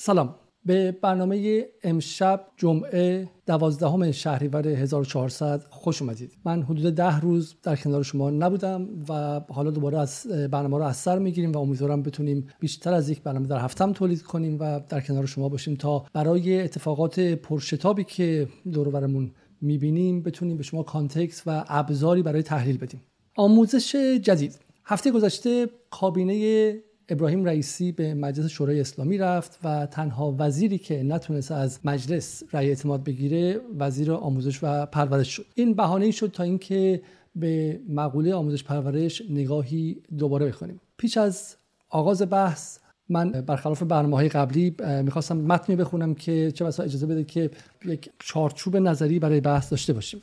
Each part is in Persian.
سلام. به برنامه امشب جمعه دوازدهم شهریور 1400 خوش اومدید. من حدود ده روز در کنار شما نبودم و حالا دوباره از برنامه رو از سر می‌گیریم و امیدوارم بتونیم بیشتر از یک برنامه در هفتم تولید کنیم و در کنار شما باشیم تا برای اتفاقات پرشتابی که دور برمون می‌بینیم بتونیم به شما کانتکس و ابزاری برای تحلیل بدیم. آموزش جدید. هفته گذشته کابینه ابراهیم رئیسی به مجلس شورای اسلامی رفت و تنها وزیری که نتونست از مجلس رأی اعتماد بگیره وزیر آموزش و پرورش شد. این بهانه شد تا اینکه به مقوله آموزش پرورش نگاهی دوباره بکنیم پیش از آغاز بحث من برخلاف برنامه های قبلی می‌خواستم متنی بخونم که چه بسا اجازه بده که یک چارچوب نظری برای بحث داشته باشیم.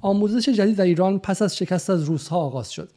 آموزش جدید در ایران پس از شکست از روسها آغاز شد.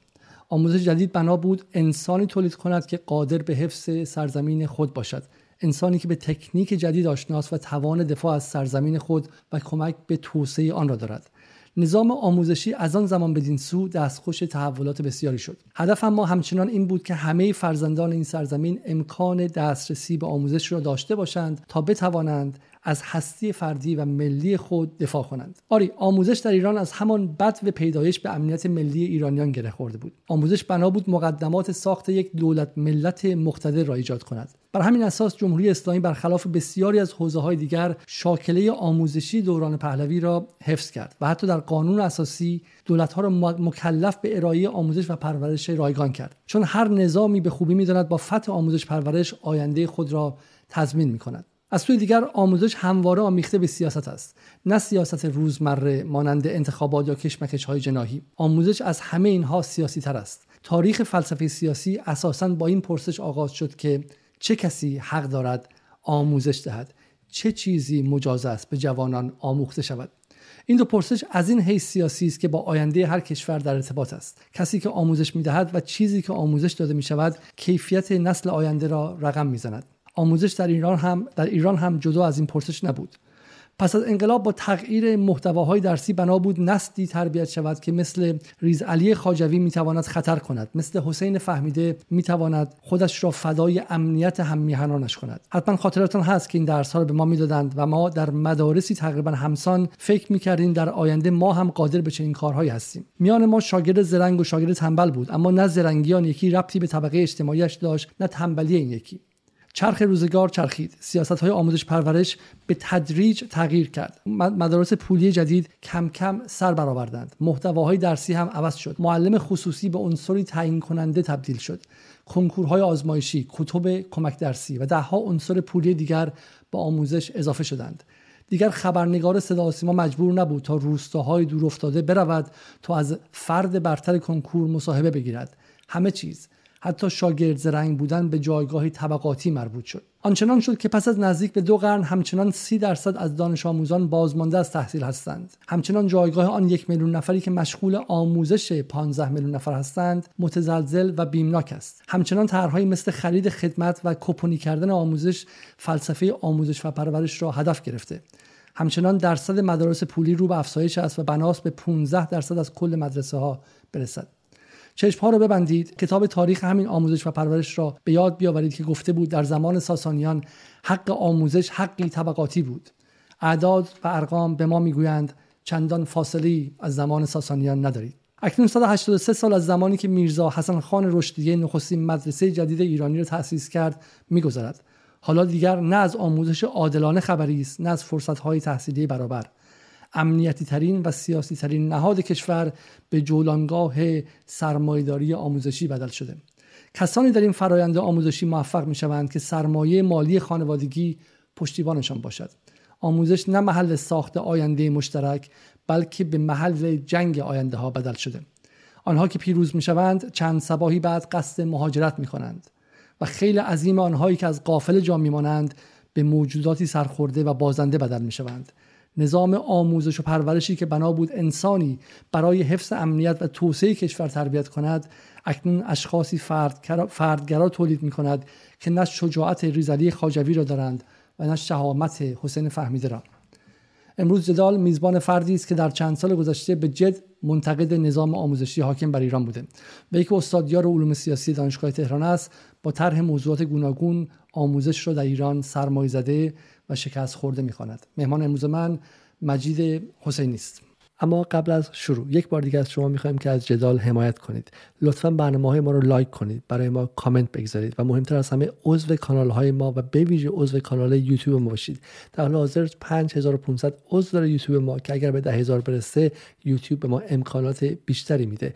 آموزش جدید بنا بود انسانی تولید کند که قادر به حفظ سرزمین خود باشد. انسانی که به تکنیک جدید آشناست و توان دفاع از سرزمین خود و کمک به توسعه آن را دارد. نظام آموزشی از آن زمان بدین سو دستخوش تحولات بسیاری شد. هدف ما همچنان این بود که همه فرزندان این سرزمین امکان دسترسی به آموزش را داشته باشند تا بتوانند از هستی فردی و ملی خود دفاع کنند. آری آموزش در ایران از همان بد پیدایش به امنیت ملی ایرانیان گره خورده بود. آموزش بنا بود مقدمات ساخت یک دولت ملت مقتدر را ایجاد کند. بر همین اساس جمهوری اسلامی برخلاف بسیاری از حوزه های دیگر شاکله آموزشی دوران پهلوی را حفظ کرد و حتی در قانون اساسی دولت ها را مکلف به ارائه آموزش و پرورش رایگان کرد. چون هر نظامی به خوبی می‌داند با فتح آموزش پرورش آینده خود را تضمین می کند از سوی دیگر آموزش همواره آمیخته به سیاست است. نه سیاست روزمره مانند انتخابات یا کشمکش های جناهی آموزش از همه اینها سیاسی تر است. تاریخ فلسفه سیاسی اساسا با این پرسش آغاز شد که چه کسی حق دارد آموزش دهد؟ چه چیزی مجاز است به جوانان آموخته شود؟ این دو پرسش از این حیث سیاسی است که با آینده هر کشور در ارتباط است. کسی که آموزش می‌دهد و چیزی که آموزش داده می شود کیفیت نسل آینده را رقم می‌زند. آموزش در ایران هم در ایران هم جدا از این پرسش نبود. پس از انقلاب با تغییر محتواهای درسی بنا بود نسلی تربیت شود که مثل ریز علی خاجوی می‌تواند خطر کند. مثل حسین فهمیده می‌تواند خودش را فدای امنیت هم میهنانش کند. حتما خاطرتان هست که این درس ها رو به ما می‌دادند و ما در مدارسی تقریبا همسان فکر می‌کردیم در آینده ما هم قادر به چنین کارهایی هستیم. میان ما شاگرد زرنگ و شاگرد تنبل بود اما نه زرنگیان یکی ربطی به طبقه اجتماعیش داشت نه تنبلی این یکی. چرخ روزگار چرخید. سیاست های آموزش پرورش به تدریج تغییر کرد. مدارس پولی جدید کم کم سر برآوردند. محتواهای درسی هم عوض شد. معلم خصوصی به عنصری تعیین کننده تبدیل شد. کنکورهای آزمایشی کتب کمک درسی و دهها عنصر پولی دیگر با آموزش اضافه شدند. دیگر خبرنگار صدا سیما مجبور نبود تا روستاهای دور افتاده برود تا از فرد برتر کنکور مصاحبه بگیرد. همه چیز حتی شاگرد زرنگ بودن به جایگاه طبقاتی مربوط شد. آنچنان شد که پس از نزدیک به دو قرن همچنان سی درصد از دانش آموزان بازمانده از تحصیل هستند. همچنان جایگاه آن یک میلیون نفری که مشغول آموزش 15 میلیون نفر هستند متزلزل و بیمناک است. همچنان طرحهایی مثل خرید خدمت و کپونی کردن آموزش فلسفه آموزش و پرورش را هدف گرفته. همچنان درصد مدارس پولی رو به افزایش است و بناس به 15 درصد از کل مدرسه ها برسد. چشم ها رو ببندید. کتاب تاریخ همین آموزش و پرورش را به یاد بیاورید که گفته بود در زمان ساسانیان حق آموزش حقی طبقاتی بود. اعداد و ارقام به ما می‌گویند چندان فاصله از زمان ساسانیان ندارید. اکنون 183 سال از زمانی که میرزا حسن خان رشدیه نخستین مدرسه جدید ایرانی را تأسیس کرد میگذرد. حالا دیگر نه از آموزش عادلانه خبری است نه از فرصت‌های تحصیلی برابر. امنیتی ترین و سیاسی ترین نهاد کشور به جولانگاه سرمایداری آموزشی بدل شده. کسانی در این فرایند آموزشی موفق می شوند که سرمایه مالی خانوادگی پشتیبانشان باشد. آموزش نه محل ساخت آینده مشترک بلکه به محل جنگ آینده ها بدل شده. آنها که پیروز می شوند چند سباهی بعد قصد مهاجرت می کنند و خیلی عظیم آنهایی که از قافل جا می مانند به موجوداتی سرخورده و بازنده بدل می شوند نظام آموزش و پرورشی که بنا بود انسانی برای حفظ امنیت و توسعه کشور تربیت کند اکنون اشخاصی فردگرا تولید می کند که نه شجاعت ریزلی خاجوی را دارند و نه شهامت حسین فهمیده را. امروز جدال میزبان فردی است که در چند سال گذشته به جد منتقد نظام آموزشی حاکم بر ایران بوده. و یک استادیار علوم سیاسی دانشگاه تهران است با طرح موضوعات گوناگون آموزش را در ایران سرمایه زده و شکست خورده می‌خواند. مهمان امروز من مجید حسینی است. اما قبل از شروع یک بار دیگه از شما می‌خوایم که از جدال حمایت کنید. لطفا برنامه های ما رو لایک کنید برای ما کامنت بگذارید و مهمتر از همه عضو کانال های ما و به ویژه عضو کانال یوتیوب ما باشید. در حال حاضر 5500 عضو داره یوتیوب ما که اگر به 10000 برسه یوتیوب به ما امکانات بیشتری میده.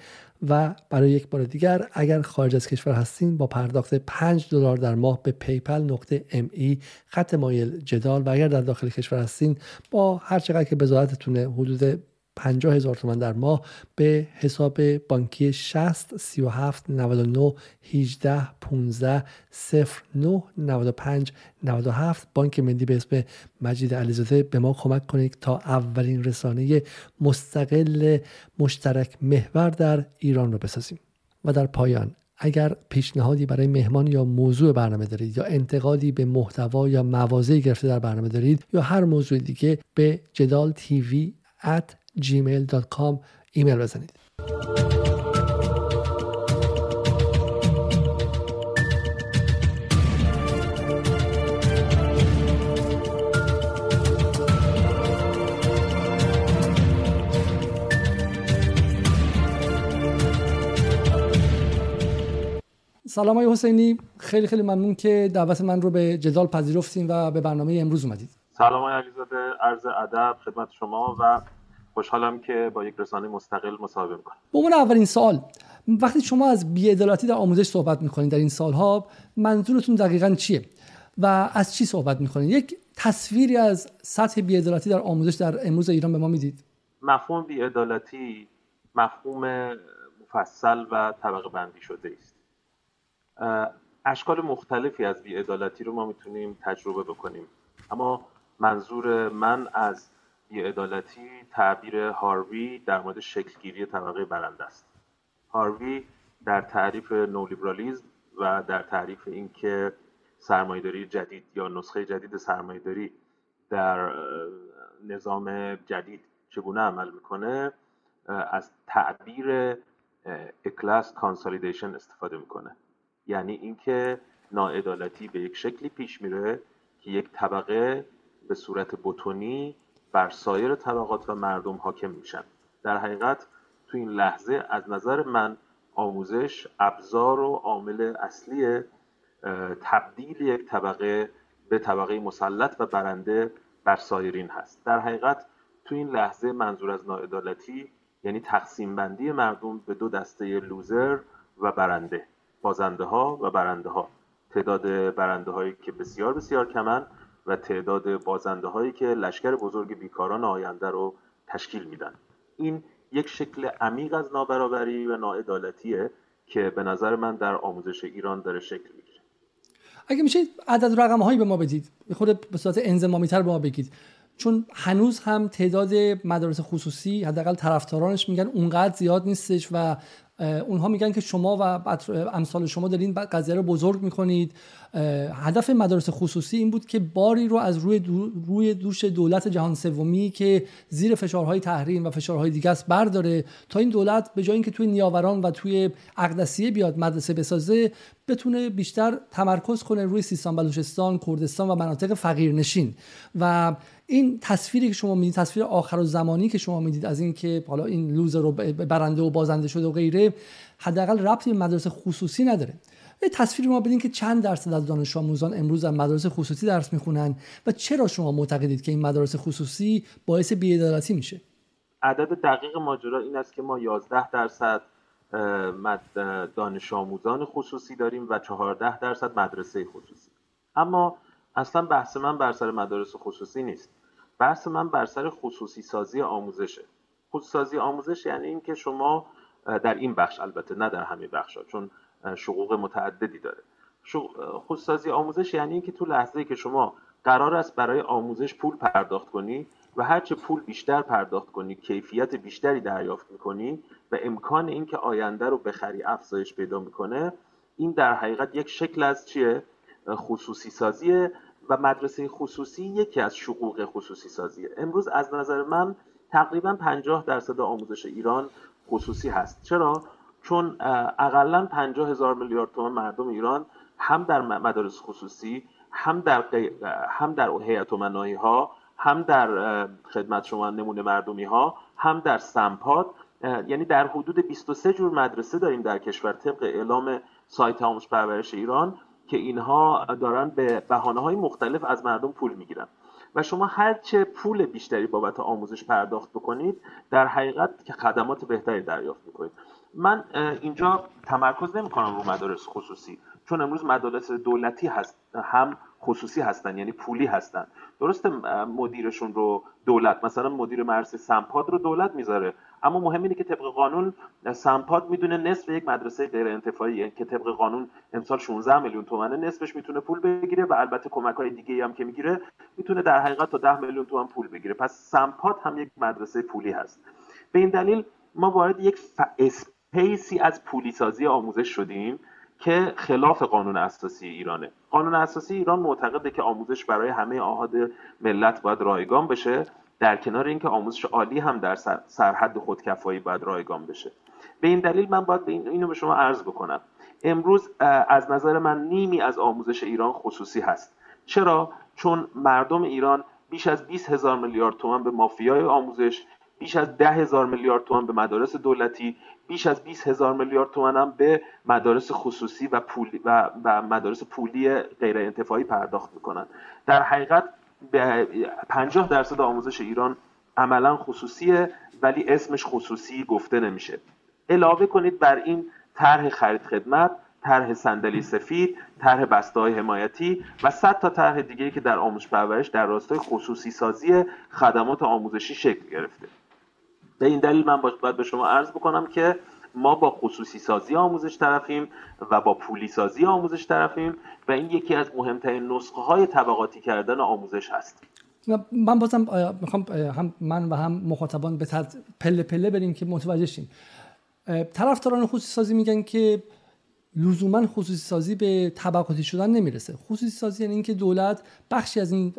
و برای یک بار دیگر اگر خارج از کشور هستین با پرداخت 5 دلار در ماه به PayPal نقطه M E خط مایل جدال و اگر در داخل کشور هستین با هر چقدر که بضاعتتونه حدود 50 هزار تومن در ماه به حساب بانکی 60 37 99 18 15 09 95 97 بانک ملی به اسم مجید علیزاده به ما کمک کنید تا اولین رسانه مستقل مشترک محور در ایران رو بسازیم. و در پایان اگر پیشنهادی برای مهمان یا موضوع برنامه دارید یا انتقادی به محتوا یا مواضعی گرفته در برنامه دارید یا هر موضوع دیگه به جدال تیوی at gmail.com ایمیل بزنید. سلام های حسینی. خیلی خیلی ممنون که دعوت من رو به جدال پذیرفتیم و به برنامه امروز اومدید. سلام های علیزاده. عرض ادب خدمت شما و خوشحالم که با یک رسانه مستقل مصاحبه می‌کنم. به عنوان اولین سوال وقتی شما از بیعدالتی در آموزش صحبت می‌کنید در این سالها منظورتون دقیقا چیه؟ و از چی صحبت می‌کنید؟ یک تصویری از سطح بیعدالتی در آموزش در امروز ایران به ما می‌دید. مفهوم بیعدالتی مفهوم مفصل و طبقه بندی شده است. اشکال مختلفی از بیعدالتی رو ما می‌تونیم تجربه بکنیم. اما منظور من از بیعدالتی تعبیر هاروی در مورد شکلگیری طبقه برنده است. هاروی در تعریف نولیبرالیزم و در تعریف اینکه سرمایهداری جدید یا نسخه جدید سرمایهداری در نظام جدید چگونه عمل می‌کنه از تعبیر اکلاس کانسالیدیشن استفاده می‌کنه. یعنی اینکه ناعدالتی به یک شکلی پیش میره که یک طبقه به صورت بتونی بر سایر طبقات و مردم حاکم میشن. در حقیقت تو این لحظه از نظر من آموزش ابزار و عامل اصلی تبدیل یک طبقه به طبقه مسلط و برنده بر سایرین هست. در حقیقت تو این لحظه منظور از ناعدالتی یعنی تقسیم بندی مردم به دو دسته لوزر و برنده بازنده ها و برنده ها تعداد برنده هایی که بسیار بسیار کمن و تعداد بازنده هایی که لشکر بزرگ بیکاران آینده رو تشکیل میدن. این یک شکل عمیق از نابرابری و ناعدالتیه که به نظر من در آموزش ایران داره شکل می‌گیره. اگه میشه عدد رقم هایی به ما بدید. خود به صورت انزمامی تر به ما بگید. چون هنوز هم تعداد مدارس خصوصی حداقل طرفدارانش میگن اونقدر زیاد نیستش و اونها میگن که شما و امثال شما دارین قضیه رو بزرگ می‌کنید. هدف مدارس خصوصی این بود که باری رو از روی روی دوش دولت جهان سومی که زیر فشارهای تحریم و فشارهای دیگه است برداره تا این دولت به جای اینکه توی نیاوران و توی اقدسیه بیاد مدرسه بسازه بتونه بیشتر تمرکز کنه روی سیستان بلوچستان کردستان و مناطق فقیرنشین. و این تصویری که شما می‌دید تصویر آخر و زمانی که شما می‌دید از اینکه حالا این لوزر رو برنده و بازنده شده و غیره حداقل ربطی به مدرسه خصوصی نداره. یه تصویر ما بدین که چند درصد از دانش آموزان امروز در مدارس خصوصی درس می‌خونن و چرا شما معتقدید که این مدارس خصوصی باعث بی‌عدالتی میشه؟ عدد دقیق ماجرا این است که ما 11 درصد دانش آموزان خصوصی داریم و 14 درصد مدرسه خصوصی. اما اصلا بحث من بر سر مدارس خصوصی نیست. بحث من بر سر خصوصی سازی آموزشه. خصوصی سازی آموزش یعنی اینکه شما در این بخش البته نه در همه بخش ها چون شقوق متعددی داره. خصوصی سازی آموزش یعنی اینکه تو لحظه که شما قرار است برای آموزش پول پرداخت کنی و هرچه پول بیشتر پرداخت کنی کیفیت بیشتری دریافت می‌کنی و امکان اینکه آینده رو بخری افزایش پیدا می‌کنه این در حقیقت یک شکل از چیه؟ خصوصی سازی و مدرسه خصوصی یکی از شقوق خصوصی سازیه. امروز از نظر من تقریبا 50 درصد آموزش ایران خصوصی هست. چرا؟ چون اقلا 50 هزار میلیارد تومان مردم ایران هم در مدارس خصوصی هم در هم در هیئت و ها هم در خدمت شما نمونه مردمی ها هم در سمپاد یعنی در حدود 23 جور مدرسه داریم در کشور طبق اعلام سایت آموزش پرورش ایران. که اینها دارن به بهانه های مختلف از مردم پول می‌گیرن. و شما هرچه پول بیشتری بابت آموزش پرداخت بکنید در حقیقت که خدمات بهتری دریافت می‌کنید. من اینجا تمرکز نمی کنم رو مدارس خصوصی چون امروز مدارس دولتی هست هم خصوصی هستن یعنی پولی هستن. درسته مدیرشون رو دولت مثلا مدیر مرسی سمپاد رو دولت می‌ذاره. اما مهم اینه که طبق قانون سمپاد می‌دونه نصف یک مدرسه غیر انتفاعی که طبق قانون امسال 16 میلیون تومنه نصفش می‌تونه پول بگیره و البته کمک های دیگه هم که می‌گیره می‌تونه در حقیقت تا 10 میلیون تومن پول بگیره. پس سمپاد هم یک مدرسه پولی هست. به این دلیل ما وارد یک اسپیسی از پولی سازی آموزش شدیم که خلاف قانون اساسی ایرانه. قانون اساسی ایران معتقده که آموزش برای همه آهاد ملت باید رایگان بشه. در کنار اینکه آموزش عالی هم در سرحد خودکفایی باید رایگان بشه. به این دلیل من باید اینو به شما عرض بکنم. امروز از نظر من نیمی از آموزش ایران خصوصی هست. چرا؟ چون مردم ایران بیش از 20 هزار میلیارد تومان به مافیای آموزش بیش از ده هزار میلیارد تومان به مدارس دولتی بیش از 20 هزار میلیارد تومان هم به مدارس خصوصی و, پولی و, و مدارس پولی غیر انتفاعی پرداخت می‌کنن. در حقیقت 50 درصد آموزش ایران عملا خصوصیه ولی اسمش خصوصی گفته نمیشه. علاوه کنید بر این طرح خرید خدمت طرح صندلی سفید طرح بسته های حمایتی و صد تا طرح دیگه که در آموزش پرورش در راستای خصوصی سازی خدمات آموزشی شکل گرفته. به این دلیل من باید به شما عرض بکنم که ما با خصوصی سازی آموزش طرفیم و با پولی سازی آموزش طرفیم و این یکی از مهمترین نسخه های طبقاتی کردن آموزش هست. من بازم می‌خوام هم من و هم مخاطبان به پله پله بریم که متوجه شیم. طرفداران خصوصی سازی میگن که لزوما خصوصی سازی به طبقاتی شدن نمی‌رسه. خصوصی سازی یعنی اینکه دولت بخشی از این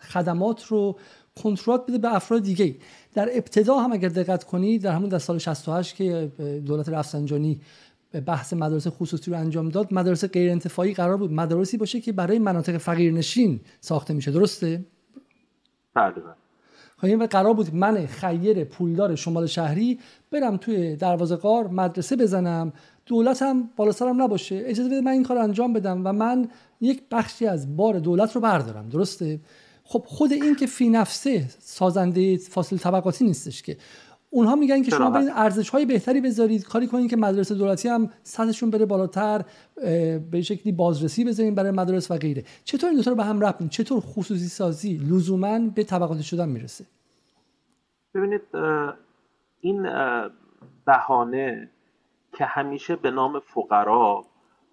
خدمات رو کنترل بده به افراد دیگه در ابتدا هم اگر دقت کنید در همون در سال 68 که دولت رفسنجانی بحث مدارس خصوصی رو انجام داد مدارس غیر انتفاعی قرار بود مدارسی باشه که برای مناطق فقیرنشین ساخته میشه. درسته؟ بله, بله. خب این قرار بود من خیر پولدار شمال شهری برم توی دروازه قار مدرسه بزنم دولتم بالا سرم نباشه. اجازه بده من این کار انجام بدم و من یک بخشی از بار دولت رو بردارم. درسته؟ خب خود این که فی نفسه سازنده فاصل طبقاتی نیستش که. اونها میگن که شما برید ارزش های بهتری بذارید کاری کنید که مدرسه دولتی هم سطحشون بره بالاتر به شکلی بازرسی بذارید برای مدارس و غیره. چطور این دو رو به هم ربط چطور خصوصی سازی لزوما به طبقاتی شدن می‌رسه؟ ببینید این بهانه که همیشه به نام فقرا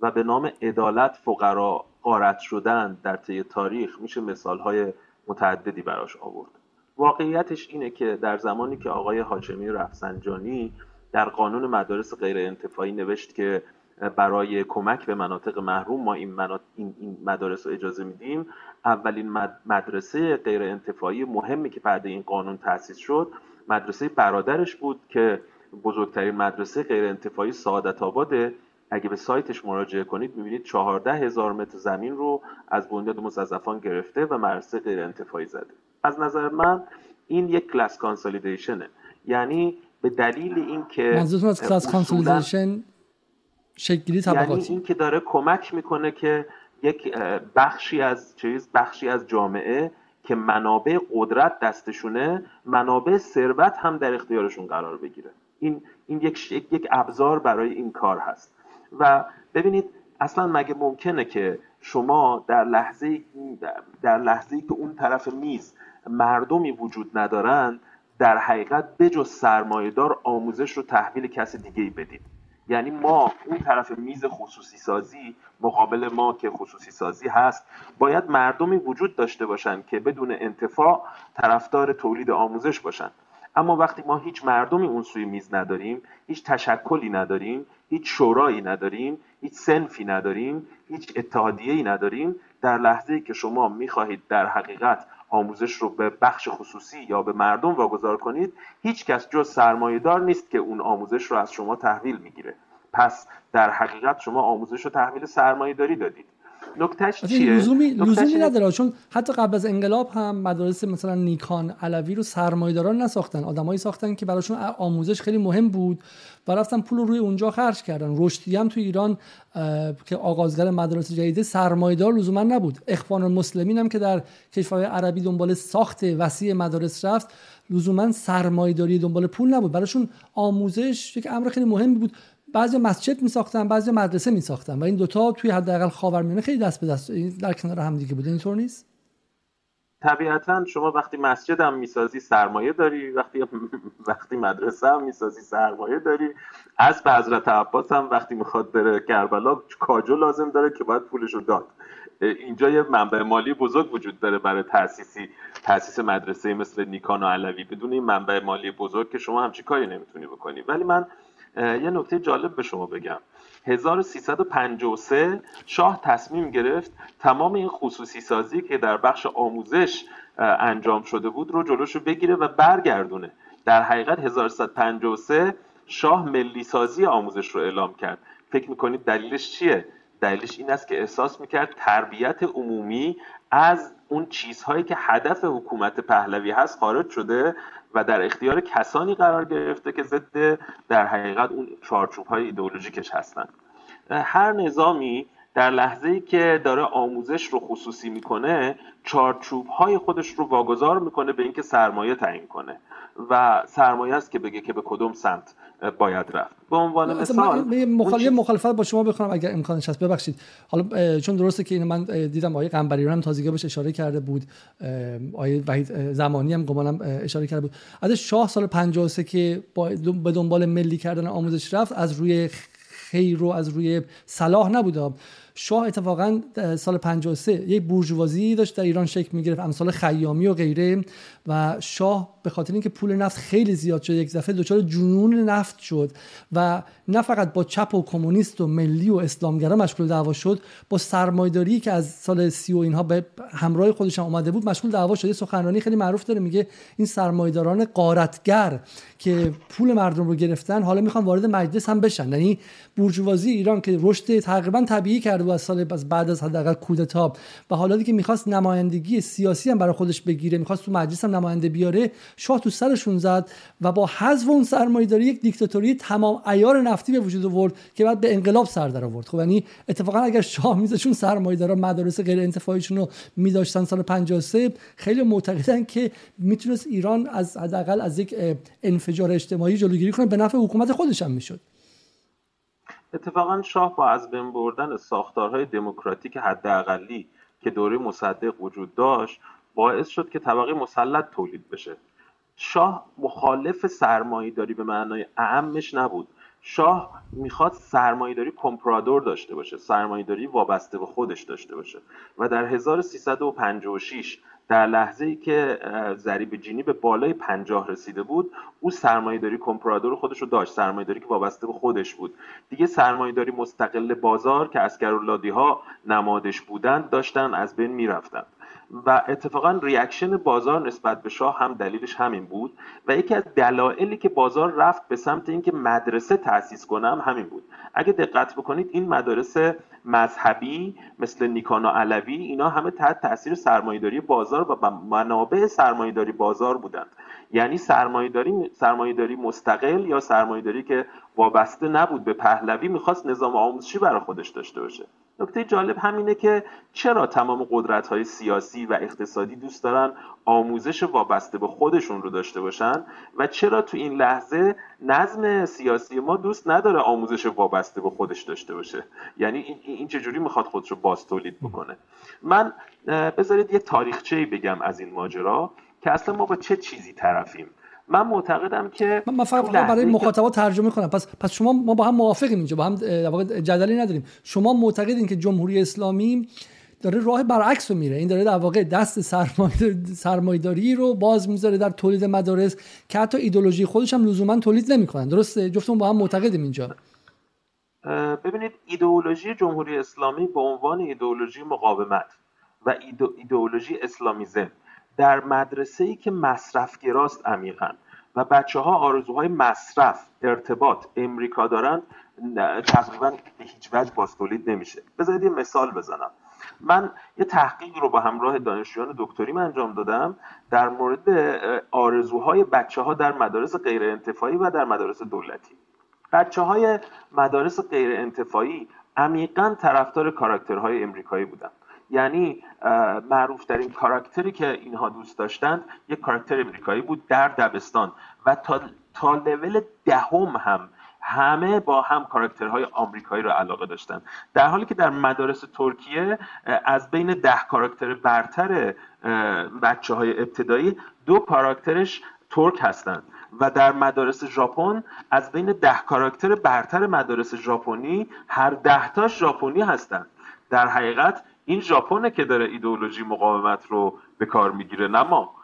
و به نام عدالت فقرا قارت شدن در طی تاریخ میشه مثالهای متعددی براش آورد. واقعیتش اینه که در زمانی که آقای حاجمی رفسنجانی در قانون مدارس غیر انتفاعی نوشت که برای کمک به مناطق محروم ما این, این مدارس رو اجازه میدیم اولین مدرسه غیر انتفاعی مهمی که بعد این قانون تأسیس شد مدرسه برادرش بود که بزرگترین مدرسه غیر انتفاعی سعادت آباده. اگه به سایتش مراجعه کنید می‌بینید 14 هزار متر زمین رو از بنیاد مستضعفان گرفته و مدرسه غیر انتفاعی زده. از نظر من این یک class consolidation ه یعنی به دلیل اینکه منظورتون از class consolidation شکلی طبقاتی یعنی این که داره کمک می‌کنه که یک بخشی از چیز بخشی از جامعه که منابع قدرت دستشونه منابع ثروت هم در اختیارشون قرار بگیره. این این یک یک ابزار برای این کار هست. و ببینید اصلا مگه ممکنه که شما در لحظه در لحظه که اون طرف میز مردمی وجود ندارند در حقیقت بجز سرمایهدار آموزش رو تحویل کسی دیگه ای بدید یعنی ما اون طرف میز خصوصی سازی مقابل ما که خصوصی سازی هست باید مردمی وجود داشته باشند که بدون انتفاع طرفدار تولید آموزش باشند اما وقتی ما هیچ مردمی اون سوی میز نداریم هیچ تشکلی نداریم هیچ شورایی نداریم هیچ سنفی نداریم هیچ اتحادیه نداریم در لحظه که شما می‌خواهید در حقیقت آموزش رو به بخش خصوصی یا به مردم واگذار کنید هیچ کس جز سرمایهدار نیست که اون آموزش رو از شما تحویل می‌گیره. پس در حقیقت شما آموزش رو تحویل سرمایه داری دادید. نکتهش چیه؟ لزومی, لزومی نداره. چون حتی قبل از انقلاب هم مدارس مثلا نیکان علوی رو سرمایه‌داران نساختن. آدمایی ساختن که براشون آموزش خیلی مهم بود و رفتن پول رو روی اونجا خرج کردن. رشدی هم تو ایران که آغازگر مدارس جدید سرمایه‌دار لزوما نبود. اخوان المسلمین هم که در کشورهای عربی دنبال ساخت وسیع مدارس رفت لزوما سرمایه‌داری دنبال پول نبود. براشون آموزش یک امر خیلی مهمی بود. بعضی مسجد می ساختن بعضی مدرسه می ساختن و این دوتا توی حداقل خاورمیانه خیلی دست به دست در کنار هم دیگه بوده اینطور نیست؟ طبیعتا شما وقتی مسجد هم می‌سازی سرمایه داری وقتی وقتی مدرسه هم می‌سازی سرمایه داری. از به حضرت عباس هم وقتی می‌خواد بره کربلا کاجو لازم داره که باید پولش رو داد اینجا یه منبع مالی بزرگ وجود داره برای تاسیسی تاسیس مدرسه مثل نیکان و علوی. بدون این منبع مالی بزرگ که شما همچی کاری نمی‌تونی بکنی. ولی من یه نکته جالب به شما بگم. 1353 شاه تصمیم گرفت تمام این خصوصی سازی که در بخش آموزش انجام شده بود رو جلوشو بگیره و برگردونه. در حقیقت 1353 شاه ملی سازی آموزش رو اعلام کرد. فکر می‌کنید دلیلش چیه؟ دلیلش این است که احساس می‌کرد تربیت عمومی از اون چیزهایی که هدف حکومت پهلوی هست خارج شده و در اختیار کسانی قرار گرفته که ضد در حقیقت اون چارچوب های ایدئولوژیکش هستن. هر نظامی در لحظه ای که داره آموزش رو خصوصی می‌کنه چارچوب های خودش رو واگذار می‌کنه به اینکه سرمایه تعیین کنه. و سرمایه است که بگه که به کدوم سمت. باید رفت. به عنوان مثال مخالف مخالفت با شما بخونم اگر امکانش هست. ببخشید. حالا چون درسته که این من دیدم آقای قنبریان هم تازگی بهش اشاره کرده بود. آقای وحید زمانی هم گمانم اشاره کرده بود. از شاه سال 53 که به دنبال ملی کردن آموزش رفت از روی خیر رو از روی صلاح نبود شاه اتفاقا سال 53 یک بورژوازی داشت در ایران شکل می‌گرفت امثال خیامی و غیره. و شاه به خاطر اینکه پول نفت خیلی زیاد شد یک دفعه دچار جنون نفت شد و نه فقط با چپ و کمونیست و ملی و اسلامگرا مشغول دعوا شد با سرمایداری که از سال سی و اینها به همراه خودش هم اومده بود مشغول دعوا شد. سخنرانی خیلی معروف داره میگه این سرمایداران قارتگر که پول مردم رو گرفتن حالا می‌خوان وارد مجلس هم بشن. یعنی بورژوازی ایران که رشد تقریبا طبیعی کرده از سال بعد از حداقل کودتا و حالا دیگه می‌خواست نمایندگی سیاسی هم برای خودش بگیره. می‌خواست تو مجلس هم نماینده بیاره. شاه تو سرشون زد و با حذف اون سرمایه‌داری یک دیکتاتوری تمام عیار نفتی به وجود آورد که بعد به انقلاب سر در آورد. خب یعنی اتفاقا اگر شاه میزشون سرمایه‌دارا مدارس غیر انتفاعیشون رو میداشتن سال 53 خیلی معتقدن که می‌تونست ایران از حداقل از یک انفجار اجتماعی جلوگیری کنه. به نفع حکومت خودش هم می‌شد. اتفاقا شاه با از بین بردن ساختارهای دموکراتیک حداقلی که دوره مصدق وجود داشت باعث شد که طبقه مسلط تولید بشه. شاه مخالف سرمایه داری به معنای اعمش نبود. شاه می‌خواد سرمایه داری کمپرادور داشته باشه سرمایه داری وابسته به خودش داشته باشه. و در 1356 در لحظه ای که ضریب جینی به بالای پنجاه رسیده بود او سرمایه داری کمپرادور خودش رو داشت سرمایه داری که وابسته به خودش بود. دیگه سرمایه داری مستقل بازار که عسگراولادی ها نمادش بودند داشتن از بین می‌رفتند و اتفاقا reaction بازار نسبت به شاه هم دلیلش همین بود و یکی از دلایلی که بازار رفت به سمت اینکه مدرسه تأسیس کنه همین بود. اگه دقت بکنید این مدارس مذهبی مثل نیکان و علوی اینا همه تحت تاثیر سرمایهداری بازار و منابع سرمایهداری بازار بودند یعنی سرمایهداری سرمایهداری مستقل یا سرمایهداری که وابسته نبود به پهلوی می‌خواست نظام آموزشی برای خودش داشته باشه. نکته جالب همینه که چرا تمام قدرت های سیاسی و اقتصادی دوست دارن آموزش وابسته به خودشون رو داشته باشن و چرا تو این لحظه نظم سیاسی ما دوست نداره آموزش وابسته به خودش داشته باشه؟ یعنی این چجوری می‌خواد خودش رو باز تولید بکنه؟ من بذارید یه تاریخچه بگم از این ماجرا که اصلا ما با چه چیزی طرفیم. من معتقدم که من فقط برای مخاطبا ترجمه کنم. پس پس شما ما با هم موافقیم اینجا با هم جدلی نداریم. شما معتقدین که جمهوری اسلامی داره راه برعکس رو میره. این داره در واقع دست سرمایداری رو باز می‌ذاره در تولید مدارس که حتی ایدولوژی خودش هم لزوما تولید نمی‌کنن. درسته؟ جفتون با هم معتقدیم اینجا. ببینید ایدئولوژی جمهوری اسلامی به عنوان ایدئولوژی مقاومت و ایدئولوژی اسلامیزم در مدرسه ای که مصرفگراست عمیقا و بچه ها آرزوهای مصرف ارتباط امریکا دارن تقریبا به هیچ وجه باز تولید نمیشه. بذارید یه مثال بزنم. من یه تحقیق رو با همراه دانشجویان دکتریم انجام دادم در مورد آرزوهای بچه ها در مدارس غیر انتفاعی و در مدارس دولتی. بچه های مدارس غیر انتفاعی عمیقا طرفدار کاراکترهای امریکایی بودن. یعنی معروف ترین کاراکتری که اینها دوست داشتند یک کاراکتر امریکایی بود در دبستان و تا, تا لول دهم هم همه با هم کاراکترهای آمریکایی رو علاقه داشتن در حالی که در مدارس ترکیه از بین ده کاراکتر برتر بچه های ابتدایی دو کاراکترش ترک هستند و در مدارس ژاپن از بین ده کاراکتر برتر مدارس ژاپنی هر ده تاش ژاپنی هستند. در حقیقت این ژاپنه که داره ایدئولوژی مقاومت رو به کار می‌گیره نه ما.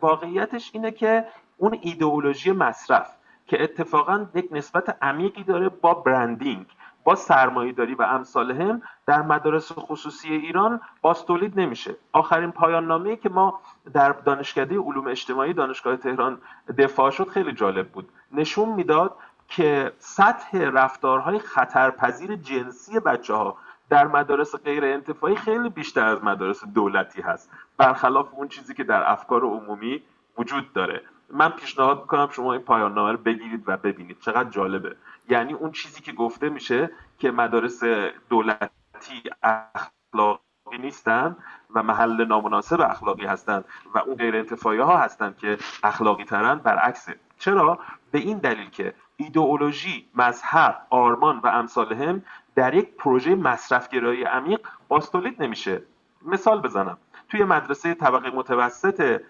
واقعیتش اینه که اون ایدئولوژی مصرف که اتفاقا یک نسبت عمیقی داره با برندینگ با سرمایهداری و امثال هم در مدارس خصوصی ایران باز تولید نمیشه. آخرین پایان نامه که ما در دانشکده علوم اجتماعی دانشگاه تهران دفاع شد خیلی جالب بود. نشون می‌داد که سطح رفتارهای خطرپذیر جنسی بچه ها در مدارس غیر انتفاعی خیلی بیشتر از مدارس دولتی هست. برخلاف اون چیزی که در افکار عمومی وجود داره. من پیشنهاد می‌کنم شما این پایان نامه رو بگیرید و ببینید. چقدر جالبه. یعنی اون چیزی که گفته میشه که مدارس دولتی اخلاقی نیستن و محل نامناسب اخلاقی هستند و اون غیر انتفاعی ها هستند که اخلاقی ترن برعکسه. چرا؟ به این دلیل که ایدئولوژی مذهب آرمان و امثال هم در یک پروژه مصرفگرایی عمیق باستولید نمیشه. مثال بزنم. توی مدرسه طبقه متوسط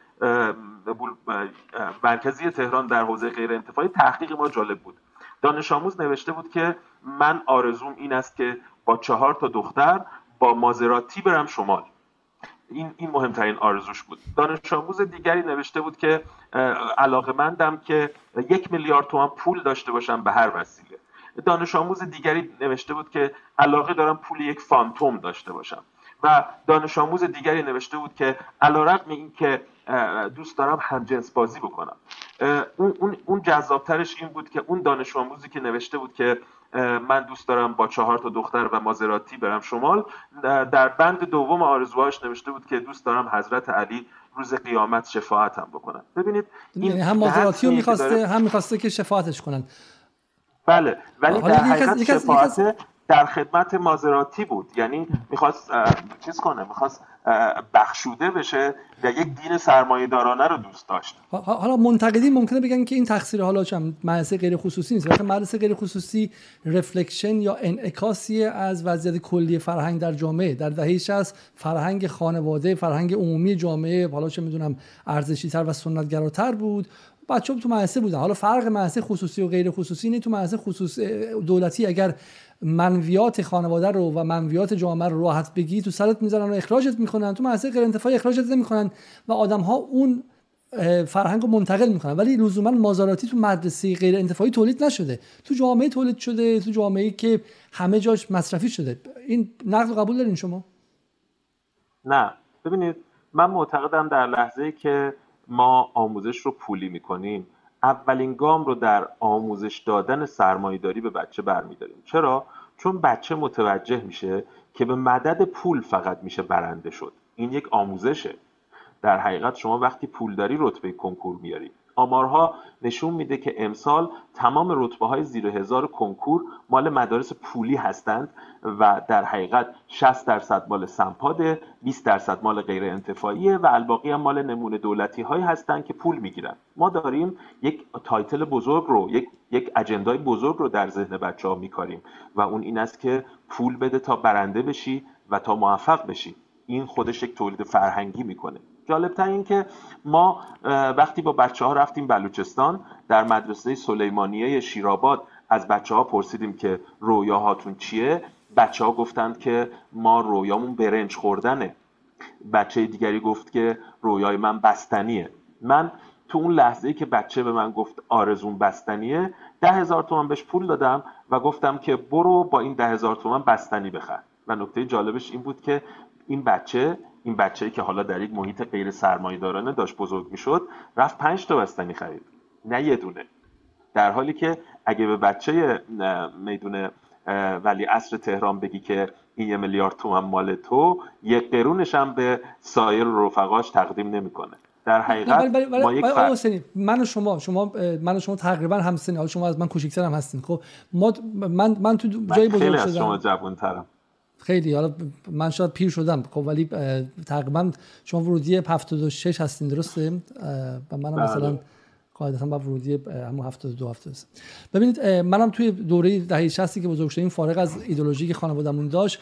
مرکزی تهران در حوزه غیر انتفاعی تحقیق ما جالب بود. دانش آموز نوشته بود که من آرزوم این است که با چهار تا دختر با مازراتی برم شمال. این این مهمترین آرزوش بود. دانش آموز دیگری نوشته بود که علاقه مندم که یک میلیارد تومان پول داشته باشم به هر وسیله. دانش آموز دیگری نوشته بود که علاقه دارم پول یک فانتوم داشته باشم. و دانش آموز دیگری نوشته بود که علیرغم اینکه دوست دارم همجنس بازی بکنم. اون, اون, اون جذابترش این بود که اون دانش آموزی که نوشته بود که من دوست دارم با چهار تا دختر و مازراتی برم شمال در بند دوم آرزوهاش نوشته بود که دوست دارم حضرت علی روز قیامت شفاعتم بکنن. ببینید این یعنی هم مازراتی رو می‌خواسته هم می‌خواسته که شفاعتش کنن. بله ولی در حقیقت شفاعت در خدمت مازراتی بود. یعنی می‌خواست چیز کنه می‌خواست بخشوده بشه و یک دین سرمایه دارانه رو دوست داشت. حالا منتقدین ممکنه بگن که این تقصیر حالا چم مدرسه غیر خصوصی نیست. وقتی مدرسه غیر خصوصی رفلکشن یا انعکاسی از وضعیت کلی فرهنگ در جامعه. در دهه 60 فرهنگ خانواده فرهنگ عمومی جامعه حالا چه می‌دونم ارزشی تر و سنتگراتر بود. بچه تو مدرسه بودن حالا فرق مدرسه خصوصی و غیر خصوصی اینه تو مدرسه خصوص دولتی اگر منویات خانواده رو و منویات جامعه رو راحت بگی تو سرت می‌ذارن و اخراجت می‌کنن. تو مدرسه غیر انتفاعی اخراجت نمی‌کنن و آدم ها اون فرهنگ رو منتقل می‌کنن. ولی لزوما مازاراتی تو مدرسه غیر انتفاعی تولید نشده. تو جامعه تولید شده تو جامعه که همه جاش مصرفی شده. این نقد قبول دارین شما؟ نه. ببینید من معتقدم در لحظه که ما آموزش رو پولی می‌کنیم. اولین گام رو در آموزش دادن سرمایهداری به بچه برمیداریم. چرا؟ چون بچه متوجه میشه که به مدد پول فقط میشه برنده شد. این یک آموزشه. در حقیقت شما وقتی پول داری رتبه کنکور میاری. آمارها نشون میده که امسال تمام رتبه های زیر هزار کنکور مال مدارس پولی هستند و در حقیقت 60 درصد مال سمپاده 20 درصد مال غیر انتفاعیه و الباقی هم مال نمونه دولتی هایی هستند که پول می‌گیرن. ما داریم یک title بزرگ رو یک یک agenda ی بزرگ رو در ذهن بچه ها میکاریم و اون این است که پول بده تا برنده بشی و تا موفق بشی. این خودش یک تولید فرهنگی می‌کنه. جالبتر این که ما وقتی با بچه ها رفتیم بلوچستان در مدرسه سلیمانیه شیراباد از بچه ها پرسیدیم که رویاهاتون چیه؟ بچه ها گفتند که ما رویامون برنج خوردنه. بچه دیگری گفت که رویای من بستنیه. من تو اون لحظه ای که بچه به من گفت آرزون بستنیه ده هزار تومن بهش پول دادم و گفتم که برو با این ده هزار تومن بستنی بخر. و نکته جالبش این بود که این بچه این بچه که حالا در یک محیط غیر سرمایه دارانه داشت بزرگ می‌شد رفت پنج تا بستنی خرید. نه یه دونه. در حالی که اگه به بچه میدون ولی اصر تهران بگی که این یه میلیارد تومن مال تو یک قرونش هم به سایر رفقاش تقدیم نمی‌کنه. در حقیقت بله بله ما یک من و شما شما من و شما تقریبا هم سنی شما از من کوچیک‌تر هم هستین خب؟ ما من من تو جای بزرگ شدم شما جوان‌ترم. خیلی حالا من شاید پیر شدم. خب ولی تقریبا شما ورودی 76 هستین درسته؟ و منم بله. مثلا قاعدتا با ورودی همون 72 73 ببینید منم توی دوره دهه 60 که بزرگ شدیم فارغ از ایدولوژی که خانواده‌مون داشت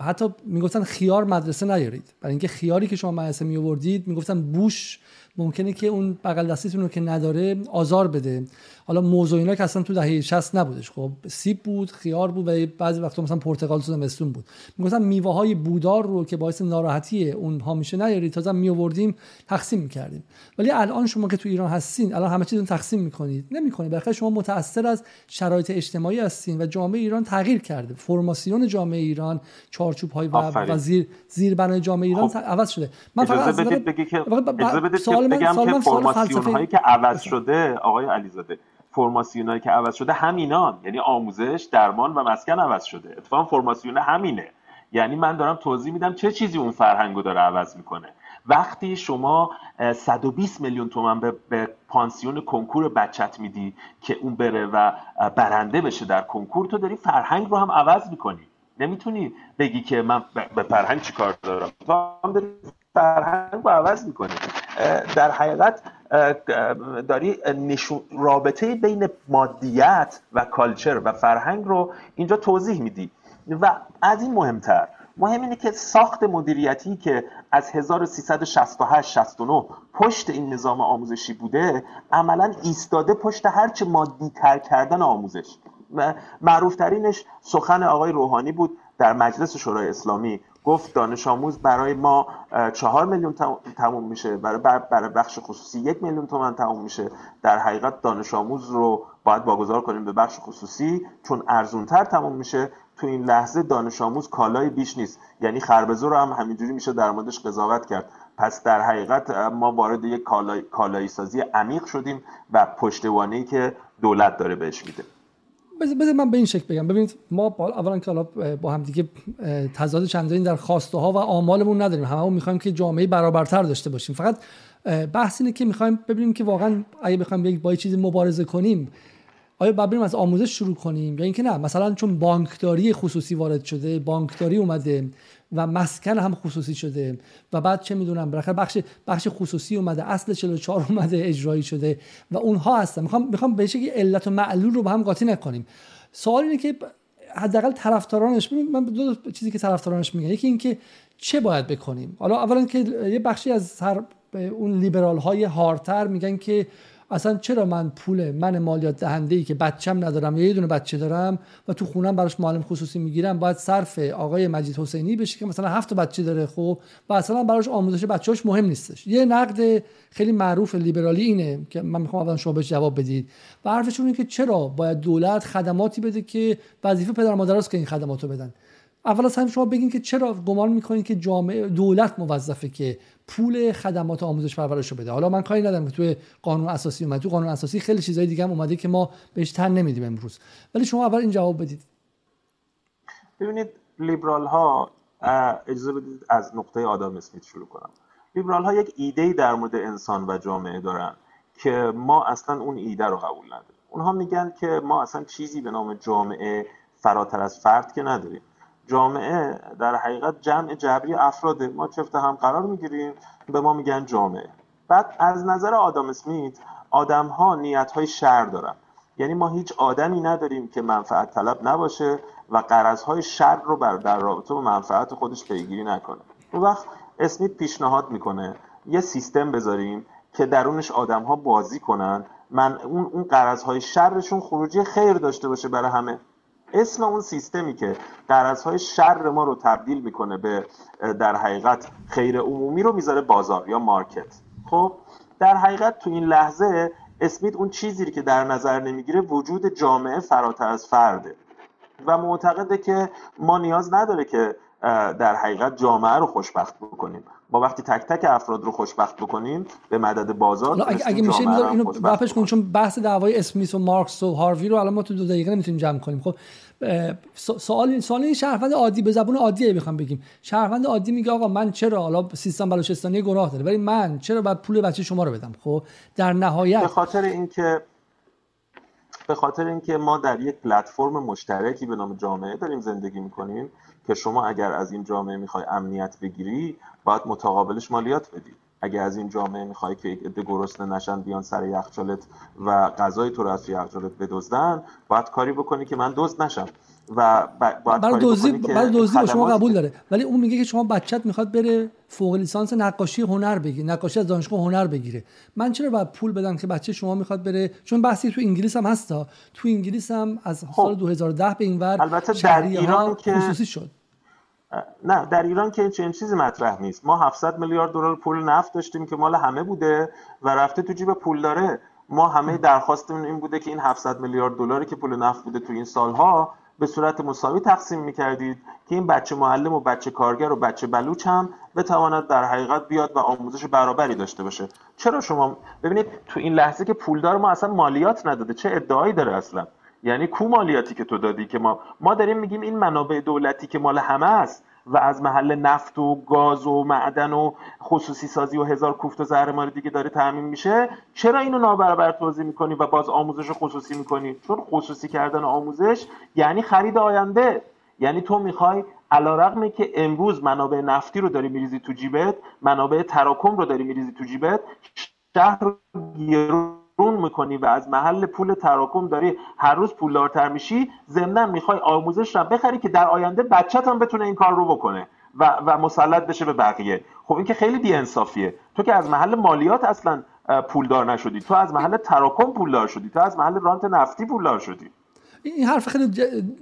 حتی می‌گفتن خیار مدرسه نیارید. برای اینکه خیاری که شما مدرسه می آوردید می‌گفتن بوش ممکنه که اون بغل دستیتون رو که نداره آزار بده. حالا موضوع اینا که اصلا تو دهه 60 نبودش. خب سیب بود خیار بود و بعضی وقتا مثلا پرتقال تو زمستون بود. می‌گفتن میوه های بودار رو که باعث ناراحتی اونها میشه نیارید. تازه می آوردیم تقسیم می‌کردیم. ولی الان شما که تو ایران هستین الان همه چیزون تقسیم می‌کنید. نمی‌کنید. بلکه شما متاثر از شرایط اجتماعی هستین و جامعه ایران تغییر کرده. فرماسیون جامعه ایران چارچوب های و, و زیر زیر بنای جامعه ایران خب. عوض شده. من فقط از بدید بگی که سوال من بگم که فرماسیون هایی که عوض شده آقای علیزاده فرماسیون که عوض شده همینان. یعنی آموزش درمان و مسکن عوض شده. اتفاقا فرماسیون همینه. یعنی من دارم توضیح میدم چه چیزی اون فرهنگو داره عوض می‌کنه. وقتی شما 120 میلیون تومن به, به پانسیون کنکور بچت میدی که اون بره و برنده بشه در کنکور تو داری فرهنگ رو هم عوض می‌کنی. نمی‌تونی بگی که من به فرهنگ چیکار دارم. فرهنگ رو عوض می‌کنی. در حقیقت داری نشون رابطه بین مادیت و کالچر و فرهنگ رو اینجا توضیح میدی. و از این مهمتر مهم اینه که ساخت مدیریتی که از 1368 69 پشت این نظام آموزشی بوده عملا ایستاده پشت هرچه مادی تر کردن آموزش. معروف ترینش سخن آقای روحانی بود در مجلس شورای اسلامی. گفت دانش آموز برای ما چهار میلیون تموم میشه. برای, برای بخش خصوصی یک میلیون تومن تموم میشه. در حقیقت دانش آموز رو باید واگذار کنیم به بخش خصوصی چون ارزونتر تموم میشه. تو این لحظه دانش آموز کالای بیش نیست. یعنی خربزو رو هم همینجوری میشه در موردش قضاوت کرد. پس در حقیقت ما وارد یک کالای، کالایی سازی عمیق شدیم و پشتوانه که دولت داره بهش میده. بذار من به این شکل بگم. ببینید ما اولا که با هم دیگه تضاد چندانی در خواسته ها و آمالمون نداریم. هممون می‌خوایم که جامعه برابرتر داشته باشیم. فقط بحث اینه که می‌خوایم ببینیم که واقعا اگه بخوایم با یه چیزی مبارزه کنیم آیا باید بریم از آموزش شروع کنیم یا اینکه نه؟ مثلا چون بانکداری خصوصی وارد شده بانکداری اومده. و مسکن هم خصوصی شده. و بعد چه می‌دونم بالاخره بخش بخش خصوصی اومده اصل 44 اومده اجرایی شده و اونها هستن. می‌خوام می‌خوام به شکلی علت و معلول رو با هم قاطی نکنیم. سوال اینه که حداقل طرفدارانش من دو چیزی که طرفدارانش میگن. یکی اینکه چه باید بکنیم؟ حالا اولا که یه بخشی از سر اون لیبرال های هارتر میگن که اصلا چرا من پول من مالیات دهنده ای که بچم ندارم یه دونه بچه دارم و تو خونم براش معلم خصوصی می‌گیرم باید صرف آقای مجید حسینی بشه که مثلا هفت بچه داره خب و اصلا براش آموزش بچه‌هاش مهم نیستش. یه نقد خیلی معروف لیبرالی اینه که من می‌خوام اول شما بهش جواب بدید. و حرفشون اینه که چرا باید دولت خدماتی بده که وظیفه پدر مادرست که این خدماتو بدن. اول از همه شما بگین که چرا گمان می‌کنید که جامعه دولت موظفه که پول خدمات آموزش پرورش رو بده؟ حالا من کاری ندارم که توی قانون اساسی اومده تو قانون اساسی خیلی چیزای دیگه هم اومده که ما بهش تن نمیدیم امروز. ولی شما اول این جواب بدید. ببینید لیبرال ها اجازه بدید از نقطه آدم اسمیت شروع کنم. لیبرال ها یک ایده در مورد انسان و جامعه دارن که ما اصلا اون ایده رو قبول نداریم. اونها میگن که ما اصلا چیزی به نام جامعه فراتر از فرد که نداریم. جامعه در حقیقت جمع جبری افراده ما چفت هم قرار می‌گیریم. به ما میگن جامعه. بعد از نظر آدم اسمیت آدم ها نیت های شر دارن. یعنی ما هیچ آدمی نداریم که منفعت طلب نباشه و قرض های شر رو بر در رابطه با منفعت خودش پیگیری نکنه. اون وقت اسمیت پیشنهاد می‌کنه یه سیستم بذاریم که درونش آدم ها بازی کنن. من اون اون قرض های شرشون خروجی خیر داشته باشه برای همه. اسم اون سیستمی که قرضهای شر ما رو تبدیل می‌کنه به در حقیقت خیر عمومی رو می‌ذاره بازار یا مارکت. خب در حقیقت تو این لحظه اسمیت اون چیزی که در نظر نمی‌گیره وجود جامعه فراتر از فرده و معتقده که ما نیاز نداره که در حقیقت جامعه رو خوشبخت بکنیم. ما وقتی تک تک افراد رو خوشبخت بکنیم به مدد بازار اگه, اگه میشه اینو بحث کنیم چون بحث دعوای اسمیس و مارکس و هاروی رو الان ما تو دو دقیقه نمی‌تونیم جمع کنیم. خب سوال سوال این شهروند عادی به زبون عادی می‌خوام بگیم. شهروند عادی میگه آقا من چرا حالا سیستم بلوچستانی گناه داره؟ ولی من چرا باید پول بچه شما رو بدم؟ خب در نهایت به خاطر اینکه به خاطر اینکه ما در یک پلتفرم مشترکی به نام جامعه داریم زندگی می‌کنیم. که شما اگر از این جامعه می‌خوای امنیت بگیری باید متقابلش مالیات بدی. اگه از این جامعه می‌خوای که یک عده گرسنه نشن بیان سر یخچالت و غذای تو رو از یخچالت بدزدن باید کاری بکنی که من دزد نشم. و برای دوزی برای دوزی شما قبول داره. ولی اون میگه که شما بچت می‌خواد بره فوق لیسانس نقاشی هنر بگیره نقاشی از دانشگاه هنر بگیره. من چرا باید پول بدم که بچه شما می‌خواد بره؟ چون بحثی تو انگلیس هم هستا تو انگلیس هم از خب. سال 2010 به این ور البته در ایران که خصوصی شد. نه در ایران که چنین چیزی مطرح نیست. ما 700 میلیارد دلار پول نفت داشتیم که مال همه بوده و رفته تو جیب پول داره. ما همه درخواستمون این بوده که این 700 میلیارد دلاری که پول نفت بوده تو این سالها به صورت مساوی تقسیم می‌کردید که این بچه معلم و بچه کارگر و بچه بلوچ هم بتواند در حقیقت بیاد و آموزش برابری داشته باشه. چرا شما ببینید تو این لحظه که پولدار ما اصلا مالیات نداده چه ادعایی داره اصلا؟ یعنی کو مالیاتی که تو دادی که ما ما داریم میگیم این منابع دولتی که مال همه است و از محل نفت و گاز و معدن و خصوصی سازی و هزار کوفت و زهر دیگه داره تعمین میشه. چرا اینو نابرابر توضیح می‌کنی و باز آموزش خصوصی می‌کنی؟ چون خصوصی کردن آموزش یعنی خرید آینده. یعنی تو می‌خوای علا رقمه که امروز منابع نفتی رو داری میریزی تو جیبت منابع تراکم رو داری میریزی تو جیبت شهر گرون می‌کنی و از محل پول تراکم داری هر روز پولدارتر میشی ضمنا می‌خوای آموزش رو بخری که در آینده بچت هم بتونه این کار رو بکنه و, و مسلط بشه به بقیه. خب این که خیلی بیانصافیه. تو که از محل مالیات اصلا پولدار نشدی. تو از محل تراکم پولدار شدی. تو از محل رانت نفتی پولدار شدی. این حرف خیلی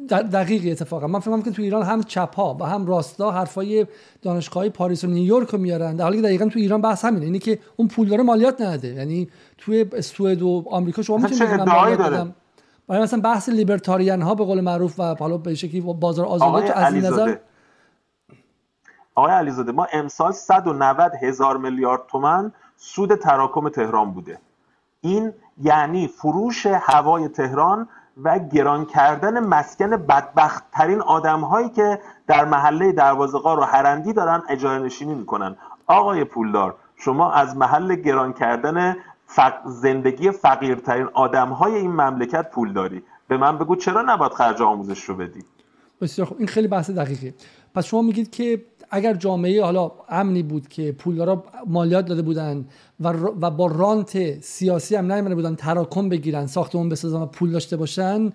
دقیقی اتفاقا. من فکر که تو ایران هم چپ ها و هم راستا حرفای دانشگاه پاریس و نیویورک رو میارن. در حالی که دقیقا تو ایران بحث همینه. اینی که اون پول داره مالیات نده. یعنی توی سوئد و آمریکا شما می‌تونید مالیات برای مثلا بحث لیبرتاریان ها به قول معروف و حالا به شکلی بازار آزاده تو از این نظر آقای علیزاده ما امسال 190 هزار میلیارد تومن سود تراکم تهران بوده. این یعنی فروش هوای تهران و گران کردن مسکن بدبخت ترین آدم هایی که در محله دروازقار و هرندی دارن اجاره نشینی می‌کنن. آقای پولدار شما از محل گران کردن زندگی فقیرترین آدم های این مملکت پول داری. به من بگو چرا نباید خرج آموزش رو بدی؟ بسیار خوب. این خیلی بحث دقیقی پس شما میگید که اگر جامعه حالا امنی بود که پولدارا مالیات داده بودن و, و با رانت سیاسی هم نیامده بودن تراکم بگیرن ساختمون بسازن و پول داشته باشن.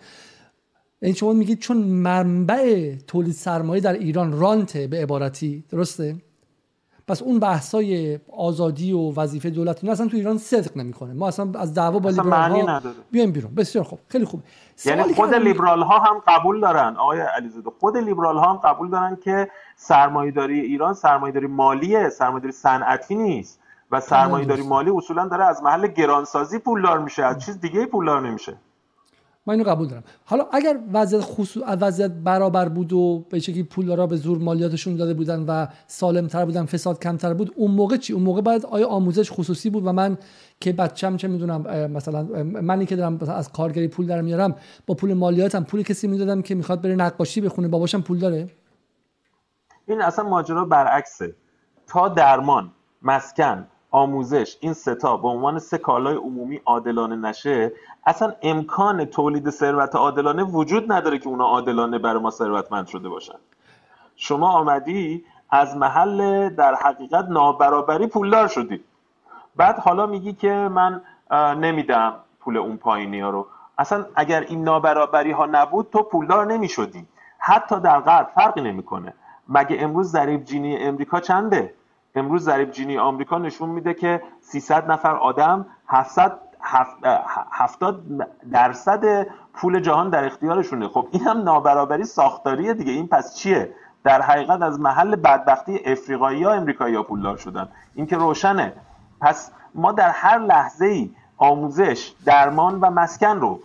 این شما میگید چون منبع تولید سرمایه در ایران رانته به عبارتی درسته؟ پس اون بحثای آزادی و وظیفه دولتی اصلا تو ایران صدق نمی‌کنه. ما اصلا از دعوا با لیبرال ها بیایم بیرون. بسیار خوب. خیلی خوب. یعنی خود لیبرال ها هم قبول دارن آقای علیزاده. خود لیبرال ها هم قبول دارن که سرمایه‌داری ایران سرمایه‌داری مالیه سرمایه‌داری صنعتی نیست. و سرمایه‌داری مالی اصولا داره از محل گرانسازی پولدار میشه. از چیز دیگه پولدار نمیشه. من اینو قبول دارم. حالا اگر وضعیت خصوص وضعیت برابر بود و به شکلی پولدارا به زور مالیاتشون داده بودن و سالمتر بودن فساد کمتر بود اون موقع چی؟ اون موقع باید آیا آموزش خصوصی بود؟ و من که بچم چه می‌دونم مثلا منی که دارم از کارگری پول در میارم با پول مالیاتم پول کسی می‌دادم که می‌خواد بره نقاشی بخونه باباشم پول داره؟ این اصلا ماجرا برعکسه. تا درمان مسکن آموزش این ستا به عنوان سه کالای عمومی عادلانه نشه اصلا امکان تولید ثروت عادلانه وجود نداره که اونا عادلانه برای ما ثروتمند شده باشن. شما آمدی از محل در حقیقت نابرابری پولدار شدی. بعد حالا میگی که من نمیدم پول اون پایینی ها رو. اصلا اگر این نابرابری ها نبود تو پولدار نمی‌شدی. حتی در غرب فرقی نمی‌کنه. مگه امروز ضریب جینی امریکا چنده؟ امروز ضریب جینی آمریکا نشون میده که 300 نفر آدم 700 هفتاد درصد پول جهان در اختیارشونه. خب این هم نابرابری ساختاریه دیگه. این پس چیه؟ در حقیقت از محل بدبختی افریقایی ها امریکایی ها پولدار شدن. این که روشنه. پس ما در هر لحظه ای آموزش درمان و مسکن رو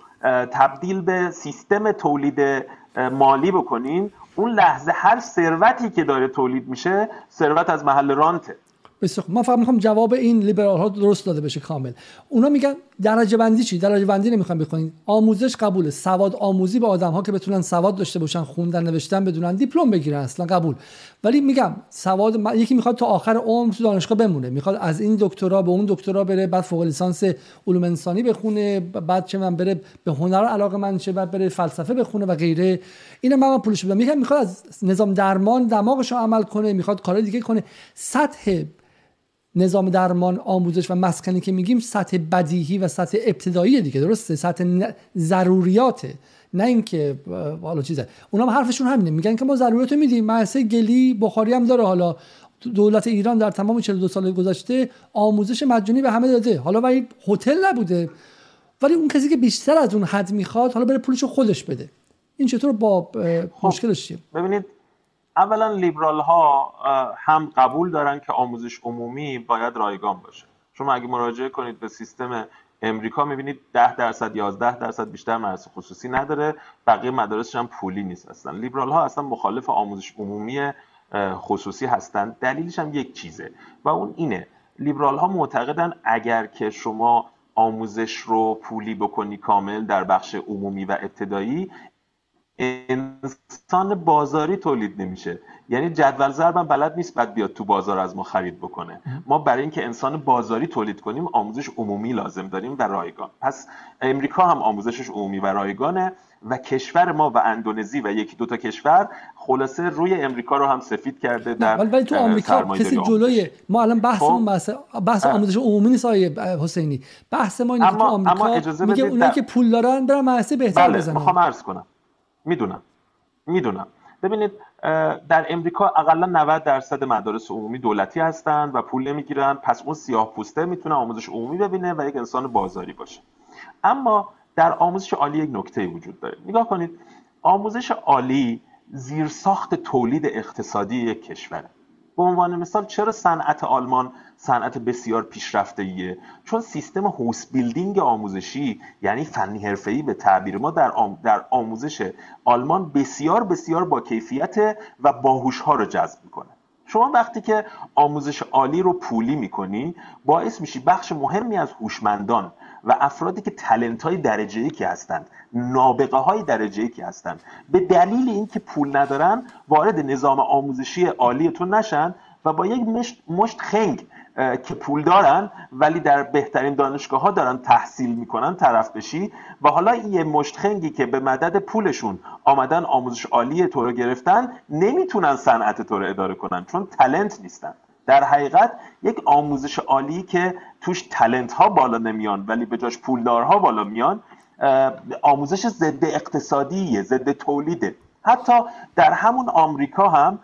تبدیل به سیستم تولید مالی بکنیم. اون لحظه هر ثروتی که داره تولید میشه ثروت از محل رانته. بسیار من فقط می‌خوام جواب این لیبرال ها درست داده بشه کامل. اونا میگن درجه بندی چی؟ درجه بندی نمی‌خوام بکنین آموزش قبول سواد آموزی به آدم ها که بتونن سواد داشته باشن خوندن نوشتن بدونن دیپلم بگیرن. اصلا قبول. ولی میگم سواد یکی می‌خواد تا آخر عمر تو دانشگاه بمونه. می‌خواد از این دکترا به اون دکترا بره بعد فوق لیسانس علوم انسانی بخونه بعد چه من بره به هنر علاقه من شه بعد بره فلسفه بخونه و غیره. اینا من پولش بدم میگم می‌خواد از نظام درمان دماغش رو عمل کنه می‌خواد کار دیگه کنه. سطح نظام درمان آموزش و مسکنی که میگیم سطح بدیهی و سطح ابتدایی دیگه درسته؟ سطح ضروریاته. نه اینکه حالا چیزه. اونا هم حرفشون همینه. میگن که ما ضروریات میدیم. مدرسه گلی بخاری هم داره حالا. دولت ایران در تمام 42 سال گذشته آموزش مجانی به همه داده. حالا ولی هتل نبوده. ولی اون کسی که بیشتر از اون حد می‌خواد حالا بره پولشو خودش بده. این چطور با خب، مشکلش چیه؟ ببینید اولا لیبرال ها هم قبول دارن که آموزش عمومی باید رایگان باشه. شما اگه مراجعه کنید به سیستم امریکا می‌بینید 10 درصد 11 درصد بیشتر مدارس خصوصی نداره. بقیه مدارسش هم پولی نیست هستن لیبرال ها اصلا مخالف آموزش عمومی خصوصی هستن. دلیلش هم یک چیزه و اون اینه. لیبرال ها معتقدن اگر که شما آموزش رو پولی بکنی کامل در بخش عمومی و ابتدایی انسان بازاری تولید نمیشه. یعنی جدول ضربم بلد نیست بعد بیاد تو بازار از ما خرید بکنه. ما برای اینکه انسان بازاری تولید کنیم آموزش عمومی لازم داریم و رایگان. پس امریکا هم آموزشش عمومی و رایگانه و کشور ما و اندونزی و یکی دوتا کشور خلاصه روی امریکا رو هم سفید کرده در ولی تو آمریکا کسی جلوی ما الان بحث خب؟ بحث, بحث آموزش عمومی نیست آیه حسینی. بحث ما اینه که تو آمریکا میگه اونایی که پول دارن برن مدرسه بهتر بله. بزنن. عرض کنم. می‌دونم. می‌دونم. ببینید در امریکا اقلا 90 درصد مدارس عمومی دولتی هستند و پول نمی‌گیرن. پس اون سیاه پوسته می‌تونه آموزش عمومی ببینه و یک انسان بازاری باشه. اما در آموزش عالی یک نکته وجود داره. نگاه کنید آموزش عالی زیرساخت تولید اقتصادی یک کشوره. به عنوان مثال چرا صنعت آلمان صنعت بسیار پیشرفته ایه چون سیستم هوس بیلدینگ آموزشی یعنی فنی حرفه‌ای به تعبیر ما در, در آموزش آلمان بسیار بسیار با کیفیت و باهوش ها رو جذب می‌کنه. شما وقتی که آموزش عالی رو پولی می‌کنی باعث میشی بخش مهمی از هوشمندان و افرادی که تلنت های درجه یکی هستند نابغه های درجه یکی هستند. به دلیل اینکه پول ندارن وارد نظام آموزشی عالیتون نشن و با یک مشت, مشت خنگ که پول دارن ولی در بهترین دانشگاه ها دارن تحصیل می‌کنن طرف بشی و حالا یه مشتخنگی که به مدد پولشون آمدن آموزش عالی تو رو گرفتن نمی‌تونن صنعت تو رو اداره کنن چون تلنت نیستن. در حقیقت یک آموزش عالی که توش تلنت ها بالا نمیان ولی به جاش پولدارها بالا میان آموزش ضد اقتصادیه ضد تولیده. حتی در همون آمریکا هم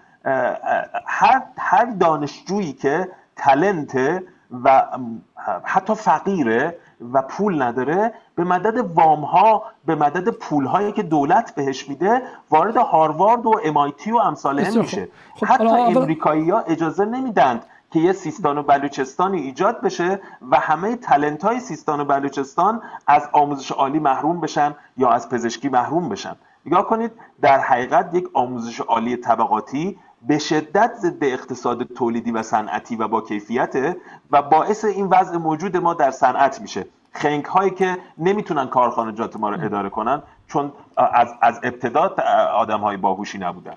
هر هر دانشجویی که تلنت و حتی فقیره و پول نداره به مدد وام ها به مدد پول هایی که دولت بهش میده وارد هاروارد و امایتی و امثال میشه خب. حتی امریکایی ها اجازه نمیدند که یه سیستان و بلوچستانی ایجاد بشه و همه تلنت های سیستان و بلوچستان از آموزش عالی محروم بشن یا از پزشکی محروم بشن نگاه کنید در حقیقت یک آموزش عالی طبقاتی به شدت ضد اقتصاد تولیدی و صنعتی و با کیفیته و باعث این وضع موجود ما در صنعت میشه. خنگ هایی که نمی‌تونن کارخانجات ما رو اداره کنن چون از, از ابتدا آدم های باهوشی نبودن.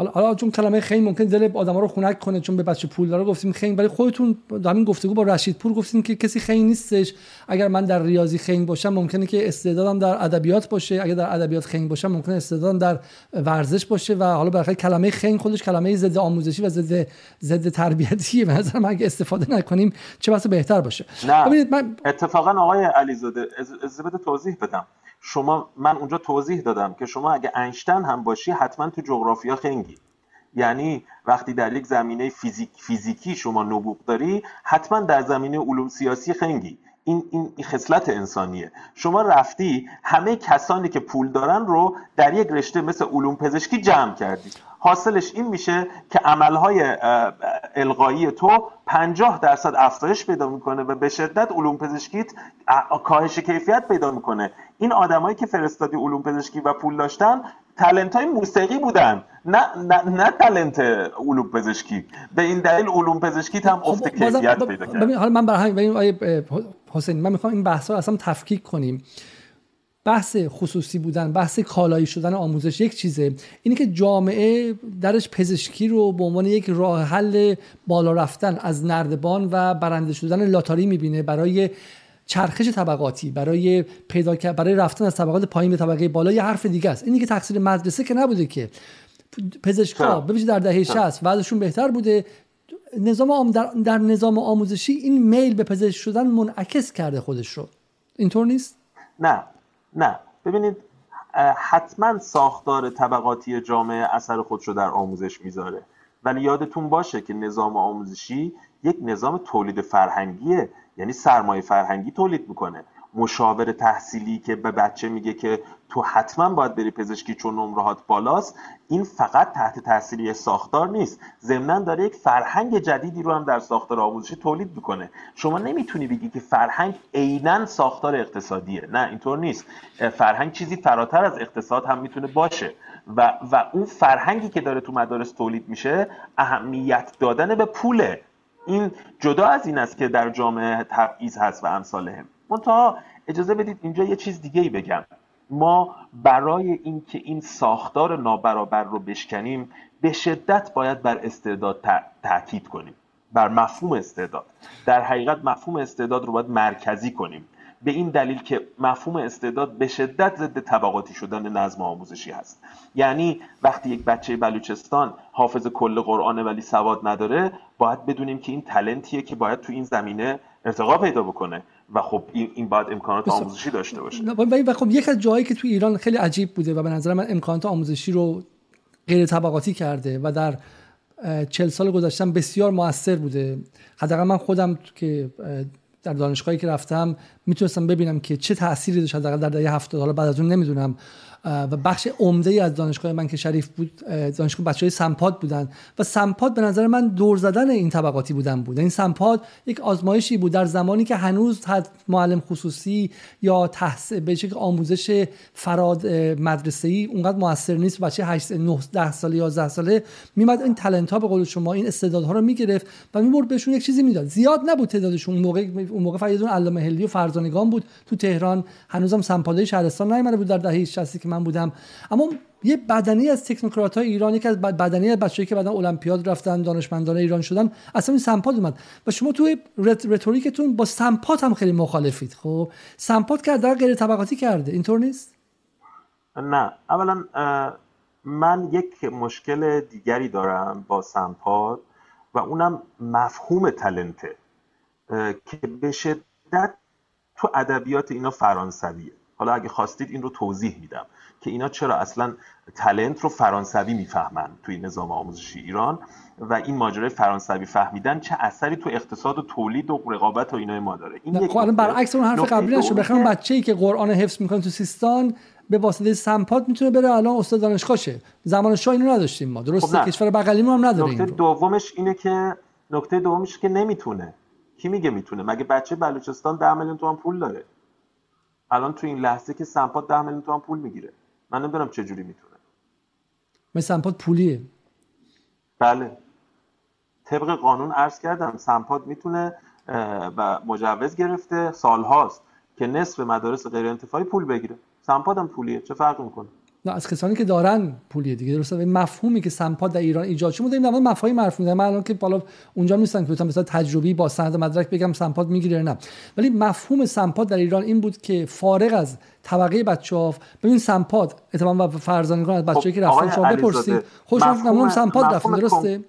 حالا حالا چون کلمه خنگ ممکن دل آدما رو خنک کنه چون به بچه پول داره گفتیم خنگ ولی خودتون در همین گفتگو با رشید پور گفتین که کسی خنگ نیستش. اگر من در ریاضی خنگ باشم ممکنه که استعدادم در ادبیات باشه. اگر در ادبیات خنگ باشم ممکنه استعدادم در ورزش باشه و حالا برخلاف کلمه خنگ خودش کلمه ضد آموزشی و ضد ضد تربیتیه. به نظر من اگه استفاده نکنیم چه بسا بهتر باشه. نه. من اتفاقا آقای علیزاده از توضیح بدم. شما من اونجا توضیح دادم که شما اگه اینشتن هم باشی حتما تو جغرافیا خنگی. یعنی وقتی در یک زمینه فیزیک فیزیکی شما نبوغ داری حتما در زمینه علوم سیاسی خنگی. این این خصلت انسانیه. شما رفتی همه کسانی که پول دارن رو در یک رشته مثل علوم پزشکی جمع کردی. حاصلش این میشه که عملهای القایی تو 50 درصد افزایش پیدا می‌کنه و به شدت علوم پزشکیت کاهش کیفیت پیدا می‌کنه. این آدمایی که فرستادی علوم پزشکی و پول داشتن تلنت های موسیقی بودن نه نه, نه تلنت علوم پزشکی. به این دلیل علوم پزشکی هم افت خب، کیفیت پیدا کرد. حالا من برای همین حسین من می‌خوام این بحث رو اصلا تفکیک کنیم. بحث خصوصی بودن بحث کالایی شدن آموزش یک چیزه. اینه که جامعه درش پزشکی رو به عنوان یک راه حل بالا رفتن از نردبان و برنده شدن لاتاری می‌بینه برای چرخش طبقاتی برای پیدا برای رفتن از طبقات پایین به طبقه بالا یه حرف دیگه است. اینی که تقصیر مدرسه که نبوده که. پزشکا ببینید در دهه 60 وضعشون بهتر بوده. نظام در... در نظام آموزشی این میل به پزشک شدن منعکس کرده خودش رو. اینطور نیست؟ نه. نه. ببینید حتما ساختار طبقاتی جامعه اثر خودش رو در آموزش می‌ذاره. ولی یادتون باشه که نظام آموزشی یک نظام تولید فرهنگیه. یعنی سرمایه فرهنگی تولید می‌کنه. مشاور تحصیلی که به بچه میگه که تو حتما باید بری پزشکی چون نمرهات بالاست این فقط تحت تاثیر ساختار نیست. ضمنا داره یک فرهنگ جدیدی رو هم در ساختار آموزشی تولید می‌کنه. شما نمی‌تونی بگی که فرهنگ عینا ساختار اقتصادیه. نه اینطور نیست. فرهنگ چیزی فراتر از اقتصاد هم می‌تونه باشه. و, و اون فرهنگی که داره تو مدارس تولید میشه اهمیت دادن به پوله. این جدا از این است که در جامعه تبعیض هست و امثال منتها اجازه بدید اینجا یه چیز دیگه ای بگم. ما برای اینکه این ساختار نابرابر رو بشکنیم به شدت باید بر استعداد تاکید کنیم. بر مفهوم استعداد. در حقیقت مفهوم استعداد رو باید مرکزی کنیم. به این دلیل که مفهوم استعداد به شدت ضد طبقاتی شدن نظم آموزشی هست. یعنی وقتی یک بچه بلوچستان حافظ کل قرآن ولی سواد نداره باید بدونیم که این تلنتیه که باید تو این زمینه ارتقا پیدا بکنه. و خب این باید امکانات آموزشی داشته باشه. و خب یک از جایی که تو ایران خیلی عجیب بوده و به نظر من امکانات آموزشی رو غیر طبقاتی کرده و در چل سال گذشتم بسیار موثر بوده. حداقل من خودم که در دانشگاهی که رفتم می‌تونستم ببینم که چه تأثیری داشت حداقل در دهه 70 حالا بعد از اون نمی‌دونم. و بخش عمده ای از دانشگاه من که شریف بود دانشگاه بچه های سمپاد بودن. و سمپاد به نظر من دور زدن این طبقاتی بودن بود. این سمپاد یک آزمایشی بود در زمانی که هنوز معلم خصوصی یا تحصیل به شکل آموزش فراد مدرسه ای اونقدر موثر نیست. بچه 8 9 10 ساله 11 ساله میمد این تالنت ها به قول شما این استعدادها رو می‌گرفت و می‌برد بهشون یک چیزی می‌داد. زیاد نبود تعدادشون. اون موقع اون موقع فقط علامه هلی و فرزانگان بود تو تهران. هنوزم سمپادای شهرستان نیامده بود در دهه 60 که من بودم. اما یه بدنی از تکنوکرات های ایران که از بدنی از بچه‌ای که بعدا المپیاد رفتن دانشمندان ایران شدن اصلا این سمپاد اومد. و شما توی رتوریکتون با سمپاد هم خیلی مخالفید. خب سمپاد که در غیر طبقاتی کرده. اینطور نیست؟ نه. اولا من یک مشکل دیگری دارم با سمپاد و اونم مفهوم تلنته که به شدت تو ادبیات اینا فرانسویه. حالا اگه خواستید این رو توضیح میدم. که اینا چرا اصلا تلنت رو فرانسوی می‌فهمن توی نظام آموزشی ایران و این ماجرای فرانسوی فهمیدن چه اثری تو اقتصاد و تولید و رقابت و اینا ما داره. این خب الان برعکس اون حرف قبلی نشه بخوام بچه‌ای که قرآن حفظ می‌کنه تو سیستان به واسطه سمپات می‌تونه بره. الان استاد دانشگاه شه زمان شاه اینو نداشتیم ما. درسته خب کشور بغلیمون هم نداره نکته دومش اینه که نکته دومش که نمی‌تونه. کی میگه می‌تونه؟ مگه بچه بلوچستان 10 میلیون تومان پول داره؟ الان تو این لحظه که سمپات 10 میلیون تومان پول می‌گیره. من نمی‌دونم چه جوری می‌تونه. من سمپات پولیه. بله. طبق قانون عرض کردم سمپات می‌تونه و مجوز گرفته سالهاست که نصف مدارس غیر انتفاعی پول بگیره. سمپات هم پولیه. چه فرق می‌کنه؟ نه از کسانی که دارن پولیه دیگه درسته؟ این مفهومی که سمپاد در ایران ایجاد شده این مفاهیم مفاهیم من الان که بالا اونجا نیستم که مثلا تجربی با سند مدرک بگم سمپاد می‌گیره نه. ولی مفهوم سمپاد در ایران این بود که فارغ از طبقه بچه‌ها ببین سمپاد اتفاقا و فرزانگان از بچه‌ای که رفتن شما بپرسید. خوشم مفهوم سمپاد رفتن درسته؟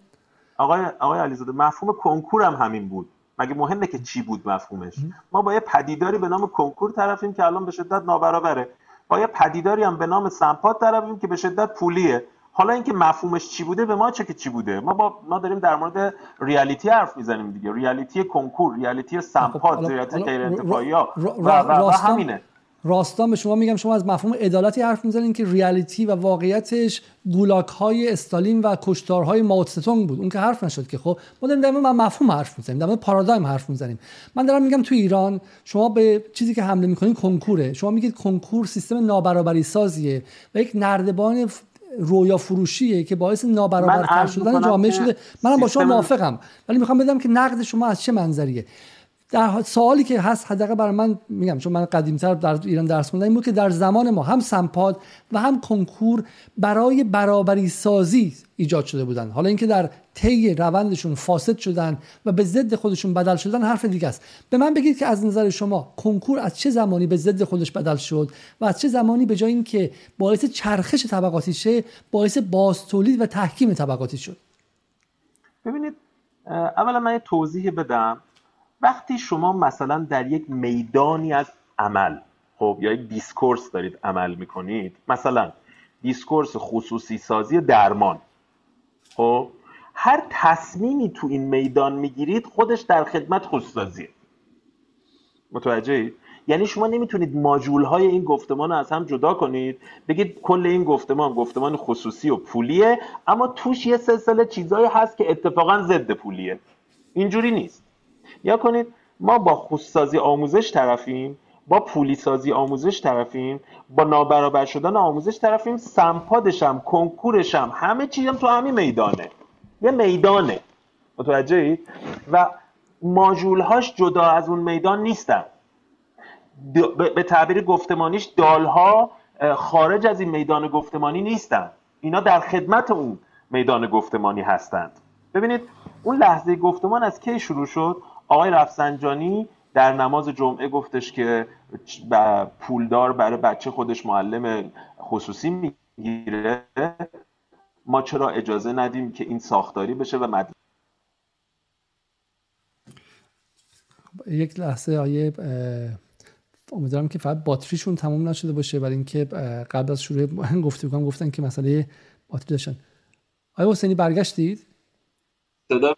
آقای آقای علیزاده مفهوم کنکور هم همین بود. مگه مهمه که چی بود مفهومش؟ ما با یه پدیداری به نام کنکور طرفیم که الان به شدت نابرابره. با یه پدیداری هم به نام سمپات طرفیم که به شدت پولیه؟ حالا اینکه مفهومش چی بوده به ما چه که چی بوده؟ ما با ما داریم در مورد ریالیتی حرف می‌زنیم دیگه. ریالیتی کنکور ریالیتی سمپاد ریالیتی غیر انتفاعی ها. و, و, و همینه. راستان به شما میگم شما از مفهوم عدالتی حرف می‌زنین که ریالیتی و واقعیتش گولاک های استالین و کشتارهای ماوتستونگ بود. اون که حرف نشد که. خب ما داریم در من مفهوم حرف می‌زنیم در پارادایم حرف می‌زنیم. من دارم میگم تو ایران شما به چیزی که حمله می‌کنین کنکوره. شما میگید کنکور سیستم نابرابری سازیه و یک نردبان رویا فروشیه که باعث نابرابرتر شدن جامعه شده. منم با شما موافقم. ولی می‌خوام بدم که نقد شما از چه منظریه. در سوالی که هست حداقل برای من میگم چون من قدیمتر در ایران درس خوندم این بود که در زمان ما هم سمپاد و هم کنکور برای برابری سازی ایجاد شده بودن. حالا اینکه در طی روندشون فاسد شدن و به ضد خودشون بدل شدن حرف دیگه است. به من بگید که از نظر شما کنکور از چه زمانی به ضد خودش بدل شد و از چه زمانی به جای اینکه باعث چرخش طبقاتی شه باعث بازتولید و تحکیم طبقاتی شد؟ ببینید اولا من توضیح بدم. وقتی شما مثلا در یک میدانی از عمل خب یا یک discourse دارید عمل می‌کنید مثلا discourse خصوصی سازی درمان خب هر تصمیمی تو این میدان می‌گیرید خودش در خدمت خصوصی متوجه یعنی شما نمی‌تونید ماجول های این گفتمان رو از هم جدا کنید بگید کل این گفتمان گفتمان خصوصی و پولیه اما توش یه سلسله چیزایی هست که اتفاقا ضد پولیه. اینجوری نیست. یا کنید ما با خصوصی آموزش طرفیم با پولی سازی آموزش طرفیم با نابرابر شدن آموزش طرفیم سمپادشم کنکورشم همه چیزم تو همین میدانه. یه میدانه. متوجه و ماژولهاش جدا از اون میدان نیستن. به تعبیر گفتمانیش دالها خارج از این میدان گفتمانی نیستن. اینا در خدمت اون میدان گفتمانی هستند. ببینید اون لحظه گفتمان از کی شروع شد؟ آقای رفسنجانی در نماز جمعه گفتش که پولدار برای بچه خودش معلم خصوصی می‌گیره. ما چرا اجازه ندیم که این ساختاری بشه و مد... یک لحظه آیه امیدوارم که فقط باتریشون تموم نشده باشه برای اینکه قبل از شروع گفته بکنم گفتن که مسئله باتری داشتن. آیا حسینی برگشتید؟ صدا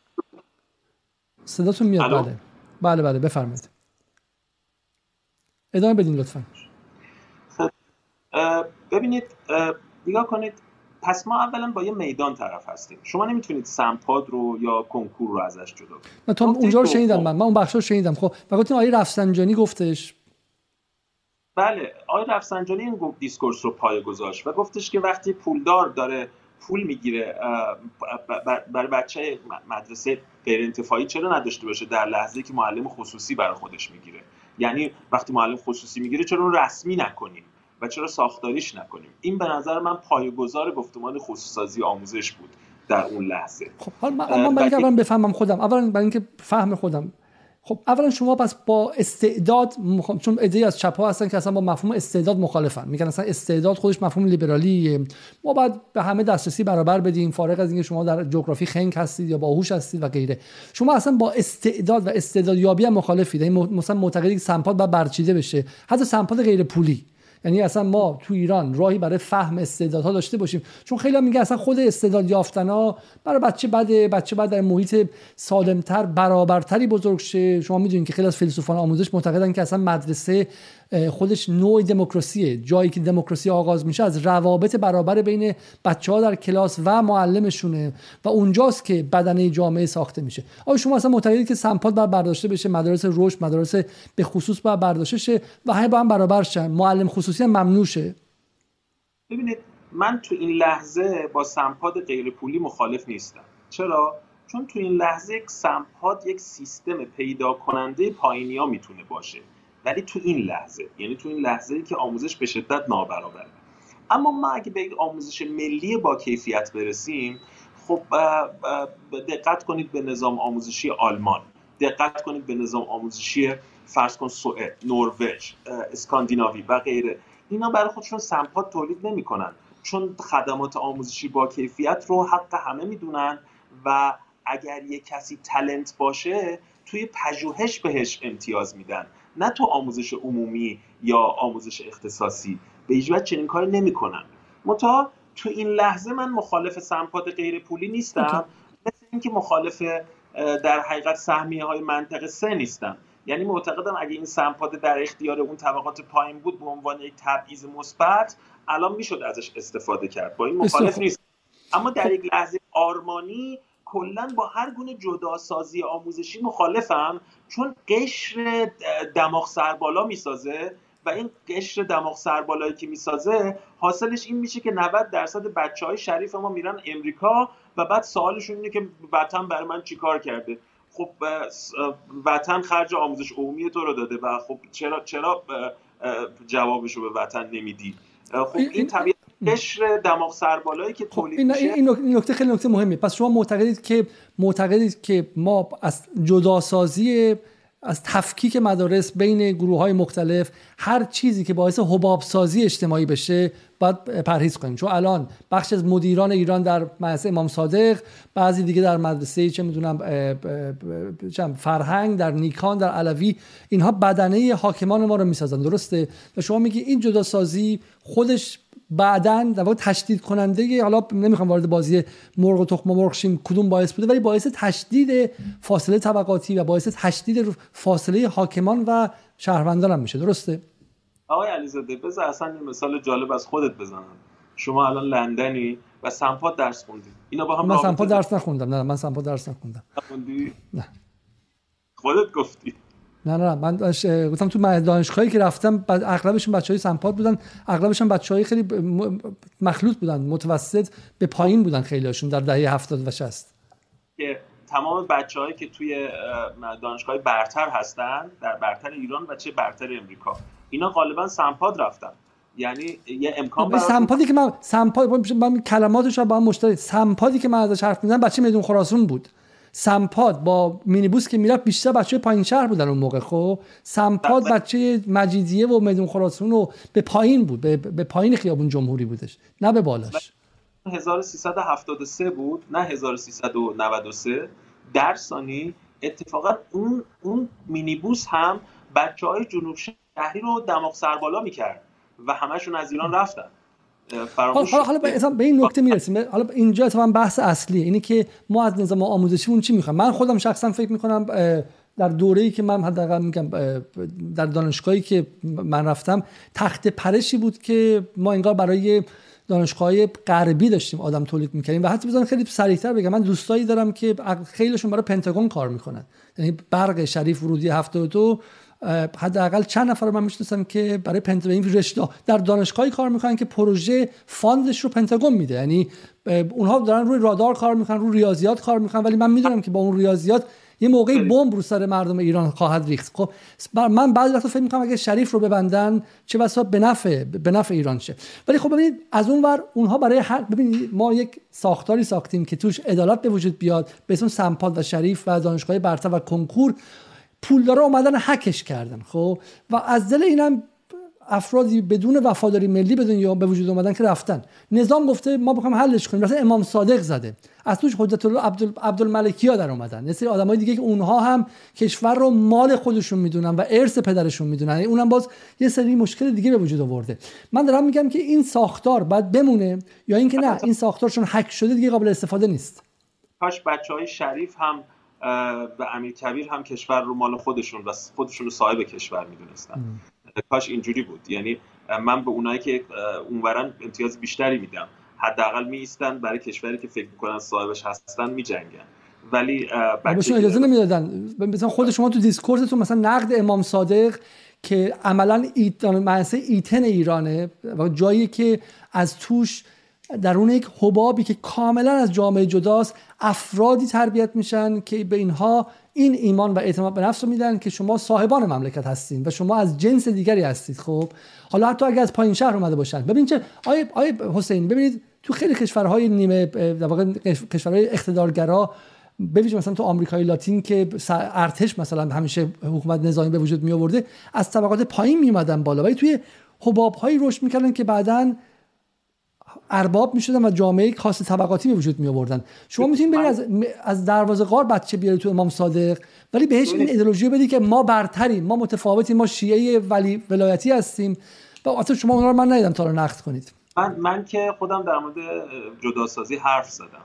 صداتون میاد. بله. بله بله. بفرمایید. ادامه بدین لطفا. خب، ببینید نگاه کنید. پس ما اولا با یه میدان طرف هستیم. شما نمی‌تونید سمپاد رو یا کنکور رو ازش جدا کنید. تو اونجا رو شنیدم من. من اون بخش رو شنیدم. خب و گفتین آقای رفسنجانی گفتش. بله آقای رفسنجانی این discourse رو پایه گذاشت و گفتش که وقتی پولدار داره پول می‌گیره برای بچه مدرسه غیر انتفاعی چرا نداشته باشه؟ در لحظه که معلم خصوصی برای خودش می‌گیره. یعنی وقتی معلم خصوصی می‌گیره چرا اون رسمی نکنیم و چرا ساختاریش نکنیم؟ این به نظر من پایه‌گذار گفتمان خصوصی آموزش بود در اون لحظه. خب حالا من, من بفهمم خودم اولا برای اینکه فهم خودم خب اولا شما پس با استعداد مخ... چون ایده از چپ ها هستن که اصلا با مفهوم استعداد مخالفن. میگن اصلا استعداد خودش مفهوم لیبرالیه. ما باید به همه دسترسی برابر بدیم. فارغ از اینکه شما در جغرافی خنگ هستید یا باهوش هستید و غیره. شما اصلا با استعداد و استعداد یابی هم مخالفید. یعنی مثلا معتقدید سمپاد باید برچیده بشه. حتی سمپاد غیر پولی یعنی اصلا ما تو ایران راهی برای فهم استعدادها داشته باشیم. چون خیلی میگه اصلا خود استعداد یافتنا برای بچه بده بچه بعد در محیط سالمتر برابرتری بزرگ شه. شما می‌دونید که خیلی از فیلسوفان آموزش معتقدن که اصلا مدرسه خودش نوع دموکراسیه. جایی که دموکراسی آغاز میشه از روابط برابر بین بچه ها در کلاس و معلمشونه و اونجاست که بدنه جامعه ساخته میشه. آیا شما اصلا معتقدید که سمپات بر برداشته بشه؟ مدارس رشد مدارس به خصوص بر برداشته شه و همه با هم برابر شن. معلم خصوصی هم ممنوع ببینید من تو این لحظه با سمپاد غیر پولی مخالف نیستم. چرا؟ چون تو این لحظه یک سمپاد یک سیستم پیدا کننده پایینی ها می‌تونه باشه. ولی تو این لحظه یعنی تو این لحظه ای که آموزش به شدت نابرابره. اما ما اگه به یک آموزش ملی با کیفیت برسیم خب دقت کنید به نظام آموزشی آلمان دقت کنید به نظام آموزشی فرض کن سوئد نروژ اسکاندیناوی و غیره. اینا برای خودشون سمپاد تولید نمی‌کنن. چون خدمات آموزشی با کیفیت رو حق همه می‌دونن و اگر یه کسی تلنت باشه توی پژوهش بهش امتیاز میدن. نه تو آموزش عمومی یا آموزش اختصاصی. به هیچ چنین کاری نمی‌کنن. متا تو این لحظه من مخالف سمپاد غیر پولی نیستم. مثل اینکه مخالف در حقیقت سهمیه های منطقه سه نیستم. یعنی معتقدم اگه این سمپاد در اختیار اون طبقات پایین بود به عنوان یک تبعیض مثبت الان می‌شد ازش استفاده کرد. با این مخالف نیست اما در یک لحظه آرمانی کلا با هر گونه جداسازی آموزشی مخالفم چون قشر دماغ سربالا می‌سازه و این قشر دماغ سربالایی که می‌سازه حاصلش این میشه که 90 درصد بچه های شریف ما میرن امریکا و بعد سوالشون اینه که وطن برای من چیکار کرده؟ خب وطن خرج آموزش عمومی تو رو داده و خب چرا چرا جوابشو به وطن نمیدی؟ خب این طبیعت قشر دماغ سربالایی که خب، تولید این, این نکته خیلی نکته مهمی پس شما معتقدید که معتقدید که ما از جداسازی از تفکیک مدارس بین گروه های مختلف هر چیزی که باعث حباب سازی اجتماعی بشه باید پرهیز کنیم. چون الان بخش از مدیران ایران در مدرسه امام صادق بعضی دیگه در مدرسه چه می‌دونم فرهنگ در نیکان در علوی اینها بدنه حاکمان ما رو می‌سازن. درسته؟ و شما میگی این جدا سازی خودش بعدا در واقع تشدید کننده حالا نمی‌خوام وارد بازی مرغ و تخم مرغ شیم کدوم باعث بوده ولی باعث تشدید فاصله طبقاتی و باعث تشدید فاصله حاکمان و شهروندان هم میشه. درسته؟ آقای علیزاده بذار اصلا یه مثال جالب از خودت بزنم. شما الان لندنی و سمپا درس خوندی. اینا با هم من سمپا درس نخوندم. نه من سمپا درس نخوندم. نه. خودت گفتی. نه نه من گفتم تو دانشگاهی که رفتم اغلبشون بچهای سمپات بودن اغلبشون بچهای خیلی مخلوط بودن متوسط به پایین بودن خیلیشون در دهه 70 و 60 که تمام بچههایی که توی دانشگاه برتر هستن در برتر ایران و چه برتر امریکا اینا غالبا سمپاد رفتن. یعنی یه امکان برای سمپادی که من سمپاد من کلماتش با هم مشترک سمپادی که من ازش حرف می‌زنم بچه میدون خراسون بود. سمپاد با مینیبوس که می‌رفت بیشتر بچه پایین شهر بودن اون موقع خب؟ سمپاد بله. بچه مجیدیه و میدون خراسون و به پایین بود به, به پایین خیابون جمهوری بودش نه به بالاش. 1373 بود نه 1393 در ثانی اتفاقا اون اون مینیبوس هم بچه های جنوب شهری رو دماغ سربالا می‌کرد و همشون از ایران رفتن. حالا حالا به این نکته می‌رسیم. حالا اینجا اتفاقا بحث اصلی اینه که ما از نظام آموزشیمون چی می‌خوایم؟ من خودم شخصا فکر می‌کنم در دوره‌ای که من حداقل میگم در دانشگاهی که من رفتم تخته پرشی بود که ما انگار برای دانشگاه غربی داشتیم آدم تولید می‌کردیم. و حتی بزن خیلی سریعتر بگم من دوستایی دارم که خیلیشون برای پنتاگون کار می‌کنن. یعنی برق شریف ورودی 72 حداقل چند نفر من می‌شناسم که برای پنتاگون رشته در دانشگاهی کار می‌کنن که پروژه fund ش رو پنتاگون میده. یعنی اونها دارن روی رادار کار می‌کنن روی ریاضیات کار می‌کنن. ولی من می‌دونم که با اون ریاضیات یه موقعی بمب رو سر مردم ایران خواهد ریخت. خب من بعضی وقتا فکر می‌کنم اگه شریف رو ببندن چه بسا به نفع به نفع ایران شه. ولی خب ببینید از اون ور اونها برای هر ببینید ما یک ساختاری ساختیم که توش عدالت به وجود بیاد به اسم سمپاد و شریف و دانشگاه برتر و کنکور. پولدارا اومدن حکش کردن خب؟ و از دل اینم افرادی بدون وفاداری ملی بدون یا به وجود اومدن که رفتن. نظام گفته ما بخوام حلش کنیم. مثلا امام صادق زده. از توش حجت الله عبدالملکی ها در اومدن. مثل آدمای دیگه که اونها هم کشور رو مال خودشون می‌دونن و ارث پدرشون می‌دونن. یعنی اونم باز یه سری مشکل دیگه به وجود آورده. من دارم میگم که این ساختار باید بمونه یا اینکه نه این ساختارشون حک شده دیگه قابل استفاده نیست. کاش بچه های شریف هم و امیر کبیر هم کشور رو مال خودشون و خودشون رو صاحب کشور می‌دونستن. کاش اینجوری بود. یعنی من به اونایی که اونورن امتیاز بیشتری میدم. حداقل می ایستن برای کشوری که فکر می‌کنن صاحبش هستن میجنگن. ولی بهشون اجازه نمی‌دادن. مثلا خود شما تو discourse تون مثلا نقد امام صادق که عملا ایت... ایتن ایرانه و جایی که از توش درون یک حبابی که کاملا از جامعه جداست افرادی تربیت میشن که به اینها این ایمان و اعتماد به نفس رو میدن که شما صاحبان مملکت هستین و شما از جنس دیگری هستید. خب حالا حتی اگر از پایین شهر اومده باشن. ببین چه آیه آیه حسین ببینید تو خیلی کشورهای نیمه در واقع کشورهای اقتدارگرا ببینید مثلا تو آمریکای لاتین که ارتش مثلا همیشه حکومت نظامی به وجود می آورده از طبقات پایین می بالا. ولی توی حباب هایی رشد می‌کردن که بعداً ارباب می‌شدن و جامعه خاص طبقاتی به وجود می آوردن شما می‌تونید برید از از دروازه غار بچه بیاری تو امام صادق ولی بهش این ایدئولوژی بدی که ما برتریم ما متفاوتیم ما شیعه ولی ولایتی هستیم. و اصلا شما اونها رو من ندیدم تا رو نقد کنید. من, من که خودم در مورد جداسازی حرف زدم.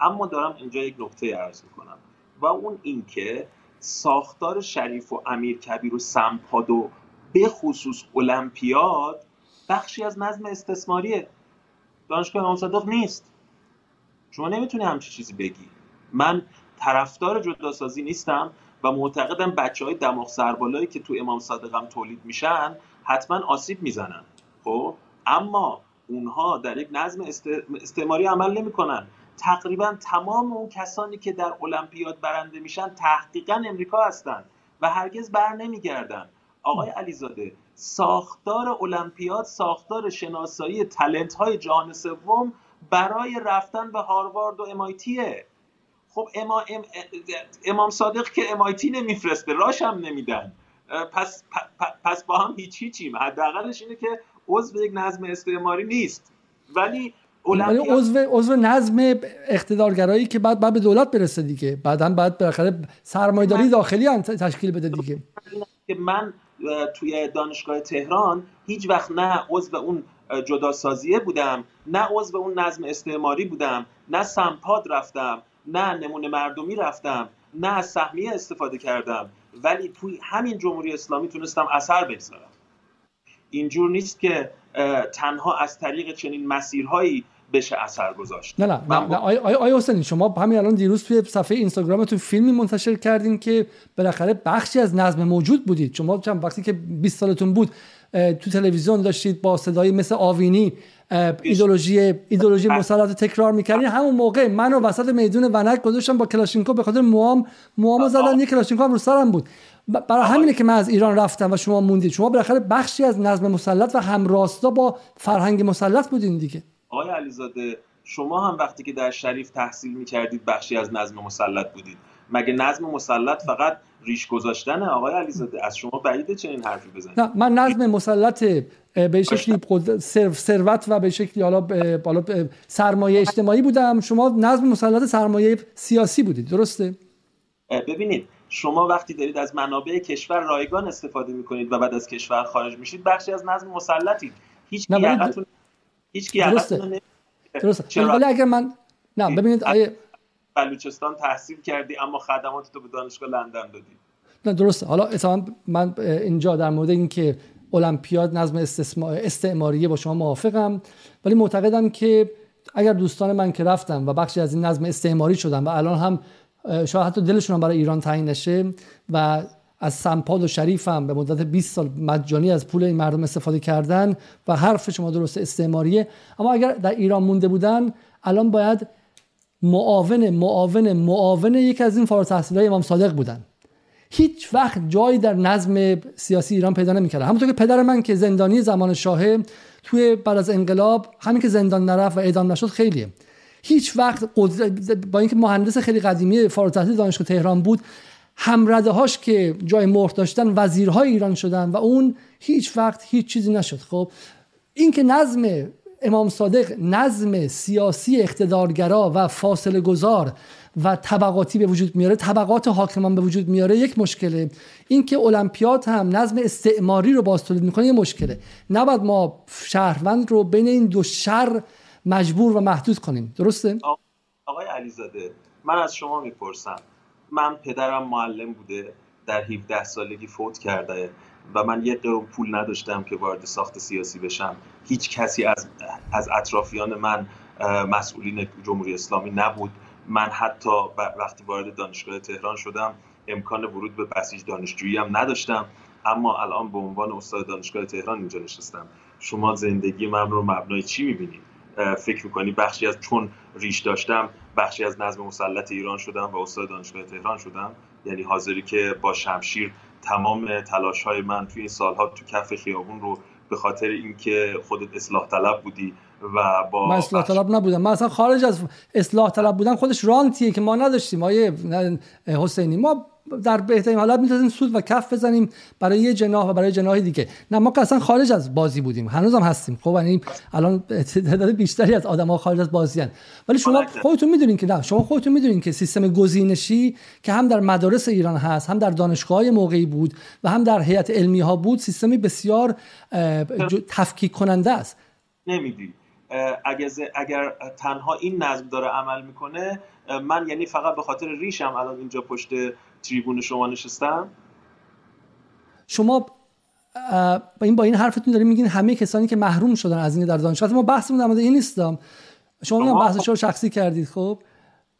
اما دارم اینجا یک نکته ارز می‌کنم. و اون اینکه ساختار شریف و امیر کبیر و سمپادو به خصوص المپیاد بخشی از نظم استثماریه. دانشگاه امام صادق نیست. شما نمی‌تونی همچی چیزی بگی. من طرفدار جداسازی نیستم و معتقدم بچه های دماغ سربالایی که تو امام صادقم تولید میشن حتما آسیب می‌زنن. خب؟ اما اونها در یک نظم استعماری عمل نمی‌کنن. تقریبا تمام اون کسانی که در المپیاد برنده میشن تحقیقا امریکا هستند و هرگز بر نمیگردن. آقای علیزاده ساختار المپیاد ساختار شناسایی تلنت های جهان سوم برای رفتن به هاروارد و امایتیه خب اما امام صادق که امایتی نمیفرسته راش هم نمیدن. پس, پس با هم هیچ هیچیم. حداقلش اینه که عضو یک نظم استعماری نیست. ولی ولی عضو عضو نظم اقتدارگرایی که بعد بعد به دولت برسه دیگه. بعدا بعد بالاخره سرمایه‌داری داخلی هم تشکیل بده دیگه. که من توی دانشگاه تهران هیچ وقت نه عضو اون جداسازیه بودم نه عضو اون نظم استعماری بودم نه سمپاد رفتم نه نمونه مردمی رفتم نه از سهمیه استفاده کردم. ولی توی همین جمهوری اسلامی تونستم اثر بگذارم. اینجور نیست که تنها از طریق چنین مسیرهایی بشه اثر گذاشت. نه نه, نه, نه آیا حسینی شما همین الان دیروز توی صفحه اینستاگرام تو فیلمی منتشر کردین که بالاخره بخشی از نظم موجود بودید. شما چند وقتی که 20 سالتون بود تو تلویزیون داشتید با صدای مثل آوینی ایدولوژی ایدولوژی مسلط تکرار می‌کردین. همون موقع منو وسط میدون ونک گذاشتم با کلاشینکوف به خاطر موام موامو زدن یه کلاشینکوف رو سرم بود. برای همینه که من از ایران رفتم و شما موندید. شما بالاخره بخشی از نظم مسلط و همراستا با فرهنگ مسلط بودین دیگه. آقای علیزاده شما هم وقتی که در شریف تحصیل می‌کردید بخشی از نظم مسلط بودید. مگه نظم مسلط فقط ریش گذاشتن آقای علیزاده؟ از شما بعیده چنین حرفی بزنید؟ نه من نظم مسلط به شکلی ثروت و به شکلی حالا حالا سرمایه اجتماعی بودم. شما نظم مسلط سرمایه سیاسی بودید درسته؟ ببینید شما وقتی دارید از منابع کشور رایگان استفاده می‌کنید و بعد از کشور خارج میشید بخشی از نظم مسلطید هیچ گیرتون هیچ درسته. درسته. ولی اگر من نه ببینید آیه بلوچستان تحصیل کردی اما خدمات تو به دانشگاه لندن دادی نه درسته. حالا اتفاقا من اینجا در مورد اینکه المپیاد نظم استعماریه با شما موافقم ولی معتقدم که اگر دوستان من که رفتم و بخشی از این نظم استعماری شدن و الان هم شاید حتی دلشون هم برای ایران تعیین نشه و از سمپاد و شریف هم به مدت 20 سال مجانی از پول این مردم استفاده کردن و حرف شما درست استعماریه. اما اگر در ایران مونده بودن الان باید معاون معاون معاون یکی از این فارغ های امام صادق بودن. هیچ وقت جایی در نظم سیاسی ایران پیدا نمی‌کرد همونطور که پدر من که زندانی زمان شاهه توی بعد از انقلاب همین که زندان نرفت و اعدام نشد خیلیه. هیچ وقت با اینکه مهندس خیلی قدیمی فارغ التحصیل دانشگاه تهران بود همرده هاش که جای مهر داشتن وزیرهای ایران شدن و اون هیچ وقت هیچ چیزی نشد. خب این که نظم امام صادق نظم سیاسی اقتدارگرا و فاصله گذار و طبقاتی به وجود میاره طبقات حاکمان به وجود میاره یک مشکله. اینکه المپیاد هم نظم استعماری رو باز تولید می‌کنه یه مشکله. نباید ما شهروند رو بین این دو شر مجبور و محدود کنیم. درسته؟ آقای علیزاده من از شما می‌پرسم. من پدرم معلم بوده در 17 سالگی فوت کرده و من یه قرون پول نداشتم که وارد ساخت سیاسی بشم. هیچ کسی از, از اطرافیان من مسئولین جمهوری اسلامی نبود. من حتی وقتی وارد دانشگاه تهران شدم امکان ورود به بسیج دانشجویی هم نداشتم. اما الان به عنوان استاد دانشگاه تهران اینجا نشستم. شما زندگی من رو مبنای چی می‌بینید فکر می‌کنی بخشی از چون ریش داشتم بخشی از نظم مسلط ایران شدم و استاد دانشگاه تهران شدم. یعنی حاضری که با شمشیر تمام تلاش های من توی این سالها تو کف خیابون رو به خاطر اینکه خودت اصلاح طلب بودی و با من اصلاح طلب نبودم. من اصلا خارج از اصلاح طلب بودن خودش رانتیه که ما نداشتیم. آیه حسینی ما در بهترین حالت می‌تونیم سود و کف بزنیم برای یه جناح و برای جناح دیگه. نه ما که اصلا خارج از بازی بودیم. هنوز هم هستیم. خب یعنی الان تعداد بیشتری از آدم ها خارج از بازی هن. ولی شما خودتون می‌دونین که نه شما خودتون می‌دونین که سیستم گزینشی که هم در مدارس ایران هست هم در دانشگاه موقعی بود و هم در هیئت علمی ها بود سیستمی بسیار تفکیک کننده است. نمیدی. اگر تنها این نظم داره عمل می‌کنه من یعنی فقط به خاطر ریشم الان اینجا پشت تریبون شما نشستم شما با این با این حرفتون داریم میگین همه کسانی که محروم شدن از این در دانشگاه. ما بحثمون در مورد این نیستم شما میگم بحث رو شخصی کردید خب؟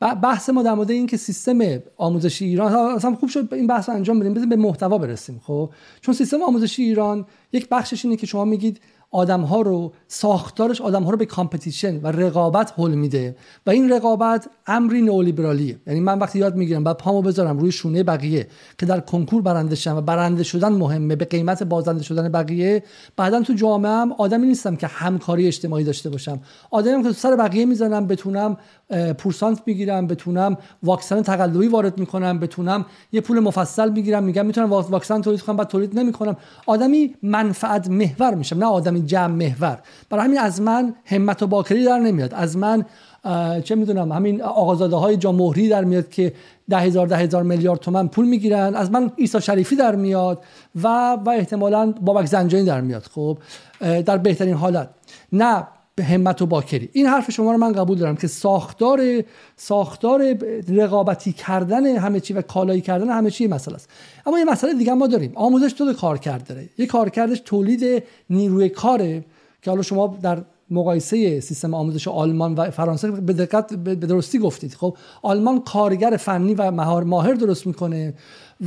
بحث ما در مورد این که سیستم آموزشی ایران اصلا خوب شد این بحث رو انجام بدیم به محتوا برسیم خب؟ چون سیستم آموزشی ایران یک بخشش اینه که شما میگید آدم ها رو ساختارش آدم ها رو به کامپتیشن و رقابت حل میده. و این رقابت امری نئولیبرالیه. یعنی من وقتی یاد می‌گیرم بعد پامو بذارم روی شونه بقیه که در کنکور برنده شدن و برنده شدن مهمه به قیمت بازنده شدن بقیه بعدا تو جامعه هم آدمی نیستم که همکاری اجتماعی داشته باشم. آدمی که تو سر بقیه می‌زنم بتونم پورسانت می‌گیرم بتونم واکسن تقلبی وارد می‌کنم بتونم یه پول مفصل می‌گیرم میگم می‌تونم واکسن تولید کنم بعد تولید نمی‌کنم. آدمی منفعت محور میشم نه آدمی جمع محور. برای همین از من همت و باکری در نمیاد. از من چه می‌دونم همین آقازاده های جامهوری در میاد که ده هزار ده هزار میلیارد تومن پول می‌گیرن. از من ایسا شریفی در میاد و و احتمالا بابک زنجانی در میاد. خب در بهترین حالت. نه به همت و باکری. این حرف شما رو من قبول دارم که ساختار ساختار رقابتی کردن همه چی و کالایی کردن همه چی مسئله است. اما یه مسئله دیگه ما داریم. آموزش تو کار داره. یه کارکردش تولید نیروی کاره که حالا شما در مقایسه سیستم آموزش آلمان و فرانسه به دقت به درستی گفتید. خب آلمان کارگر فنی و مهار ماهر درست می‌کنه.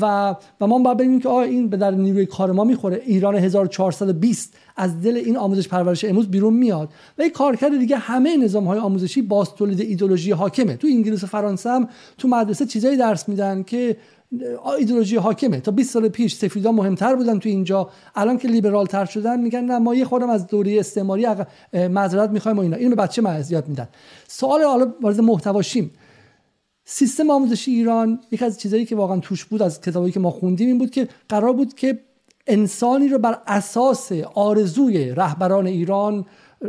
و و ما باید ببینیم که آیا این به در نیروی کار ما می‌خوره. ایران 1420 از دل این آموزش پرورش امروز بیرون میاد. و یک کارکرد دیگه همه نظام های آموزشی باز تولید ایدولوژی حاکمه. تو انگلیس و فرانسه هم تو مدرسه چیزایی درس میدن که ایدولوژی حاکمه. تا 20 سال پیش سفیدا مهمتر بودن تو اینجا. الان که لیبرال تر شدن میگن نه ما یه خودم از دوره استعماری معذرت می‌خوایم و اینا. اینو به بچه معذرت میدن. سوال حالا وارد محتواشیم سیستم آموزشی ایران یک از چیزایی که واقعا توش بود از کتابی که ما خوندیم این بود که قرار بود که انسانی رو بر اساس آرزوی رهبران ایران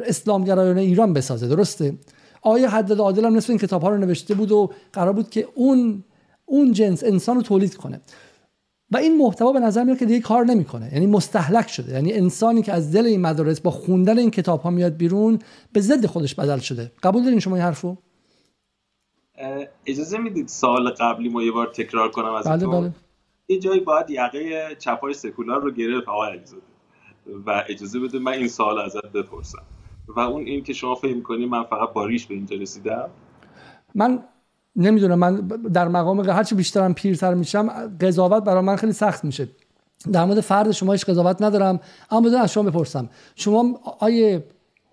اسلامگرایان ایران بسازه. درسته؟ آیا حداد عادل هم نصف این کتاب ها رو نوشته بود و قرار بود که اون اون جنس انسان رو تولید کنه؟ و این محتوا به نظر میاد که دیگه کار نمی‌کنه. یعنی مستحلک شده. یعنی انسانی که از دل این مدارس با خوندن این کتاب ها میاد بیرون به ضد خودش بدل شده. قبول دارین شما این حرفو؟ اجازه می‌دید سال قبلی ما یه بار تکرار کنم از بله بله. یه جایی باید یقه چپای سکولار رو گرفت آقای علیزاده. و اجازه بده من این سال ازت بپرسم. و اون این که شما فهم کنی من فقط با ریش به اینجا رسیدم؟ من نمی‌دونم من در مقام هرچی بیشترم پیرتر میشم قضاوت برای من خیلی سخت میشه. در مورد فرد شما هیچ قضاوت ندارم اما بدون از شما بپرسم. شما آیه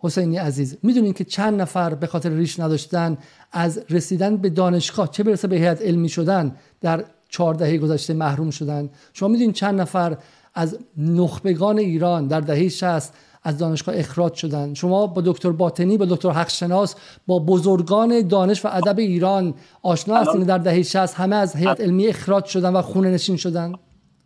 حسینی عزیز می‌دونین که چند نفر به خاطر ریش نداشتن از رسیدن به دانشگاه چه برسه به هیئت علمی شدن در چهار دهه گذشته محروم شدن. شما می‌دونین چند نفر از نخبگان ایران در دهه 60 از دانشگاه اخراج شدن. شما با دکتر باطنی با دکتر حقشناس با بزرگان دانش و ادب ایران آشنا هستین در دهه 60 همه از هیئت علمی اخراج شدن و خونه نشین شدن؟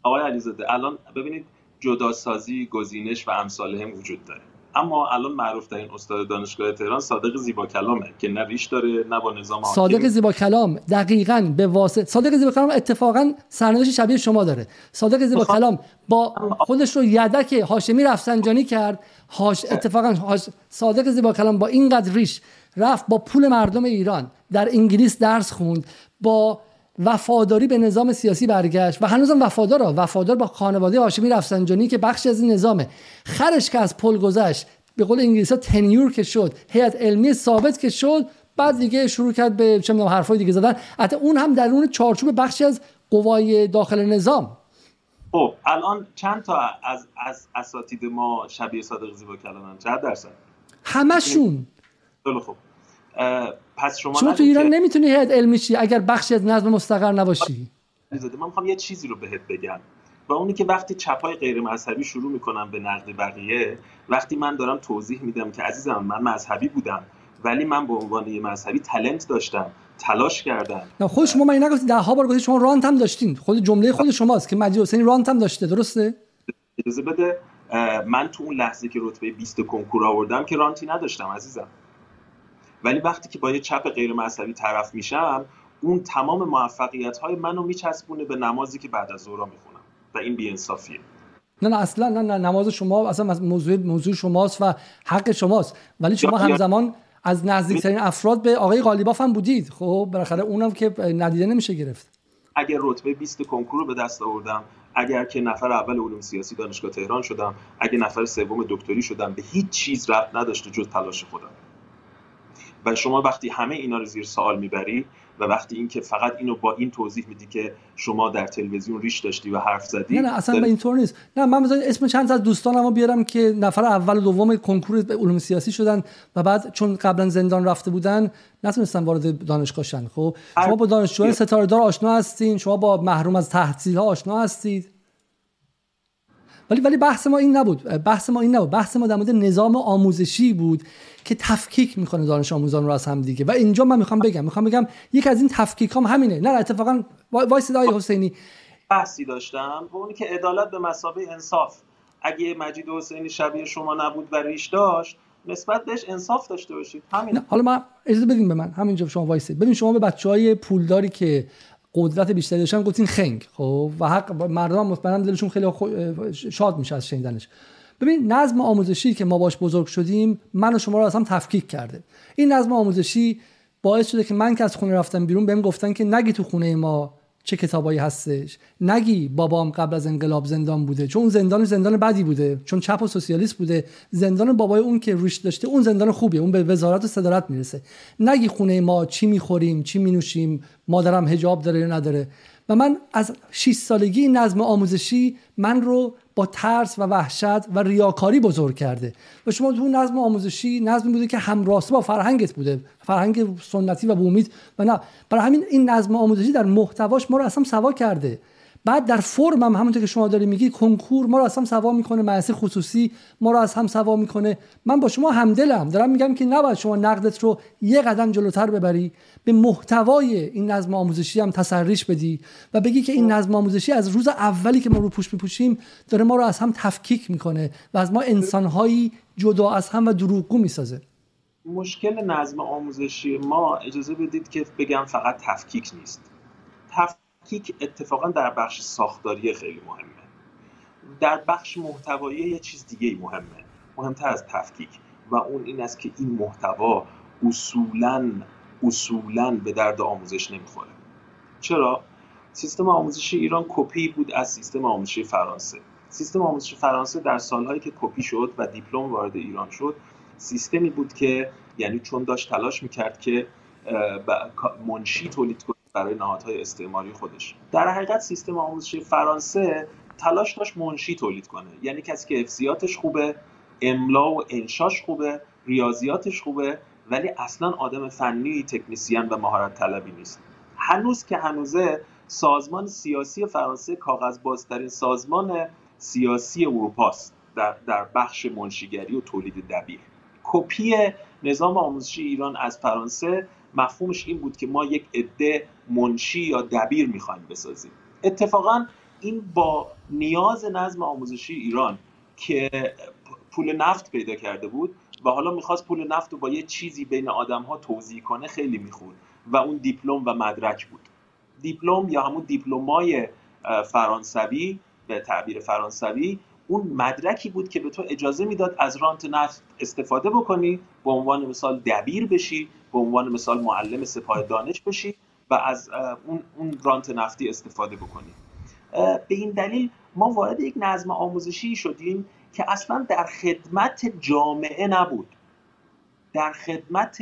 آقای علیزاده الان ببینید جداسازی گزینش و امثال هم وجود داره. اما الان معروف ترین استاد دانشگاه تهران صادق زیبا کلامه که نه ریش داره نه با نظام صادق زیبا کلام دقیقا به واسطه صادق زیبا کلام اتفاقا سرنوشت شبیه شما داره. صادق زیبا کلام با خودش رو یدک هاشمی رفسنجانی کرد. هاش اتفاقا هاش صادق زیبا کلام با اینقدر ریش رفت با پول مردم ایران در انگلیس درس خوند با وفاداری به نظام سیاسی برگشت و هنوزم وفادار وفادار با خانواده هاشمی رفسنجانی که بخشی از این نظامه. خرش که از پل گذشت به قول انگلیسی ها تنیور که شد هیئت علمی ثابت که شد بعد دیگه شروع کرد به چه می‌دونم حرفای دیگه زدن. حتی اون هم درون چارچوب بخشی از قوای داخل نظام. خب الان چند تا از از اساتید ما شبیه صادق زیبا کلامن چند درصد. همشون. خیلی خب پس شما شما تو ایران نمی‌تونی هیئت علمی شی اگر بخشی از نظم مستقر نباشی. من می‌خوام یه چیزی رو بهت بگم. و اونی که وقتی چپای غیر مذهبی شروع می‌کنم به نقد بقیه وقتی من دارم توضیح میدم که عزیزم من مذهبی بودم ولی من به عنوان یه مذهبی تلنت داشتم تلاش کردم. نه خود شما من نگفتید ده ها بار گفتید شما رانت هم داشتین؟ خود جمله خود شماست که مجید حسینی رانت هم داشته درسته؟ اجازه بده من تو اون لحظه که رتبه 20 کنکور آوردم که رانتی نداشتم عزیزم. ولی وقتی که با یه چپ غیر مذهبی طرف میشم اون تمام موفقیت های منو میچسبونه به نمازی که بعد از ظهر می‌خونم. و این بیانصافیه. نه نه اصلا نه نه نماز شما اصلا موضوع موضوع شماست و حق شماست. ولی شما همزمان از نزدیکترین افراد به آقای قالیباف هم بودید. خب بالاخره اونم که ندیده نمیشه گرفت. اگر رتبه 20 کنکور رو به دست آوردم اگر که نفر اول علوم سیاسی دانشگاه تهران شدم اگر نفر سوم دکتری شدم به هیچ چیز ربط نداشته جز تلاش خودم. و شما وقتی همه اینا رو زیر سوال می‌بری و وقتی اینکه فقط اینو با این توضیح میدی که شما در تلویزیون ریش داشتی و حرف زدی نه نه اصلا به اینطور نیست. نه من مثلا اسم چند از دوستانمو بیارم که نفر اول و دوم کنکور علوم سیاسی شدن و بعد چون قبلا زندان رفته بودن نتونستن وارد دانشگاه شن. خب شما با دانشجویان ستاره دار آشنا هستین شما با محروم از تحصیل ها آشنا هستید. ولی ولی بحث ما این نبود. بحث ما این نبود. بحث ما در مورد نظام آموزشی بود که تفکیک می‌کنه دانش آموزان رو از هم دیگه. و اینجا من می‌خوام بگم می‌خوام بگم یک از این تفکیک هم همینه. نه اتفاقا وایسا دکتر حسینی. بحثی داشتم. و اونی که عدالت به مثابه انصاف. اگه مجید حسینی شبیه شما نبود و ریش داشت نسبت بهش انصاف داشته باشید. همین حالا من اجازه بدین به من. همینجا شما وایسید. ببین شما به بچه های پولداری که قدرت بیشتری داشتن گفتین خنگ خب؟ و حق مردم مطمئنا دلشون خیلی شاد میشه از شنیدنش. ببین نظم آموزشی که ما باش بزرگ شدیم من و شما رو از هم تفکیک کرده. این نظم آموزشی باعث شده که من که از خونه رفتم بیرون بهم گفتن که نگی تو خونه ما چه کتابایی هستش. نگی بابام قبل از انقلاب زندان بوده. چون اون زندان زندان بدی بوده. چون چپ و سوسیالیست بوده. زندان بابای اون که روش داشته اون زندان خوبیه. اون به وزارت و صدارت می‌رسه. نگی خونه ما چی می‌خوریم چی مینوشیم مادرم حجاب داره یا نداره. و من از 6 سالگی نظم آموزشی من رو با ترس و وحشت و ریاکاری بزرگ کرده. و شما تو نظم آموزشی نظمی بوده که همراسته با فرهنگت بوده. فرهنگ سنتی و بومید و نه برای همین این نظم آموزشی در محتواش ما رو اصلا سوا کرده. بعد در فرم هم همونطور که شما داری میگی کنکور ما رو از هم سوا می‌کنه مدرسه خصوصی ما رو از هم سوا می‌کنه. من با شما همدلم. دارم میگم که نباید شما نقدت رو یه قدم جلوتر ببری. به محتوای این نظم آموزشی هم تسریش بدی و بگی که این نظم آموزشی از روز اولی که ما رو پوش میپوشیم داره ما رو از هم تفکیک می‌کنه و از ما انسانهایی جدا از هم و دروغگو می‌سازه. مشکل نظم آموزشی ما اجازه بدید که بگم فقط تفکیک نیست. تفکیک اتفاقا در بخش ساختاری خیلی مهمه. در بخش محتوایی یه چیز دیگه مهمه. مهمتر از تفکیک. و اون این است که این محتوا اصولا اصولا به درد آموزش نمی‌خوره. چرا؟ سیستم آموزشی ایران کپی بود از سیستم آموزشی فرانسه. سیستم آموزشی فرانسه در سالهایی که کپی شد و دیپلم وارد ایران شد سیستمی بود که یعنی چون داشت تلاش می‌کرد که منشی تولید کنه برای نهادهای استعماری خودش. در حقیقت سیستم آموزشی فرانسه تلاش داشت منشی تولید کنه. یعنی کسی که افزیاتش خوبه املا و انشاش خوبه ریاضیاتش خوبه ولی اصلا آدم فنی تکنیسیان و مهارت طلبی نیست. هنوز که هنوزه سازمان سیاسی فرانسه کاغذ بازترین سازمان سیاسی اروپاست در, در بخش منشیگری و تولید دبیر. کپی نظام آموزشی ایران از فرانسه مفهومش این بود که ما یک عده منشی یا دبیر می‌خوایم بسازیم. اتفاقا این با نیاز نظم آموزشی ایران که پول نفت پیدا کرده بود و حالا می‌خواست پول نفت رو با یه چیزی بین آدم ها توضیح کنه خیلی می‌خورد. و اون دیپلم و مدرک بود. دیپلم یا همون دیپلمای فرانسوی به تعبیر فرانسوی اون مدرکی بود که به تو اجازه می‌داد از رانت نفت استفاده بکنی به عنوان مثال دبیر بشی به عنوان مثال معلم سپاه دانش بشی و از اون, اون رانت نفتی استفاده بکنی. به این دلیل ما وارد یک نظم آموزشی شدیم که اصلا در خدمت جامعه نبود. در خدمت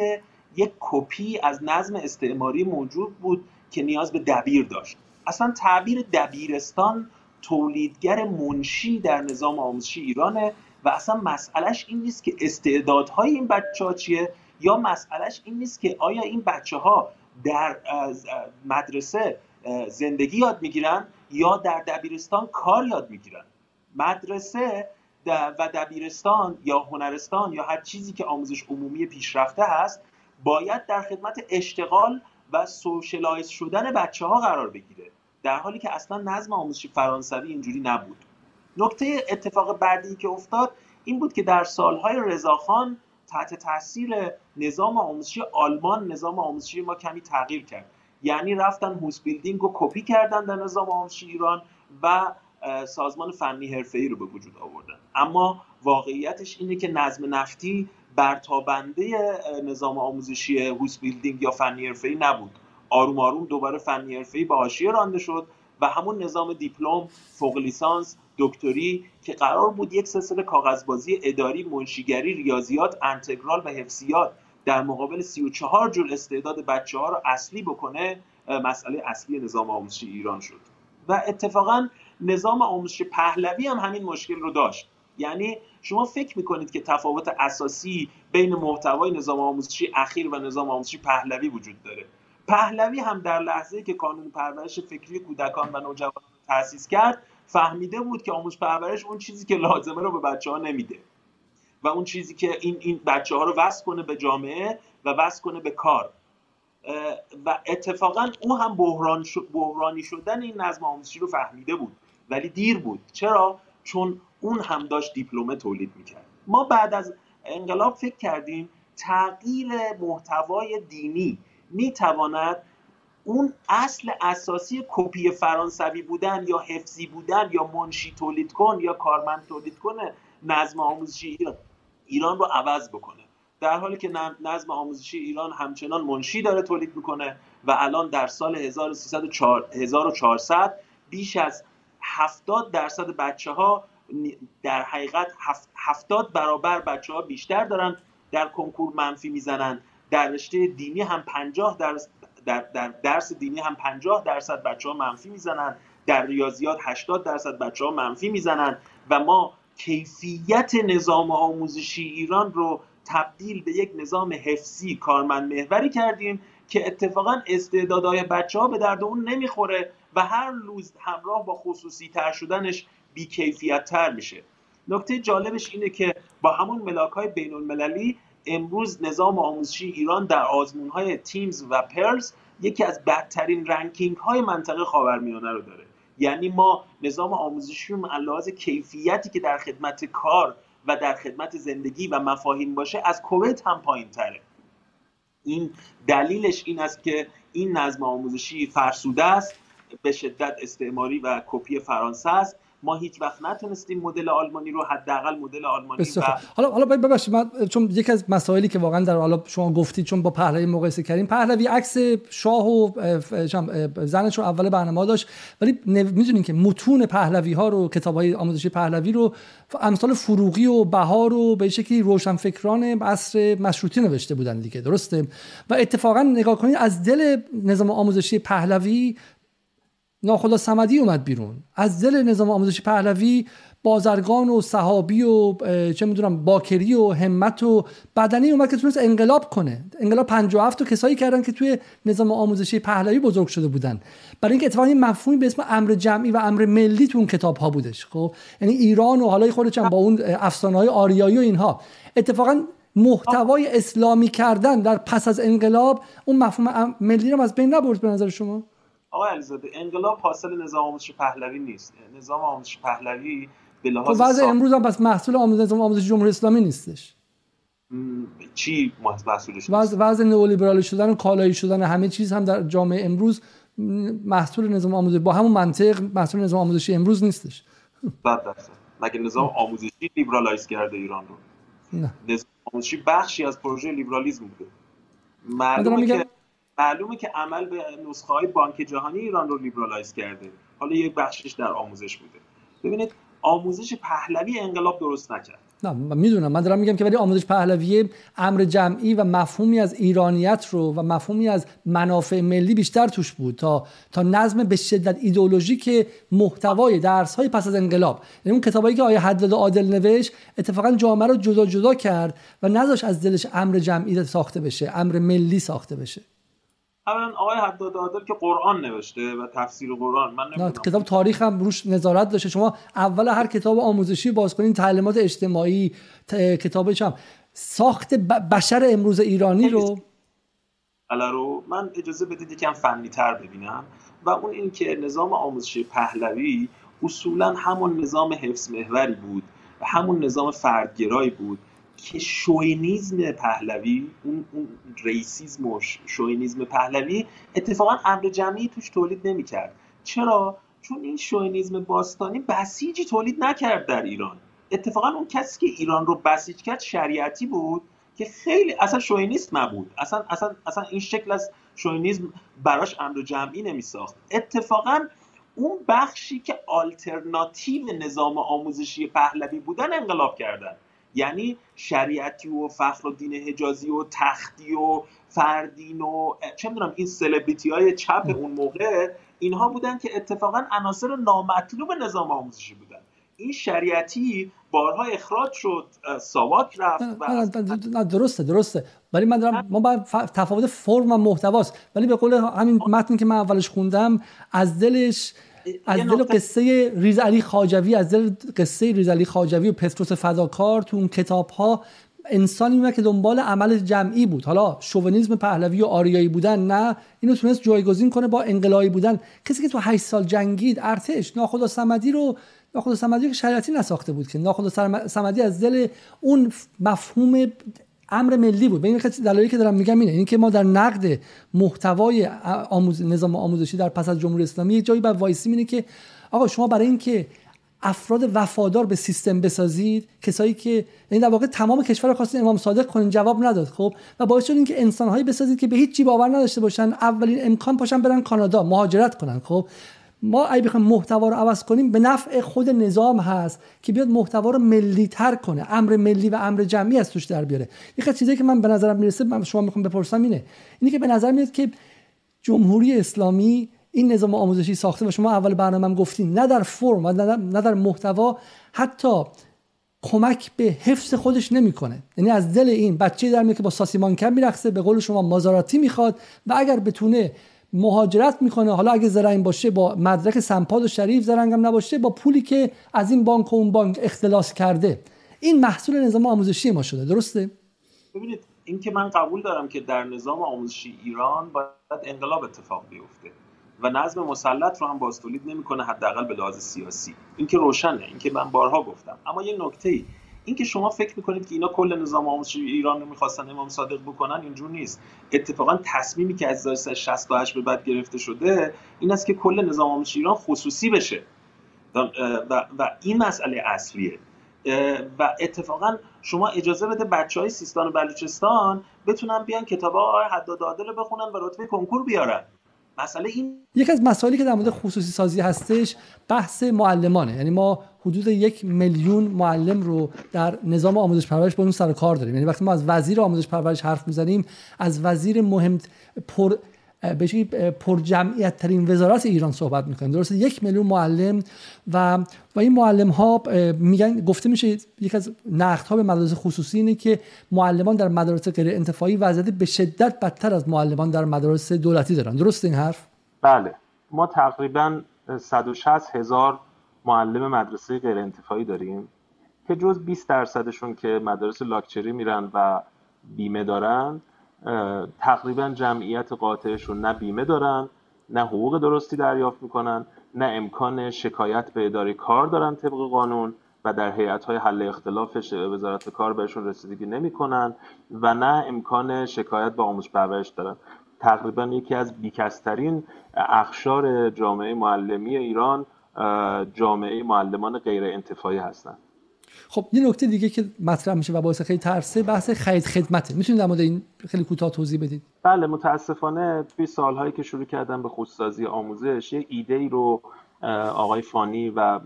یک کپی از نظم استعماری موجود بود که نیاز به دبیر داشت. اصلا تعبیر دبیرستان تولیدگر منشی در نظام آموزشی ایرانه و اصلا مسئلهش این نیست که استعدادهای این بچه ها چیه یا مسئلهش این نیست که آیا این بچه ها در مدرسه زندگی یاد می‌گیرن یا در دبیرستان کار یاد می‌گیرن. مدرسه و دبیرستان یا هنرستان یا هر چیزی که آموزش عمومی پیشرفته هست باید در خدمت اشتغال و socialize شدن بچه ها قرار بگیره. در حالی که اصلا نظم آموزشی فرانسوی اینجوری نبود. نکته اتفاق بعدی که افتاد این بود که در سالهای رضاخان تحت تاثیر نظام آموزشی آلمان نظام آموزشی ما کمی تغییر کرد. یعنی رفتن Ausbildung رو کپی کردن در نظام آموزشی ایران و سازمان فنی حرفه‌ای رو به وجود آوردن. اما واقعیتش اینه که نظم نفتی برتابنده نظام آموزشی Ausbildung یا فنی حرفه‌ای نبود. آروم آروم دوباره فنی حرفه‌ای به حاشیه رانده شد و همون نظام دیپلم فوق لیسانس دکتری که قرار بود یک سلسله کاغذبازی اداری منشیگری ریاضیات انتگرال و حفظیات در مقابل 34 جور استعداد بچه ها رو اصلی بکنه مسئله اصلی نظام آموزشی ایران شد. و اتفاقا نظام آموزشی پهلوی هم همین مشکل رو داشت. یعنی شما فکر می‌کنید که تفاوت اساسی بین محتوای نظام آموزشی اخیر و نظام آموزشی پهلوی وجود داره؟ پهلوی هم در لحظه که کانون پرورش فکری کودکان و نوجوانان تأسیس کرد فهمیده بود که آموزش پرورش اون چیزی که لازمه رو به بچه ها نمیده و اون چیزی که این, این بچه ها رو وصل کنه به جامعه و وصل کنه به کار. و اتفاقا او هم بحران بحرانی شدن این نظم آموزشی رو فهمیده بود. ولی دیر بود. چرا؟ چون اون هم داشت دیپلمه تولید می‌کرد. ما بعد از انقلاب فکر کردیم تغییر محتوای دینی می‌تواند اون اصل اساسی کپی فرانسوی بودن یا حفظی بودن یا منشی تولید کن یا کارمند تولید کنه نظم آموزشی ایران رو عوض بکنه. در حالی که نظم آموزشی ایران همچنان منشی داره تولید می‌کنه و الان در سال 1400 بیش از 70 درصد بچه ها در حقیقت 70 برابر بچه ها بیشتر دارن در کنکور منفی می‌زنن. در رشته دینی هم 50 درصد در, در درس دینی هم 50 درصد بچه ها منفی می‌زنن. در ریاضیات 80 درصد بچه ها منفی می‌زنن. و ما کیفیت نظام آموزشی ایران رو تبدیل به یک نظام حفظی کارمند محوری کردیم که اتفاقا استعدادهای بچه ها به درد اون نمی‌خوره. و هر روز همراه با خصوصی تر شدنش بیکیفیت تر میشه. نکته جالبش اینه که با همون ملاک های بین المللی امروز نظام آموزشی ایران در آزمون های تیمز و پرز یکی از بدترین ranking های منطقه خاورمیانه رو داره. یعنی ما نظام آموزشی رو لحاظ کیفیتی که در خدمت کار و در خدمت زندگی و مفاهیم باشه از کویت هم پایین تره این دلیلش این است که این نظم آموزشی فرسوده است. به شدت استعماری و کپی فرانسه است. ما هیچ وقت نتونستیم مدل آلمانی رو حداقل مدل آلمانی و... حالا حالا ببخشید من چون یکی از مسائلی که واقعا در حالا شما گفتید چون با پهلوی مقایسه کردیم پهلوی عکس شاه و زنش رو اول برنامه داشت ولی می‌دونین که متون پهلوی ها رو کتاب های آموزشی پهلوی رو امثال فروغی و بهار و به شکلی روشنفکران عصر مشروطی نوشته بودن دیگه درسته؟ و اتفاقا نگاه کنید از دل نظام آموزشی پهلوی ناخدا سمدی اومد بیرون. از دل نظام آموزشی پهلوی بازرگان و صحابی و چه می‌دونم باکری و همت و بدنی اومد که تونست انقلاب کنه. انقلاب 57 و کسایی کردن که توی نظام آموزشی پهلوی بزرگ شده بودن. برای اینکه اتفاقا مفهومی به اسم امر جمعی و امر ملی تو اون کتاب ها بودش خب؟ یعنی ایران و حالای خودش با اون افسانه های آریایی و اینها. اتفاقا محتوای اسلامی کردن در پس از انقلاب اون مفهوم ملی رو از بین نبرد به نظر شما؟ آقای علیزاده انقلاب حاصل نظام آموزش پهلوی نیست. نظام آموزش پهلوی به لحاظ تو خب امروز هم پس محصول آموزش نظام آموزش جمهوری اسلامی نیستش. چی محصولش وضع وضع نئولیبرالی شدن و کالایی شدن همه چیز هم در جامعه امروز محصول نظام آموزشی با همون منطق محصول نظام آموزشی امروز نیستش. صد درصد مگه نظام آموزشی liberalize کرده ایران رو؟ نه. نظام آموزشی بخشی از پروژه لیبرالیسم بوده. معلومه که معلومه که عمل به نسخه های بانک جهانی ایران رو liberalize کرده. حالا یک بخشش در آموزش بوده. ببینید آموزش پهلوی انقلاب درست نکرد. نه می‌دونم. من دارم میگم که ولی آموزش پهلوی امر جمعی و مفهومی از ایرانیت رو و مفهومی از منافع ملی بیشتر توش بود تا تا نظم به شدت ایدئولوژی که محتوای درس های پس از انقلاب. یعنی اون کتابایی که آیه حداد عادل نوشت اتفاقا جامعه رو جدا جدا کرد و نذاش از دلش امر جمعی ساخته بشه امر ملی ساخته بشه. اولا آقای حداد عادل که قرآن نوشته و تفسیر قرآن. من نمی‌دونم. کتاب تاریخ هم روش نظارت داشته. شما اول هر کتاب آموزشی باز کنین تعلیمات اجتماعی کتابش هم. ساخت بشر امروز ایرانی رو؟ رو من اجازه بدید یکم فنی تر ببینم. و اون این که نظام آموزشی پهلوی اصولا همون نظام حفظ محوری بود و همون نظام فردگرایی بود. که شوینیزم پهلوی اون, اون ریسیزم و شوینیزم پهلوی اتفاقا امر جمعی توش تولید نمی‌کرد. چرا؟ چون این شوینیزم باستانی بسیجی تولید نکرد در ایران. اتفاقا اون کسی که ایران رو بسیج کرد شریعتی بود که خیلی اصلا شوینیست نبود. اصلا اصلا اصلا این شکل از شوینیزم براش امر جمعی نمیساخت. اتفاقا اون بخشی که آلترناتیو نظام آموزشی پهلوی بودن انقلاب کردن. یعنی شریعتی و فخر و دین حجازی و تختی و فردین و چه می‌دونم این سلبریتی های چپ اون موقع اینها بودن که اتفاقا عناصر نامطلوب نظام آموزشی بودن. این شریعتی بارها اخراج شد ساواک رفت نه درسته درسته. ولی من دارم ما باید تفاوت فرم و محتواست. ولی به قول همین متنی که من اولش خوندم از دلش از دل قصه ریز علی خاجوی از دل قصه ریزعلی خاجوی و پتروس فداکار تو اون کتاب ها انسانی بود که دنبال عمل جمعی بود. حالا شوونیسم پهلوی و آریایی بودن نه اینو تونست جایگزین کنه با انقلابی بودن. کسی که تو 8 سال جنگید ارتش ناخدا صمدی رو ناخدا صمدی که شریعتی نساخته بود که. ناخدا صمدی از دل اون مفهوم امر ملی بود. به این دلایلی که دارم میگم اینه. اینکه ما در نقد محتوای آموز... نظام آموزشی در پس از جمهوری اسلامی یک جایی بر وایسی اینه که آقا شما برای اینکه افراد وفادار به سیستم بسازید کسایی که یعنی در واقع تمام کشور خواستین امام صادق کنین جواب نداد خب؟ و باعث شد اینکه انسانهایی بسازید که به هیچ چی باور نداشته باشن اولین امکان پاشن برن کانادا مهاجرت کنن خب؟ ما اگه بخوایم محتوا رو عوض کنیم به نفع خود نظام هست که بیاد محتوا رو ملی تر کنه. امر ملی و امر جمعی از توش در بیاره. یه چیزی که من به نظرم می‌رسه من شما می‌خوام بپرسم اینه. اینی که به نظر میاد که جمهوری اسلامی این نظام آموزشی ساخته و شما اول برنامه هم گفتین نه در فرم و نه در محتوا حتی کمک به حفظ خودش نمی‌کنه. یعنی از دل این بچه در میاد که با ساسیمان کم میرقصه به قول شما مازاراتی می‌خواد و اگر بتونه مهاجرت می‌کنه. حالا اگه زرنگ باشه با مدرک سمپاد و شریف زرنگم نباشه با پولی که از این بانک و اون بانک اختلاس کرده. این محصول نظام آموزشی ما شده. درسته؟ ببینید این که من قبول دارم که در نظام آموزشی ایران باید انقلاب اتفاق بیفته و نظم مسلط رو هم باستولید نمی‌کنه حداقل به لحاظ سیاسی. این که روشنه. این که من بارها گفتم. اما یه نکته ای اینکه شما فکر می‌کنید که اینا کل نظام آموزشی ایران رو می‌خواستن امام صادق بکنن اینجور نیست. اتفاقا تصمیمی که از 68 به بعد گرفته شده این است که کل نظام آموزشی ایران خصوصی بشه. و, و این مسئله اصلیه. و اتفاقا شما اجازه بده بچه های سیستان و بلوچستان بتونن بیان کتاب های حداد عادل بخونن و رتبه کنکور بیارن. مسئله این یکی از مسائلی که در مورد خصوصی سازی هستش بحث معلمانه. یعنی ما حدود یک میلیون معلم رو در نظام آموزش پرورش با اون سر کار داریم. یعنی وقتی ما از وزیر آموزش پرورش حرف می‌زنیم از وزیر مهم پر بهش پر جمعیت ترین وزارت ایران صحبت می‌کنیم. درسته؟ یک میلیون معلم و و این معلم ها میگن گفته میشه یک از نقد ها به مدارس خصوصی اینه که معلمان در مدارس غیر انتفاعی وضعیت به شدت بدتر از معلمان در مدارس دولتی دارن. درست این حرف؟ بله. ما تقریبا 160 هزار معلم مدرسه غیر انتفاعی داریم که جز 20 درصدشون که مدارس لاکچری میرن و بیمه دارن. تقریبا جمعیت قاطعشون نه بیمه دارن نه حقوق درستی دریافت می‌کنن نه امکان شکایت به اداره کار دارن طبق قانون و در هیئت های حل اختلاف وزارت کار بهشون رسیدگی نمی‌کنن و نه امکان شکایت به آموزش پرورش دارن. تقریبا یکی از بیکسترین اخشار جامعه معلمی ایران جامعه معلمان غیر انتفاعی هستند خب یه نکته دیگه که مطرح میشه و باعث خیلی ترسه بحث خرید خدمته. می‌تونید در مورد این خیلی کوتاه توضیح بدید؟ بله متاسفانه توی سالهایی که شروع کردن به خودسازی آموزش یه ایده ای رو آقای فانی و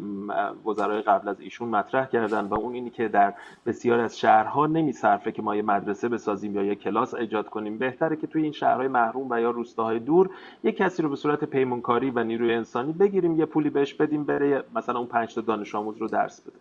وزرای قبل از ایشون مطرح کردن و اون اینی که در بسیار از شهرها نمیصرفه که ما یه مدرسه بسازیم یا یه کلاس ایجاد کنیم. بهتره که توی این شهرهای محروم و یا روستاهای دور یه کسی رو به صورت پیمونکاری و نیروی انسانی بگیریم یه پولی بهش بدیم بره مثلا اون پنج تا دانش آموز رو درس بده.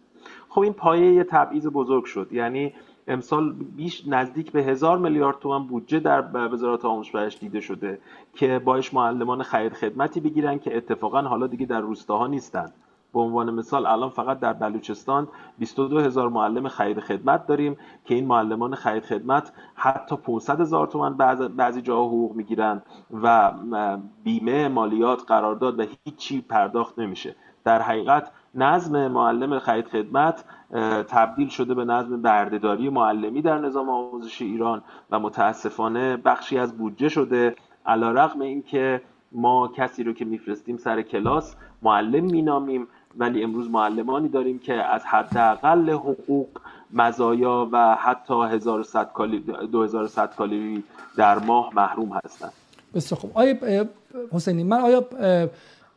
خب این پایه یه تبعیض بزرگ شد. یعنی امسال بیش نزدیک به هزار میلیارد تومان بودجه در وزارت آموزش پرورش دیده شده که باش معلمان خرید خدمتی بگیرن که اتفاقا حالا دیگه در روستاها نیستن. به عنوان مثال الان فقط در بلوچستان 22 هزار معلم خرید خدمت داریم که این معلمان خرید خدمت حتی 500 هزار تومن بعضی جاها حقوق می‌گیرن و بیمه مالیات قرارداد و هیچی پرداخت نمیشه. در حقیقت نظم معلم خرید خدمت تبدیل شده به نظم بردهداری معلمی در نظام آموزشی ایران و متاسفانه بخشی از بودجه شده. علا رقم این که ما کسی رو که میفرستیم سر کلاس معلم مینامیم ولی امروز معلمانی داریم که از حداقل حقوق مزایا و حتی 1100 کالری 2100 کالری در ماه محروم هستند بسیار خوب. آیا حسینی من آیا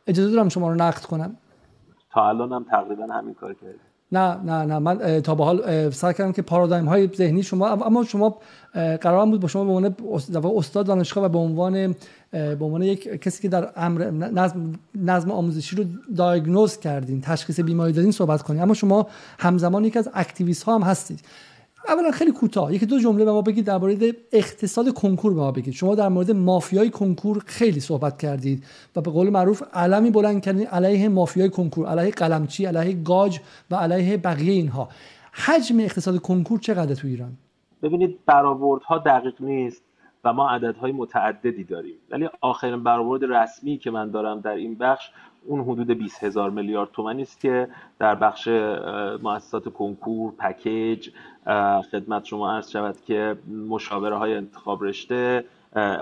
اجازه دارم شما رو نقد کنم؟ تا الان هم تقریبا همین کار کردیم. نه نه نه. من تا به حال سعی کردم که پارادایم های ذهنی شما اما شما قرار بود با شما به عنوان استاد دانشگاه و به عنوان به عنوان یک کسی که در امر نظم, نظم آموزشی رو دایگنوز کردین تشخیص بیماری دادین صحبت کنین. اما شما همزمان یکی از اکتیویست ها هم هستید. اولا خیلی کوتاه. یکی دو جمله به ما بگید درباره اقتصاد کنکور به ما بگید. شما در مورد مافیای کنکور خیلی صحبت کردید و به قول معروف علمی بلند کردید علیه مافیای کنکور علیه قلمچی علیه گاج و علیه بقیه اینها. حجم اقتصاد کنکور چقدر تو ایران؟ ببینید برآوردها دقیق نیست و ما عددهای متعددی داریم. ولی آخرین برآورد رسمی که من دارم در این بخش اون حدود 20 هزار میلیارد تومانی است که در بخش مؤسسات کنکور پکیج خدمت شما عرض شود که مشاوره های انتخاب رشته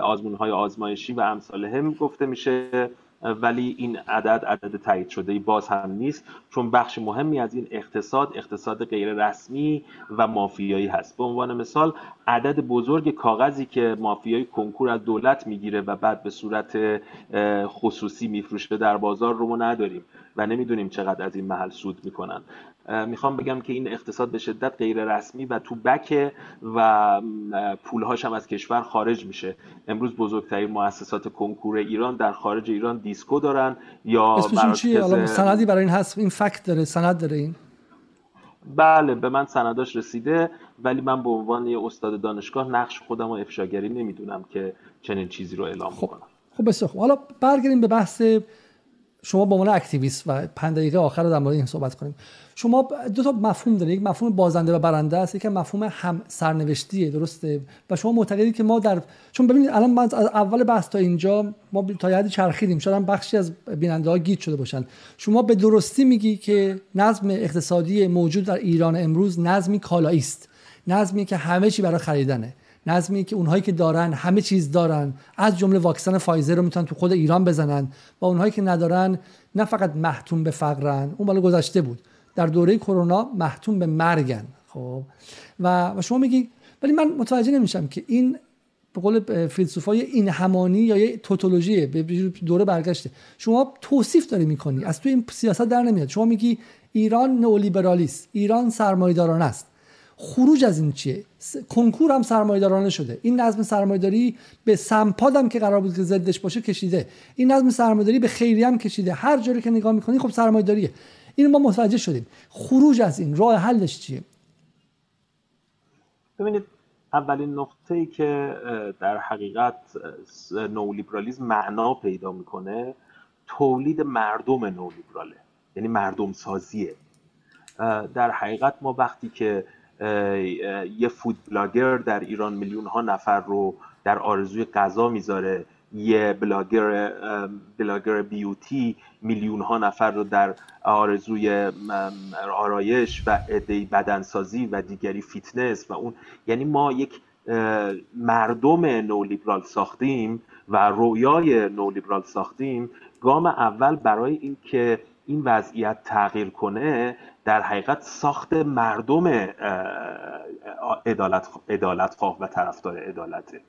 آزمون های آزمایشی و امثال گفته میشه ولی این عدد عدد تایید شده باز هم نیست چون بخش مهمی از این اقتصاد اقتصاد غیر رسمی و مافیایی هست. به عنوان مثال عدد بزرگ کاغذی که مافیای کنکور از دولت می‌گیره و بعد به صورت خصوصی میفروشه در بازار رو ما نداریم و نمی‌دونیم چقدر از این محل سود می‌کنن. می‌خوام بگم که این اقتصاد به شدت غیر رسمی و تو بکه و پولهاش هم از کشور خارج میشه امروز بزرگترین مؤسسات کنکور ایران در خارج ایران دیسکو دارن یا چیه؟ سندی برای این هست این فکت داره سند داره این بله به من سنداش رسیده ولی من به عنوان یه استاد دانشگاه نقش خودم و افشاگری نمی‌دونم که چنین چیزی رو اعلام خب. کنم خب بسیار خوب حالا برگردیم به بحث شما به عنوان activist و پنج دقیقه آخر رو در مورد این صحبت کنیم. شما دو تا مفهوم دارید. یک مفهوم بازنده و برنده است یک مفهوم هم سرنوشتیه درسته؟ و شما معتقدید که ما در چون ببینید الان من از اول بحث تا اینجا ما تا زیادی چرخیدیم. شاید بخشی از بیننده ها گیت شده باشن. شما به درستی میگی که نظم اقتصادی موجود در ایران امروز نظمی کالایی است. نظمی که همه چی برای خریدنه. نظمی که اونهایی که دارن همه چیز دارن. از جمله واکسن فایزر رو می‌تونن تو خود ایران بزنن. و اونهایی که ندارن نه فقط محتوم به فقرن اون مال گذشته بود. در دوره کرونا محتوم به مرگن. خب. و شما میگی ولی من متوجه نمیشم که این به قول فیلسوفای این همانی یا یه توتولوژیه به دوره برگشته. شما توصیف داری می‌کنی. از تو این سیاست در نمیاد. شما میگی ایران نئولیبرالیست. ایران سرمایه‌دارانه است. خروج از این چیه؟ کنکور هم سرمایه‌دارانه شده. این نظم سرمایه‌داری به سمپاد هم که قرار بود که ضدش باشه کشیده. این نظم سرمایه‌داری به خیریه هم کشیده. هر جوری که نگاه می‌کنی خب سرمایه‌داریه. این ما متوجه شدیم. خروج از این راه حلش چیه؟ ببینید اولین نقطه ای که در حقیقت نولیبرالیزم معنا پیدا می‌کنه تولید مردم نولیبراله. یعنی مردم سازیه در حقیقت ما وقتی که یه food blogger در ایران میلیون ها نفر رو در آرزوی غذا می‌ذاره. یه blogger blogger beauty میلیون ها نفر رو در آرزوی آرایش و عده بدنسازی و دیگری فیتنس و اون. یعنی ما یک مردم نولیبرال ساختیم و رویای نولیبرال ساختیم. گام اول برای اینکه این وضعیت تغییر کنه در حقیقت ساخت مردم عدالت عدالت خواه و طرفدار عدالته.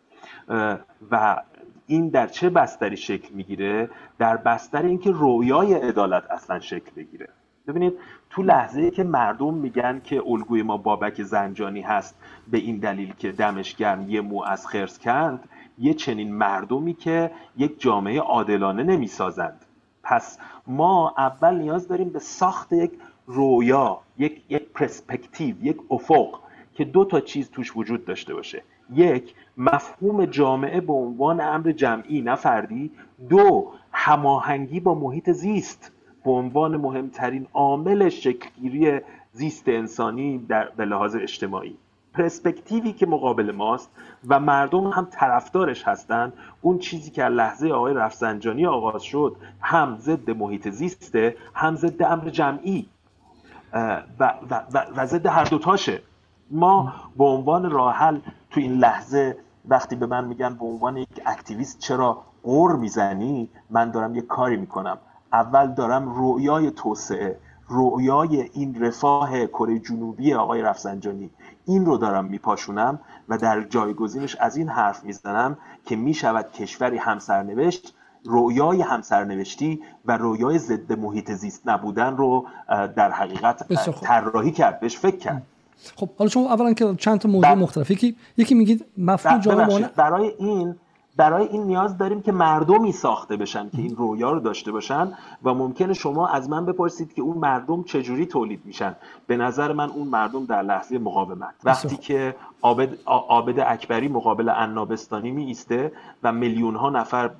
و این در چه بستری شکل می‌گیره؟ در بستر اینکه رویای عدالت اصلا شکل بگیره. ببینید تو لحظه که مردم میگن که الگوی ما بابک زنجانی هست به این دلیل که دمش گرم یه مو از خرس کند یه چنین مردمی که یک جامعه عادلانه نمی‌سازند. پس ما اول نیاز داریم به ساخت یک رویا یک یک پرسپکتیو یک افق که دو تا چیز توش وجود داشته باشه. یک مفهوم جامعه به عنوان امر جمعی نه فردی. دو هماهنگی با محیط زیست به عنوان مهمترین عامل شکلگیری زیست انسانی در به لحاظ اجتماعی. پرسپکتیوی که مقابل ماست و مردم هم طرفدارش هستند. اون چیزی که لحظه آقای رفسنجانی آغاز شد هم ضد محیط زیسته هم ضد امر جمعی. و, و, و, و ضد هر دوتاشه ما به عنوان راحل تو این لحظه وقتی به من میگن به عنوان یک اکتیویست چرا قور می‌زنی من دارم یک کاری می‌کنم. اول دارم رویای توسعه رویای این رفاه کره جنوبی آقای رفسنجانی این رو دارم میپاشونم و در جایگزینش از این حرف می‌زنم که می‌شود کشوری همسرنوشت رویای همسرنوشتی و رویای ضد محیط زیست نبودن رو در حقیقت طراحی کرد بهش فکر کرد. خب حالا شما اولا که چند تا موضوع مختلف یکی یکی میگید مفهوم جامعه برای این برای این نیاز داریم که مردمی ساخته بشن که این رویا رو داشته باشن و ممکنه شما از من بپرسید که اون مردم چجوری تولید میشن. به نظر من اون مردم در لحظه مقاومت. وقتی که عابد, عابد اکبری مقابل عنابستانی می ایسته و میلیون ها نفر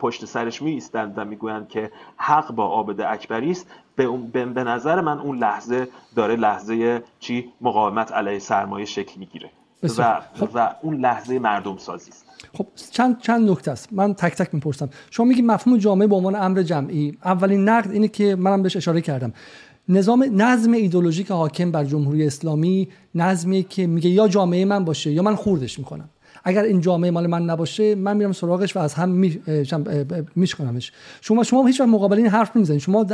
پشت سرش می ایستند و می‌گویند که حق با عابد اکبری است به, به نظر من اون لحظه داره لحظه چی؟ مقاومت علیه سرمایه شکل می‌گیره. و, خب. و اون لحظه مردم سازی است. خب چند چند نکته است. من تک تک می‌پرسم. شما میگی مفهوم جامعه به عنوان امر جمعی. اولین نقد اینه که منم بهش اشاره کردم. نظام نظم ایدولوژیک حاکم بر جمهوری اسلامی نظمی که میگه یا جامعه من باشه یا من خوردش می‌کنم. اگر این جامعه مال من نباشه من میرم سراغش و از هم میشکنمش. شما شما هیچ وقت مقابل این حرف نمی‌زنید. شما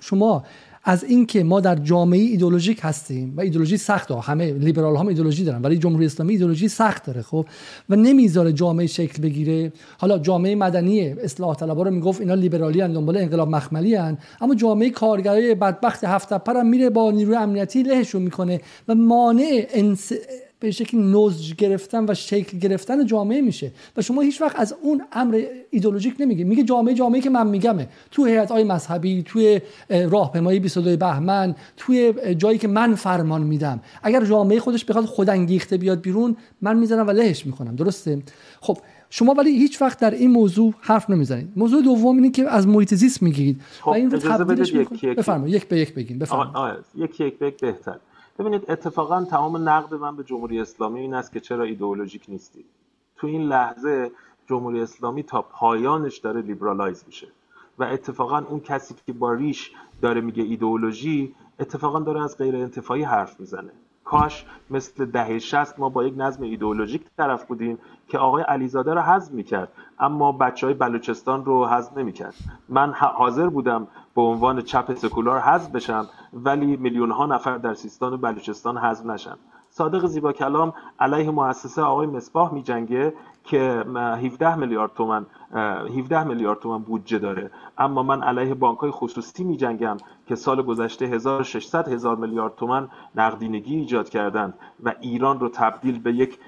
شما از اینکه ما در جامعه ایدولوژیک هستیم و ایدولوژی سخت همه لیبرال هم ایدولوژی دارن ولی جمهوری اسلامی ایدولوژی سخت داره خب؟ و نمی‌ذاره جامعه شکل بگیره. حالا جامعه مدنی اصلاح طلبا رو می‌گفت اینا لیبرالی ان دنبال انقلاب مخملی اما جامعه کارگرای بدبخت هفت هم میره با نیروی امنیتی لهشون می‌کنه و مانع انس... به شکل نوز گرفتن و شکل گرفتن جامعه میشه. و شما هیچ وقت از اون امر ایدولوژیک نمیگه. میگه جامعه جامعه که من میگمه. تو هیئت های مذهبی توی راهپیمایی 22 بهمن توی جایی که من فرمان میدم. اگر جامعه خودش بخواد خودانگیخته بیاد بیرون من می‌زنم و لهش می‌کنم. درسته؟ خب شما ولی هیچ وقت در این موضوع حرف نمی‌زنید. موضوع دوم اینه که از محیط زیست میگید خب و این رو تبدیلش بفرمایید. یک به یک بگین بفرمایید. یک یک به یک بهتر. ببینید اتفاقا تمام نقد من به جمهوری اسلامی این است که چرا ایدئولوژیک نیستی. تو این لحظه جمهوری اسلامی تا پایانش داره لیبرالایز میشه و اتفاقا اون کسی که با ریش داره میگه ایدئولوژی اتفاقا داره از غیر انتفاعی حرف می‌زنه. کاش مثل دهه شست ما با یک نظم ایدئولوژیک طرف بودیم که آقای علیزاده رو حذف می‌کرد اما بچه های بلوچستان رو حذف نمی‌کرد. من حاضر بودم به عنوان چپ سکولار حذف بشم ولی میلیون ها نفر در سیستان و بلوچستان حذف نشن. صادق زیبا کلام علیه مؤسسه آقای مصباح میجنگه که 17 میلیارد تومن 17 میلیارد تومن بودجه داره. اما من علیه بانک های خصوصی می جنگم که سال گذشته 1600 هزار میلیارد تومن نقدینگی ایجاد کردند و ایران رو تبدیل به یک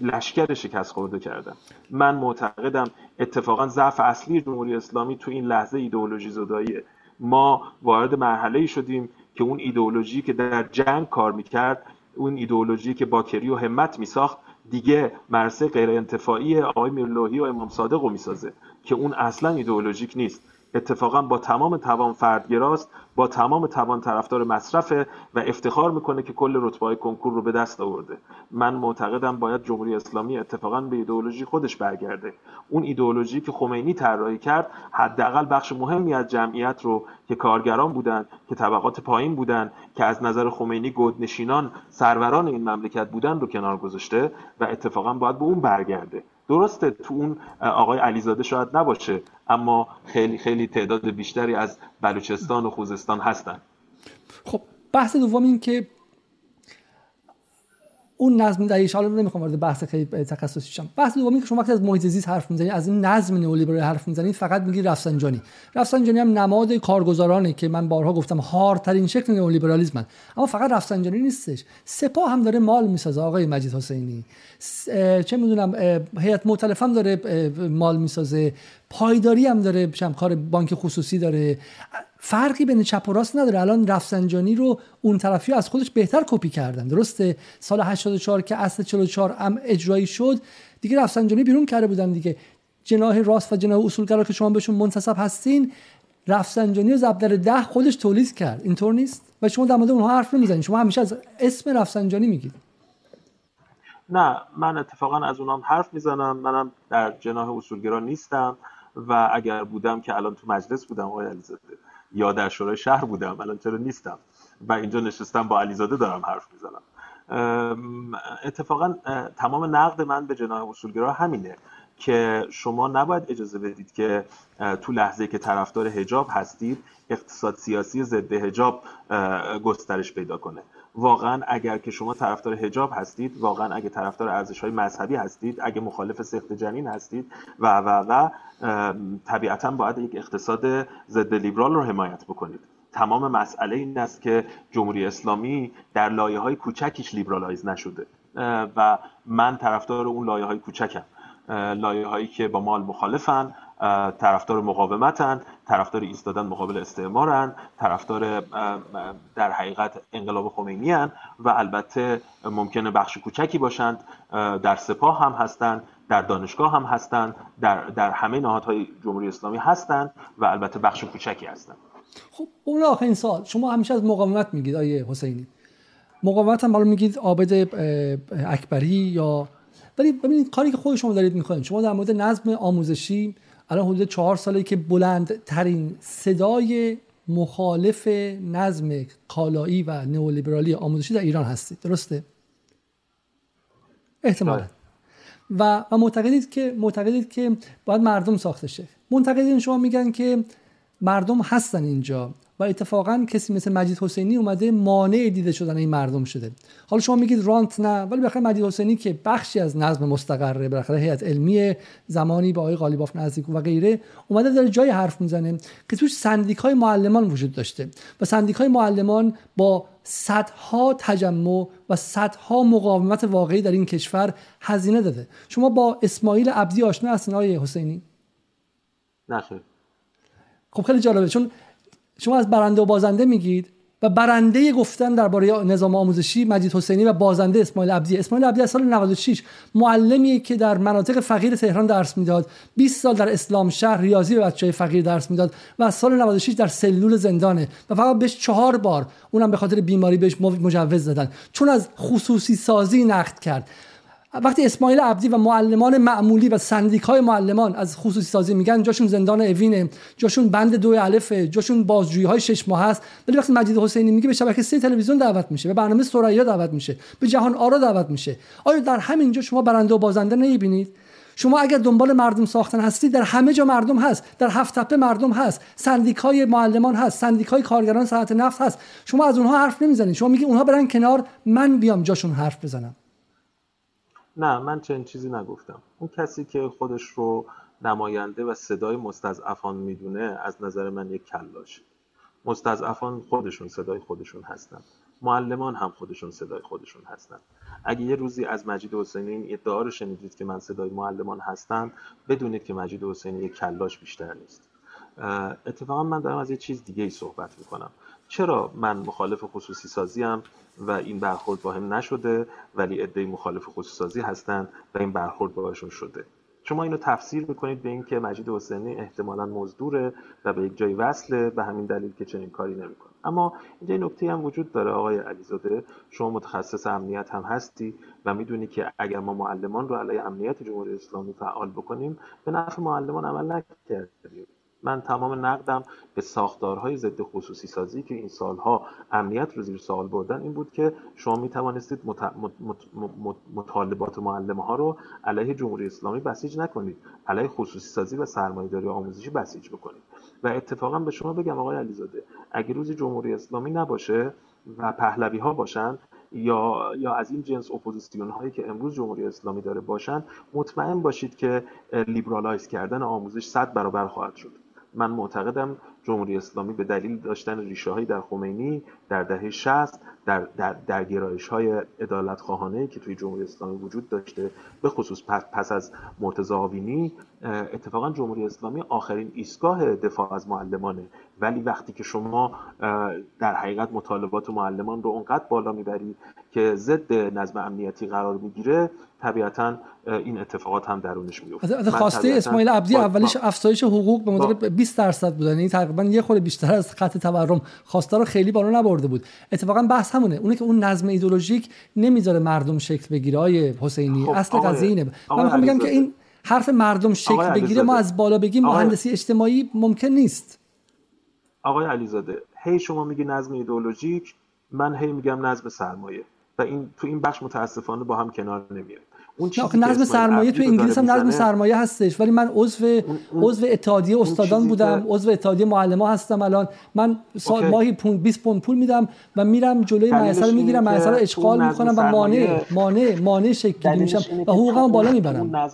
لشکر شکست خورده کردن من معتقدم اتفاقا ضعف اصلی جمهوری اسلامی تو این لحظه ایدئولوژی زداییه ما وارد مرحله شدیم که اون ایدئولوژی که در جنگ کار می‌کرد اون ایدئولوژی که باکری و همت میساخت دیگه مرسه غیر انتفاعی آقای میرلوهی و امام صادق رو می‌سازه که اون اصلا ایدئولوژیک نیست. اتفاقا با تمام توان فردگراست با تمام توان طرفدار مصرفه و افتخار می‌کنه که کل رتبه های کنکور رو به دست آورده. من معتقدم باید جمهوری اسلامی اتفاقا به ایدئولوژی خودش برگرده. اون ایدئولوژی که خمینی طراحی کرد حداقل بخش مهمی از جمعیت رو که کارگران بودن که طبقات پایین بودن که از نظر خمینی گودنشینان سروران این مملکت بودن رو کنار گذاشته و اتفاقا باید به اون برگرده. درسته تو اون آقای علیزاده شاید نباشه اما خیلی خیلی تعداد بیشتری از بلوچستان و خوزستان هستن. خب بحث دوم این که اون نظم در حالا نمی‌خوام وارد بحث خیلی تخصصی شم. بحث دومی که شما وقتی از محیط زیست حرف می‌زنید از این نظم نئولیبرال حرف می‌زنید فقط میگید رفسنجانی. رفسنجانی هم نماد کارگزارانه که من بارها گفتم هارترین شکل نئولیبرالیسم اما فقط رفسنجانی نیستش. سپاه هم داره مال می‌سازه آقای مجید حسینی. چه می‌دونم هیئت مختلف هم داره مال می‌سازه. پایداری هم داره کار بانک خصوصی داره. فرقی بین چپ و راست نداره. الان رفسنجانی رو اون طرفی از خودش بهتر کپی کردن. درسته؟ سال 84 که اصل 44 هم اجرایی شد. دیگه رفسنجانی بیرون کرده بودن دیگه. جناح راست و جناح اصولگرا که شما بهشون منتصب هستین رفسنجانی و زبدر ده خودش تولید کرد. اینطور نیست؟ و شما در مورد اونها حرف نمی‌زنید. شما همیشه از اسم رفسنجانی میگید. نه من اتفاقا از اونام حرف می‌زنم. منم در جناح اصولگرا نیستم و اگر بودم که الان تو مجلس بودم آقای علیزاده. یا در شورای شهر بودم الان چرا نیستم؟ و اینجا نشستم با علیزاده دارم حرف می‌زنم. اتفاقا تمام نقد من به جناح اصولگرا همینه که شما نباید اجازه بدید که تو لحظه که طرفدار هجاب هستید اقتصاد سیاسی ضد هجاب گسترش پیدا کنه. واقعا اگر که شما طرفدار هجاب هستید واقعا اگر طرفدار ارزش های مذهبی هستید اگه مخالف سخت جنین هستید و و و طبیعتا باید یک اقتصاد ضد لیبرال رو حمایت بکنید. تمام مسئله این است که جمهوری اسلامی در لایه های کوچکیش لیبرالایز نشده. و من طرفدار اون لایه های کوچکم. لایه هایی که با مال مخالفن طرفدار مقاومتن طرفدار ایستادن مقابل استعمارن طرفدار در حقیقت انقلاب خمینی هن و البته ممکنه بخش کوچکی باشند. در سپاه هم هستند در دانشگاه هم هستند در, در همه نهادهای جمهوری اسلامی هستند و البته بخش کوچکی هستند. خب اون آخرین سال شما همیشه از مقاومت میگید آیه حسینی. مقاومت هم حالا میگید عابد اکبری یا ولی ببینید کاری که خود شما دارید می‌کنید شما در مورد نظم آموزشی الان حدود چهار ساله که بلندترین صدای مخالف نظم کالایی و نئولیبرالی آموزشی در ایران هستید درسته؟ احتمالا. و و معتقدید که معتقدید که باید مردم ساخته شه منتقدین شما میگن که مردم هستن اینجا. و اتفاقا کسی مثل مجید حسینی اومده مانع دیده شدن این مردم شده. حالا شما میگید رانت نه ولی بالاخره مجید حسینی که بخشی از نظم مستقره بالاخره هیئت علمی زمانی با آقای قالیباف نزدیک و غیره اومده داره جای حرف می‌زنه که توش سندیکای معلمان وجود داشته. و سندیکای معلمان با صدها تجمع و صدها مقاومت واقعی در این کشور هزینه داده. شما با اسماعیل عبدی آشنا هستین آقای حسینی؟ نه خب خیلی جالبه چون شما از برنده و بازنده میگید و برنده گفتن درباره نظام آموزشی مجید حسینی و بازنده اسماعیل عبدی. اسماعیل عبدی از سال 96 معلمی که در مناطق فقیر تهران درس می‌داد. 20 سال در اسلام شهر ریاضی به بچهای فقیر درس می‌داد و از سال 96 در سلول زندانه و فقط بهش چهار بار اونم به خاطر بیماری بهش مجوز دادن. چون از خصوصی سازی نقد کرد. وقتی اسماعیل عبدی و معلمان معمولی و سندیکای معلمان از خصوصی سازی میگن جاشون زندان اوینه جاشون بند دو الفه جاشون بازجویی های شش ماه هست. ولی وقتی مجید حسینی میگه به شبکه سه تلویزیون دعوت میشه به برنامه سریا دعوت میشه به جهان آرا دعوت میشه. آیا در همین جا شما برنده و بازنده نمی‌بینید؟ شما اگر دنبال مردم ساختن هستید در همه جا مردم هست. در هفت تپه مردم هست. سندیکای معلمان هست. سندیکای کارگران صنعت نفت هست. شما از اونها حرف نمی‌زنید. شما میگید اونها برن کنار. من بیام جاشون حرف بزنم. نه من چنین چیزی نگفتم. اون کسی که خودش رو نماینده و صدای مستضعفان می‌دونه از نظر من یک کلاش. مستضعفان خودشون صدای خودشون هستن. معلمان هم خودشون صدای خودشون هستن. اگه یه روزی از مجید حسینی این ادعا رو شنیدید که من صدای معلمان هستم بدونید که مجید حسینی یک کلاش بیشتر نیست. اتفاقا من دارم از یه چیز دیگه ای صحبت می‌کنم. چرا من مخالف خصوصی سازی و این برخورد با هم نشده ولی عده مخالف خصوصی هستند و این برخورد باهاشون شده. شما اینو تفسیر می‌کنید به اینکه مجید حسینی احتمالا مزدوره و به یک جای وصله به همین دلیل که چنین کاری نمی‌کنه. اما اینجا نکته هم وجود داره آقای علیزاده. شما متخصص امنیت هم هستی و می‌دونی که اگر ما معلمان رو علیه امنیت جمهوری اسلامی فعال بکنیم به نفع معلمان عمل نکردیم. من تمام نقدم به ساختارهای ضد خصوصی سازی که این سالها امنیت رو زیر سوال بردن این بود که شما می توانستید مطالبات معلم ها رو علیه جمهوری اسلامی بسیج نکنید علیه خصوصی سازی و سرمایه‌داری آموزشی بسیج بکنید. و اتفاقا به شما بگم آقای علیزاده اگه روزی جمهوری اسلامی نباشه و پهلوی ها باشند یا یا از این جنس اپوزیسیون هایی که امروز جمهوری اسلامی داره باشند مطمئن باشید که لیبرالایز کردن آموزش صد برابر خواهد شد. معتقدم جمهوری اسلامی به دلیل داشتن ریشه در خمینی در دهه 60 در در, در گرایش های عدالت خواهانه که توی جمهوری اسلامی وجود داشته به خصوص پس, از مرتضی آوینی اتفاقا جمهوری اسلامی آخرین ایستگاه دفاع از معلمانه. ولی وقتی که شما در حقیقت مطالبات معلمان رو اونقدر بالا می‌برید که ضد نظم امنیتی قرار می‌گیره طبیعتا این اتفاقات هم درونش میفته از خواسته اسماعیل عبدی اولش افزایش حقوق به مدت 20 درصد بود. یعنی تقریبا یه خورده بیشتر از خط تورم خواسته رو خیلی بالا نبرده بود. اتفاقا بحث همونه. اونه که اون نظم ایدولوژیک نمی‌ذاره مردم شکل بگیره. آیه حسینی خب اصل قضیه اینه. من می‌خوام بگم که این حرف مردم شکل بگیره ما از بالا بگیم مهندسی اجتماعی ممکن نیست. آقای علیزاده هی شما میگی نظم ایدولوژیک من هی میگم نظم سرمایه. و این تو این بخش متاسفانه با هم کنار نمیاد. اون چیزی نظم سرمایه تو انگلیس هم نظم سرمایه هستش ولی من عضو عضو اتحادیه استادان بودم عضو اتحادیه معلما هستم الان. من سال ماهی 20 پوند پول میدم و میرم جلوی معصر می‌گیرم رو اشغال می‌کنم و مانع مانع مانع شکلی میشم. و حقوقم بالا می‌برم.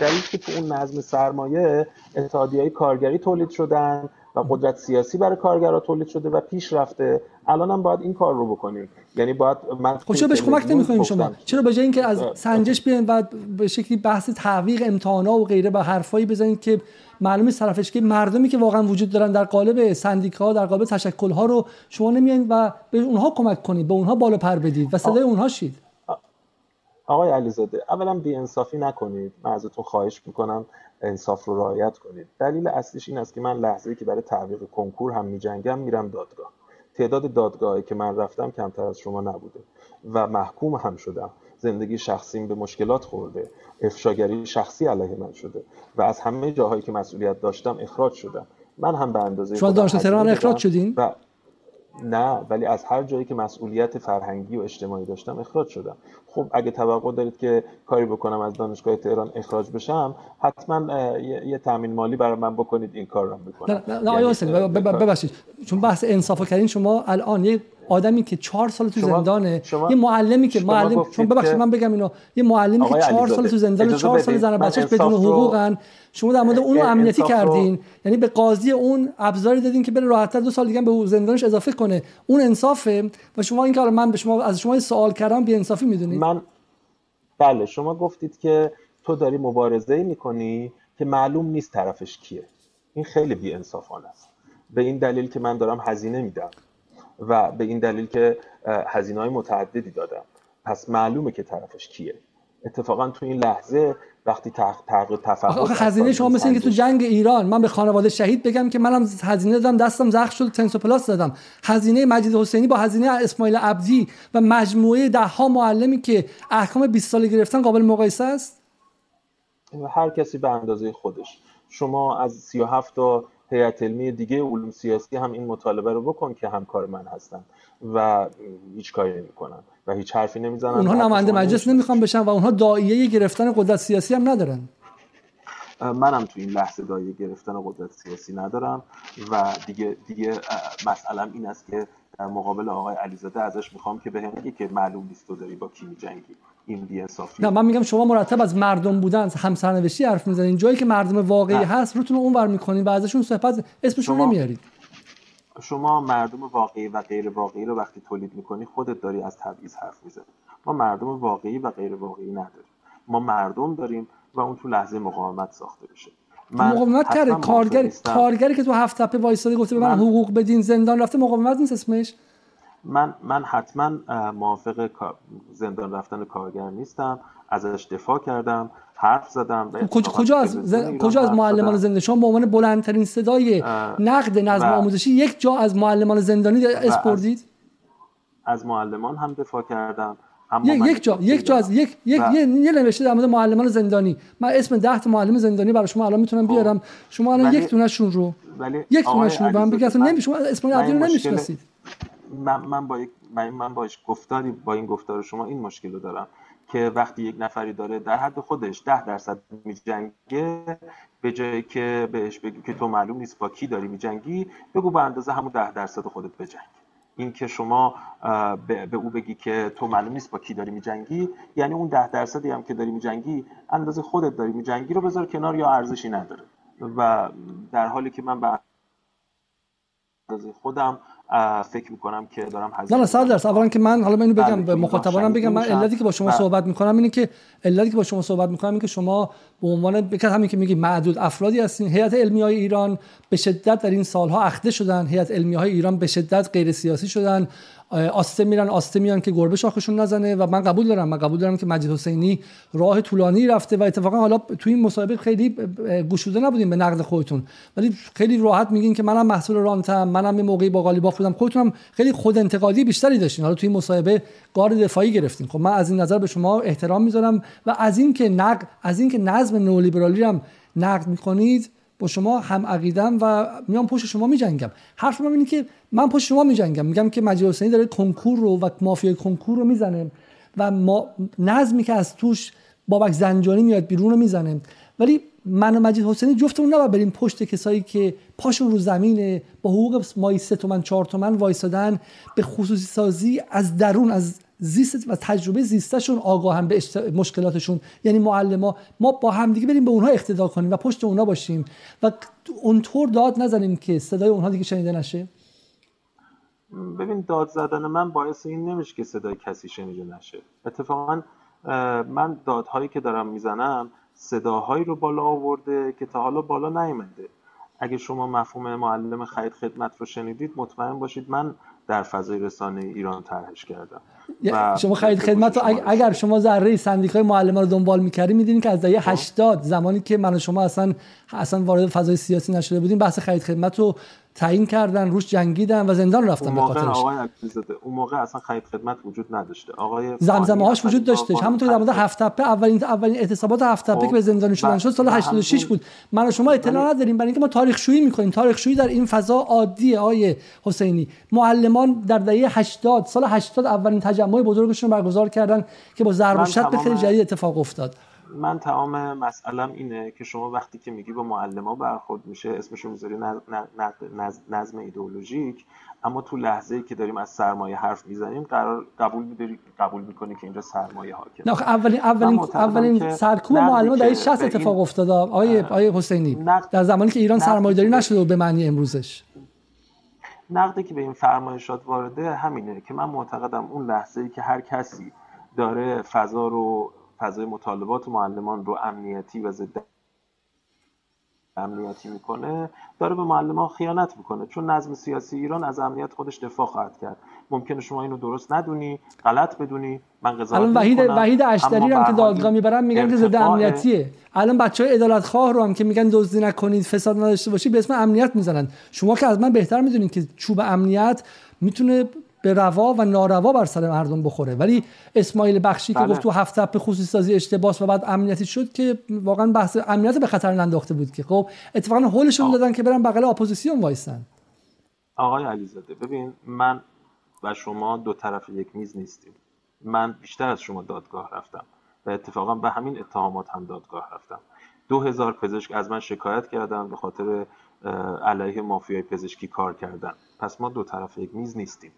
دلیل که تو اون نظم سرمایه اتحادیه کارگری تولید شدن و قدرت سیاسی برای کارگرا تولید شده و پیش رفته. الان هم باید این کار رو بکنیم. یعنی باید من خب چرا بهش کمک نمی‌کنیم شما؟ چرا به جای اینکه از سنجش بیاین و به شکلی بحث تعویق امتحانا و غیره با حرفایی بزنید که معلومه طرفش که مردمی که واقعا وجود دارن در قالب سندیکا در قالب تشکل رو شما نمیاین و به اونها کمک کنید به اونها بالا پر بدید. و صدای اونها شید. آقای علیزاده اولا بی انصافی نکنید. من ازتون خواهش می‌کنم انصاف رو رعایت کنید. دلیل اصلیش این است که من لحظه‌ای که برای تعویق کنکور هم میجنگم میرم دادگاه. تعداد دادگاهی که من رفتم کمتر از شما نبوده و محکوم هم شدم. زندگی شخصیم به مشکلات خورده. افشاگری شخصی علیه من شده و از همه جاهایی که مسئولیت داشتم اخراج شدم. من هم به اندازه شما دانشگاه تهران اخراج شدین؟ و نه ولی از هر جایی که مسئولیت فرهنگی و اجتماعی داشتم اخراج شدم. خب اگه توقع دارید که کاری بکنم از دانشگاه تهران اخراج بشم حتما یه, یه تامین مالی برای من بکنید این کار رو بکنم. نه نه آیا یعنی ببخشید. چون بحث انصاف کردین شما الان یه آدمی که چهار سال تو زندانه یه معلمی که معلم چون ببخشید من بگم اینو. یه معلمی که چهار سال تو زندان چهار سال زن بچهش بدون حقوقن. شما در مورد اون امنیتی کردین. یعنی به قاضی اون ابزاری دادین که بره راحت‌تر دو سال دیگه به زندانش اضافه کنه. اون انصافه و شما این کار من به شما از شما سوال کردم بی انصافی می‌دونید من بله شما گفتید که تو داری مبارزه می‌کنی که معلوم نیست طرفش کیه. این خیلی بی انصافانه است. به این دلیل که من دارم هزینه میدم. و به این دلیل که هزینه های متعددی دادم. پس معلومه که طرفش کیه. اتفاقا تو این لحظه وقتی تحقیق تفاوت آخه هزینه شما مثل اینکه تو جنگ ایران من به خانواده شهید بگم که منم هزینه دادم دستم زخم شد تنسوپلاس دادم هزینه مجید حسینی با هزینه اسماعیل عبدی و مجموعه ده ها معلمی که احکام 20 ساله گرفتن قابل مقایسه است؟ هر کسی به اندازه خودش. شما از 37 تا هیئت علمی دیگه علوم سیاسی هم این مطالبه رو بکن که همکار من هستن و هیچ کاری نمی‌کنن و هیچ حرفی نمی‌زنن. اونها نماینده مجلس نمی‌خوان بشن و اونها داییه گرفتن قدرت سیاسی هم ندارن. منم تو این لحظه داییه گرفتن قدرت سیاسی ندارم و دیگه دیگه مسئلم این است که در مقابل آقای علیزاده ازش می‌خوام که بهم بگه که معلوم نیست تو داری با کی میجنگی. این بی نه من میگم شما مرتب از مردم بودن همسرنوشتی حرف می‌زنین. جایی که مردم واقعی نه. هست روتون اونور می‌کنین و ازشون صحبت اسمشون شما... نمیارید. شما مردم واقعی و غیر واقعی رو وقتی تولید می‌کنی خودت داری از تبعیض حرف می‌زنی. ما مردم واقعی و غیر واقعی نداریم. ما مردم داریم و اون تو لحظه مقاومت ساخته بشه مقاومت کرده. کارگری کارگری که تو هفت تپه وایساده گفته به من, من حقوق بدین زندان رفته مقاومت نیست اسمش. من من حتما موافق زندان رفتن کارگر نیستم. ازش دفاع کردم حرف زدم کجا, کجا از کجا از معلمان زندانی؟ شما به عنوان بلندترین صدای نقد نظم آموزشی یک جا از معلمان زندانی اسپردید؟ از معلمان هم دفاع کردم یک یک جا یک جا از یک یک یه, یه نوشته در مورد معلمان زندانی. من اسم 10 تا معلم زندانی برای شما الان می‌تونم خب. بیارم. شما الان یک دونهشون رو یک دونهشون رو من بگم نمی شما اسم عبدی رو نمی‌شناسید. من من با یک من, باش گفتاری با این گفتار شما این مشکل رو دارم که وقتی یک نفری داره در حد خودش ده درصد میجنگه به جایی که بهش بگی که تو معلوم نیست با کی داری میجنگی بگو به اندازه همون ده درصد خودت بجنگ. این که شما به او بگی که تو معلوم نیست با کی داری میجنگی یعنی اون ده درصدی هم که داری میجنگی اندازه خودت داری میجنگی رو بذار کنار یا ارزشی نداره. و در حالی که من به اندازه خودم فکر می‌کنم که دارم نه نه صد درصد. اولا که من حالا اینو بگم بله، به مخاطبانم بگم من علتی که با شما بله. صحبت می‌کنم اینه که علتی که با شما صحبت می‌کنم اینه که شما به عنوان بکرد همین که میگی معدود افرادی هستین. هیئت علمی های ایران به شدت در این سالها اخته شدن. هیئت علمی های ایران به شدت غیر سیاسی شدن. آسته میرن آسته میان که گربه شاخشون نزنه و من قبول دارم. من قبول دارم که مجید حسینی راه طولانی رفته و اتفاقا حالا تو این مصاحبه خیلی گشوده نبودیم به نقد خودتون. ولی خیلی راحت میگین که منم محصول رانتم منم یه موقعی با قالیباف بودم خودتونم خیلی خود انتقادی بیشتری داشتین. حالا تو این مصاحبه گارد دفاعی گرفتین. خب من از این نظر به شما احترام می‌ذارم و از این که نقد از این که نظم نولیبرالی هم نقد می‌کنید با شما هم عقیدم و میام پشت شما میجنگم. حرف من اینه که من پشت شما میجنگم. میگم که مجید حسینی داره کنکور رو و مافیای کنکور رو می‌زنه و ما نظمی که از توش بابک زنجانی میاد بیرون رو می‌زنه. ولی من و مجید حسینی جفتمون نباید بریم پشت کسایی که پاشون رو زمینه. با حقوق مایی سه تومن چهار تومن وایسادن. به خصوصی سازی از درون از زیست و تجربه زیستشون آگاهن به مشکلاتشون. یعنی معلما ما با همدیگه بریم به اونها اقتدا کنیم و پشت اونها باشیم. و اونطور داد نزنیم که صدای اونها دیگه شنیده نشه. ببین داد زدن من باعث این نمیشه که صدای کسی شنیده نشه. اتفاقا من دادهایی که دارم می‌زنم صداهایی رو بالا آورده که تا حالا بالا نیامده اگه شما مفهوم معلم خرید خدمت رو شنیدید مطمئن باشید من در فضای رسانه ایران طرحش کردم شما خرید خدمت رو اگر شما ذره سندیکای معلمان رو دنبال می‌کردید می‌دونید که از دهه 80 خب. زمانی که من و شما اصلا اصلا وارد فضای سیاسی نشده بودیم بحث خرید خدمت رو تعیین کردن روش جنگیدن و زندان رفتن به خاطرش. آقای اون موقع اصلا خرید خدمت وجود نداشته. آقای زمزمه هاش وجود داشته. همونطور در مورد هفت تپه اولین اولین اعتصابات هفت تپه که به زندانی شدن شد سال 86 بود. من و شما اطلاع نداریم. برای اینکه ما تاریخ شویی می‌کنیم. تاریخ شویی در این فضا عادیه آیه حسینی. معلمان در دهه 80 سال 80 اولین تجمع بزرگشون برگزار کردن که با ضرب و شتم خیلی جدید اتفاق افتاد. من تمام مسئلم اینه که شما وقتی که میگی با معلم برخورد میشه اسمشو می‌ذاری نظم ایدئولوژیک اما تو لحظه ای که داریم از سرمایه حرف می‌زنیم قرار قبول میداری قبول می‌کنی که اینجا سرمایه حاکم نه اولین اولین اولین سرکوب معلم در 60 اتفاق افتاد آقای آقای حسینی در زمانی که ایران سرمایه داری نشده به معنی امروزش. نقدی که به این فرمایشات وارده همینه که من معتقدم اون لحظه ای که هر کسی داره فضا رو فضای مطالبات معلمان رو امنیتی و ضد امنیتی می‌کنه داره به معلمان خیانت می‌کنه. چون نظم سیاسی ایران از امنیت خودش دفاع خواهد کرد. ممکنه شما اینو درست ندونی غلط بدونی من قضاوت الان وحید وحید اشتری هم که دادگاه می‌برن میگن که ضد امنیتیه. الان بچه های عدالت خواه رو هم که میگن دزدی نکنید فساد نداشته باشی به اسم امنیت می‌زنن. شما که از من بهتر می‌دونید که چوب امنیت می‌تونه به روا و ناروا بر سر مردم بخوره. ولی اسماعیل بخشی که بله. گفت تو هفت تپه خصوصی سازی اشتباس و بعد امنیتی شد که واقعا بحث امنیت به خطر ننداخته بود که. خب اتفاقا هولشون دادن که برن بغل اپوزیسیون وایسن. آقای علیزاده ببین من و شما دو طرف یک میز نیستیم. من بیشتر از شما دادگاه رفتم و اتفاقا به همین اتهامات هم دادگاه رفتم. دو هزار پزشک از من شکایت کردن به خاطر علیه مافیای پزشکی کار کردن. پس ما دو طرف یک میز نیستیم.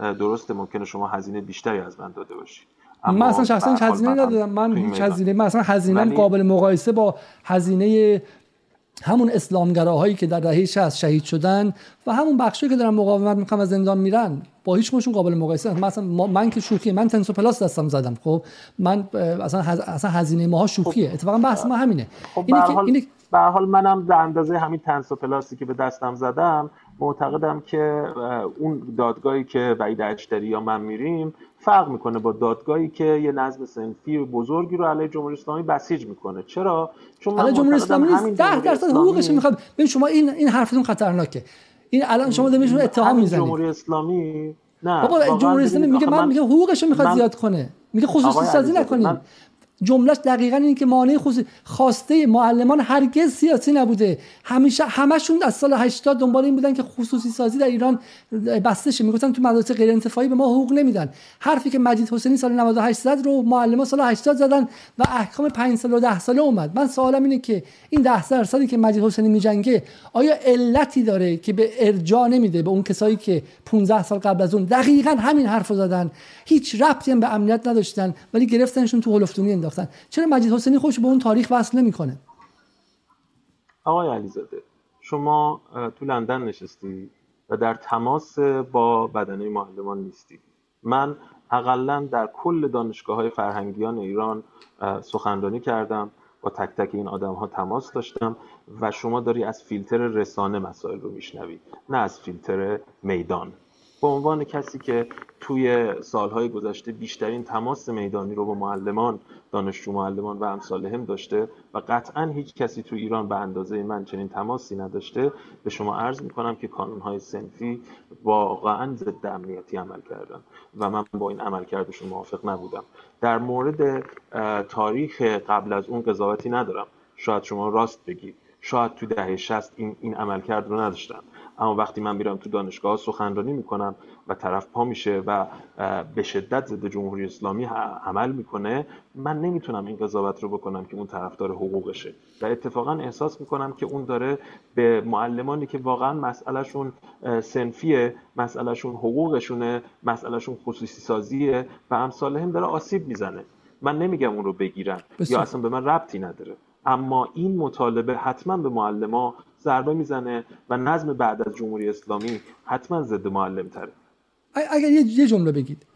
درسته ممکنه شما هزینه بیشتری از من داده باشید. من اصلا شخصا هیچ هزینه ندادم. من هیچ هزینه من اصلا هزینه قابل مقایسه با هزینه همون اسلامگراهایی که در دهه 60 شهید شدن و همون بخشی که دارن مقاومت می‌کنن و زندان میرن با هیچ مشون قابل مقایسه مثلا من که شوخی من تنسو پلاس دستم زدم خب؟ من اصلا اصلا هزینه ماها شوخیه. خب. اتفاقا بحث ما همینه. خب اینه که اینه به حال منم در اندازه همین تنسو پلاسی که به دستم زدم معتقدم که اون دادگاهی که وعید اجتری یا من میریم فرق می‌کنه با دادگاهی که یه نظم سنفی بزرگی رو علیه جمهوری اسلامی بسیج می‌کنه. چرا؟ چون علیه جمهوری اسلامی نیست. 10 درصد حقوقش می‌خواد. ببین شما این این حرفتون خطرناکه. این الان شما دارید اتهام می‌زنید. جمهوری اسلامی؟ نه بابا جمهوری اسلامی میگه من میگه حقوقش می‌خواد زیاد کنه. میگه خصوصی سازی نکنید. جملهش دقیقا این که مانع خواسته معلمان هرگز سیاسی نبوده. همیشه همشون از سال 80 دنبال این بودن که خصوصی سازی در ایران بسته شه. می‌گفتن تو مدارس غیر انتفاعی به ما حقوق نمیدن. حرفی که مجید حسینی سال 98 زد رو معلمان سال 80 زدن و احکام 5 سال و 10 ساله اومد. من سوالم اینه که این 10 درصدی که مجید حسینی میجنگه آیا علتی داره که به ارجاع نمیده به اون کسایی که 15 سال قبل از اون دقیقا همین حرفو زدن؟ هیچ ربطی هم به امنیت نداشتن ولی گرفتنشون تو هلفتونی انداختن. چرا مجید حسینی خوش به اون تاریخ وصل نمی‌کنه؟ آقای علیزاده شما تو لندن نشستی و در تماس با بدنه معلمان نیستی. من اقلا در کل دانشگاه های فرهنگیان ایران سخنرانی کردم با تک تک این آدم ها تماس داشتم و شما داری از فیلتر رسانه مسائل رو میشنوی نه از فیلتر میدان. به عنوان کسی که توی سالهای گذشته بیشترین تماس میدانی رو با معلمان دانشجو معلمان و امثالهم داشته و قطعا هیچ کسی تو ایران به اندازه من چنین تماسی نداشته به شما عرض می‌کنم که کانونهای سنفی واقعا ضد امنیتی عمل کردن و من با این عمل کردشون موافق نبودم. در مورد تاریخ قبل از اون قضاوتی ندارم. شاید شما راست بگید. شاید تو دهه 60 این این عملکرد رو نداشتن اما وقتی من میرم تو دانشگاه سخنرانی می‌کنم و طرف پا میشه و به شدت ضد جمهوری اسلامی عمل می‌کنه من نمی‌تونم این قضاوت رو بکنم که اون طرفدار حقوقشه و اتفاقا احساس می‌کنم که اون داره به معلمانی که واقعا مسئلهشون سنفیه مسئلهشون حقوقشونه مسئلهشون خصوصی سازیه و امثالهم داره آسیب می‌زنه. من نمیگم اون رو بگیرن یا اصلا به من ربطی نداره. اما این مطالبه حتما به معلما ضربه می‌زنه و نظم بعد از جمهوری اسلامی حتما ضد معلم تره اگر یه جمله بگید.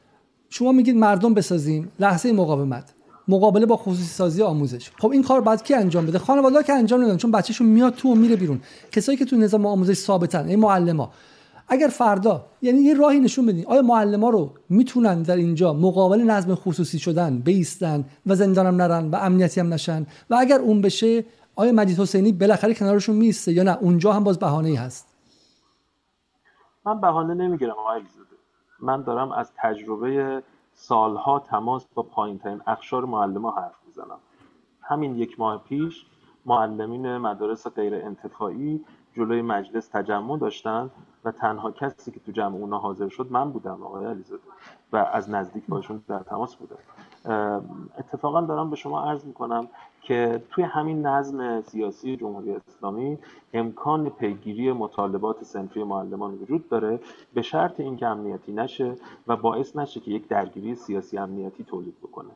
شما میگید مردم بسازیم لحظه مقاومت. مقابله با خصوصی سازی آموزش. خب این کار بعد کی انجام بده؟ خانواده که انجام نمیدن چون بچهشون میاد تو و میره بیرون. کسایی که تو نظام آموزش ثابتن این معلما. اگر فردا یعنی یه راهی نشون بدین آیا معلما رو می‌تونن در اینجا مقابل نظم خصوصی شدن بیستن و زندانم نرن و امنیتی هم نشن؟ و اگر اون بشه آیا مجید حسینی بالاخره کنارشون میسته یا نه؟ اونجا هم باز بهانه ای هست. من بهانه نمی‌گیرم آقای من دارم از تجربه سالها تماس با پایین ترین اخشار معلم حرف می‌زنم. همین یک ماه پیش معلمین مدارس غیر انتفاعی جلوی مجلس تجمع داشتن و تنها کسی که تو جمع اونا حاضر شد من بودم آقای علیزاده. و از نزدیک باشون در تماس بودم. اتفاقا دارم به شما عرض می‌کنم که توی همین نظم سیاسی جمهوری اسلامی امکان پیگیری مطالبات سنفی معلمان وجود داره به شرط اینکه امنیتی نشه و باعث نشه که یک درگیری سیاسی امنیتی تولید بکنه.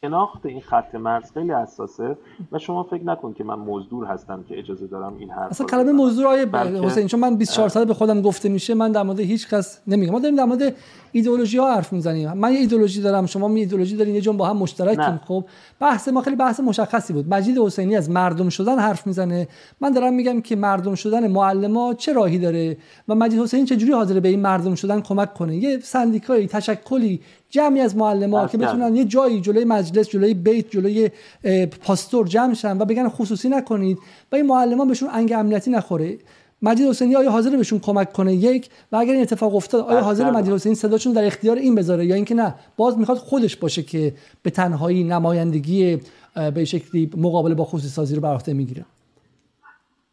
شناخت این خط مرز خیلی اساسه و شما فکر نکن که من مزدور هستم که اجازه دارم این حرف اصلا کلمه مزدور آیه حسین چون من 24 ساله به خودم گفته میشه من در مورد هیچ کس نمیگم. ما داریم در مورد ایدئولوژی ها حرف می‌زنیم. من یه ایدئولوژی دارم شما می ایدئولوژی دارین یه جون با هم مشترکیم. خب بحث ما خیلی بحث مشخصی بود. مجید حسینی از مردم شدن حرف می‌زنه. من دارم میگم که مردم شدن معلما چه راهی داره و مجید حسینی چه جوری حاضر به این مردم شدن کمک کنه؟ یه سندیکایی تشکلی جمعی از معلما که بتونن یه جایی جلوی مجلس جلوی بیت جلوی پاستور جمع شن و بگن خصوصی نکنید و این معلما بهشون انگ امنیتی نخوره. مجید حسینی آیا حاضر بهشون کمک کنه؟ یک. و اگر این اتفاق افتاد آیا حاضر مجید حسینی صداشون در اختیار این بذاره یا اینکه نه؟ باز می‌خواد خودش باشه که به تنهایی نمایندگی به شکلی مقابله با خصوصی سازی رو بر عهده می‌گیره.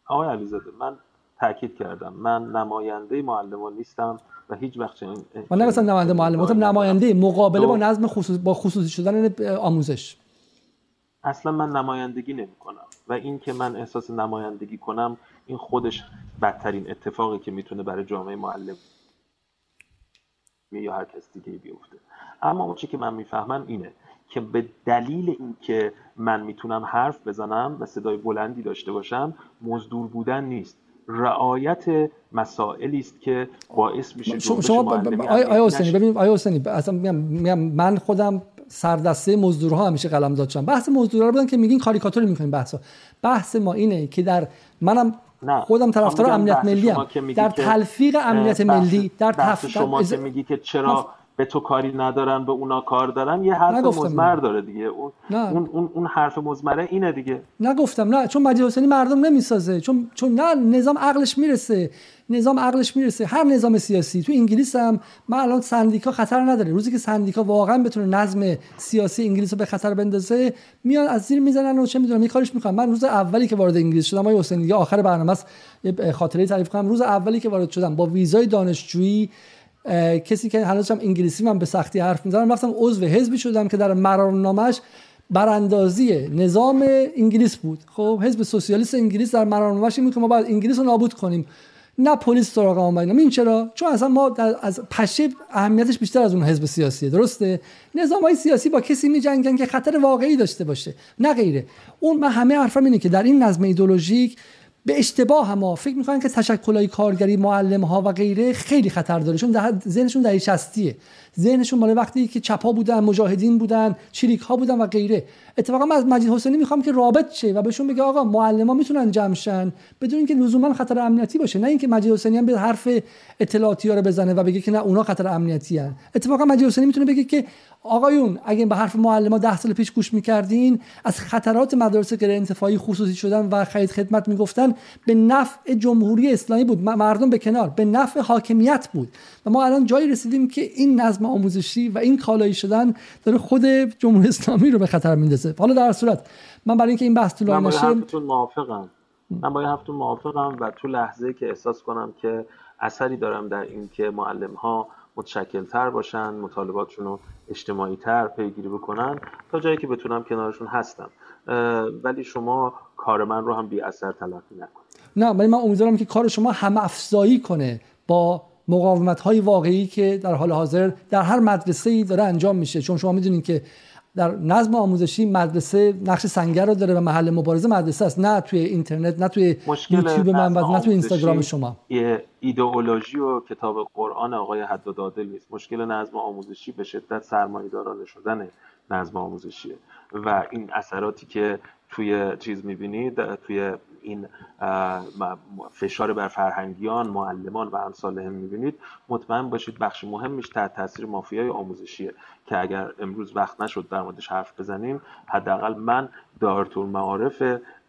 آقای علیزاده من تاکید کردم. من نماینده معلمان نیستم. و هیچ وقت این من نه مثلا نماینده معلم نماینده مقابله با نظم خصوص با خصوصی شدن آموزش. اصلا من نمایندگی نمی کنم و این که من احساس نمایندگی کنم این خودش بدترین اتفاقی که می‌تونه برای جامعه معلم یا هر کس دیگه بیفته. اما اون چی که من می‌فهمم اینه که به دلیل اینکه من می‌تونم حرف بزنم و صدای بلندی داشته باشم مزدور بودن نیست. رعایت مسائلی است که باعث میشه شما, شما آیا حسینی ببینید آیا حسینی اصلا من خودم سردسته مزدورها همیشه قلمزاد شدم. بحث مزدورها بودن که میگین کاریکاتور می‌کنین بحثا. بحث ما اینه که در منم نه. خودم طرفدار امنیت ملی ام در تلفیق امنیت ملی در تف... شما که میگی که چرا به تو کاری ندارن به اونا کار دارن یه حرف مزمر داره دیگه. اون, اون, اون, اون حرف مزمره اینه دیگه. نگفتم نه چون مجید حسینی مردم نمی‌سازه. چون چون نه نظام عقلش می‌رسه. نظام عقلش می‌رسه. هر نظام سیاسی تو انگلیس هم من الان سندیکا خطر نداره. روزی که سندیکا واقعا بتونه نظم سیاسی انگلیس رو به خطر بندازه میان از زیر می‌زنن و چه می‌دونم یه کارش می‌کنن. من روز اولی که وارد انگلیس شدم آقای حسینی آخر برنامه است. خاطره تعریف کنم. روز اولی که وارد شدم با ویزای دانشجویی کسی که هنوز هم انگلیسی من به سختی حرف می‌زنم رفتم عضو حزبی شدم که در مرارنامهش براندازی نظام انگلیس بود. خب حزب سوسیالیست انگلیس در مرارنامهش این که ما باید انگلیس رو نابود کنیم. نه پلیس سراغ ما این چرا؟ چون اصلا ما از پشه اهمیتش بیشتر از اون حزب سیاسیه. درسته؟ نظام های سیاسی با کسی می جنگن که خطر واقعی داشته باشه. نه غیره. اون من همه حرفم اینه که در این نظم ایدولوژیک به اشتباه هم فکر می‌کنن که تشکلای کارگری معلم ها و غیره خیلی خطر داره. چون ذهنشون در شستیه ذهنشون مال وقتی که چپا بودن مجاهدین بودن چریک ها بودن و غیره. اتفاقا من از مجید حسینی می‌خوام که رابط شه و بهشون بگه آقا معلم ها می‌تونن جمع شن بدون اینکه لزوما خطر امنیتی باشه. نه اینکه مجید حسینی هم به حرف اطلاعاتی ها رو بزنه و بگه که نه اونا خطر امنیتی هن. اتفاقا مجید حسینی می‌تونه بگه که آقایون اگه به حرف معلم ده سال پیش گوش می‌کردین از خطرات مدارس غیر انتفاعی خصوصی شدن و خرید خدمت می‌گفتن به نفع جمهوری اسلامی بود. مردم به کنار. به نفع حاکمیت بود. و ما الان جایی رسیدیم که این نظم آموزشی و این کالایی شدن داره خود جمهوری اسلامی رو به خطر میندازه. حالا در صورت من برای اینکه این بحث طولانی نشه من با هفته موافقم و تو لحظه که احساس کنم که اثری دارم در اینکه معلم ها متشکل تر باشن مطالباتشون رو اجتماعی تر پیگیری بکنن تا جایی که بتونم کنارشون هستم. ولی شما کار من رو هم بی اثر تلقی نکنید. نه ولی من امیدوارم که کار شما هم افزایی کنه با مقاومت های واقعی که در حال حاضر در هر مدرسه ای داره انجام میشه. چون شما می‌دونید که در نظم آموزشی مدرسه نقش سنگر رو داره و محل مبارزه مدرسه است. نه توی اینترنت نه توی یوتیوب من و نه توی اینستاگرام شما. یه ایدئولوژی و کتاب قرآن آقای حداد عادل نیست. مشکل نظم آموزشی به شدت سرمایه‌دارانه شدن نظم آموزشیه. و این اثراتی که توی چیز می‌بینید توی این فشار بر فرهنگیان معلمان و امثال هم می‌بینید مطمئن باشید بخش مهمش تحت تاثیر مافیای آموزشیه که اگر امروز وقت نشد در موردش حرف بزنیم حداقل من دارتور معارف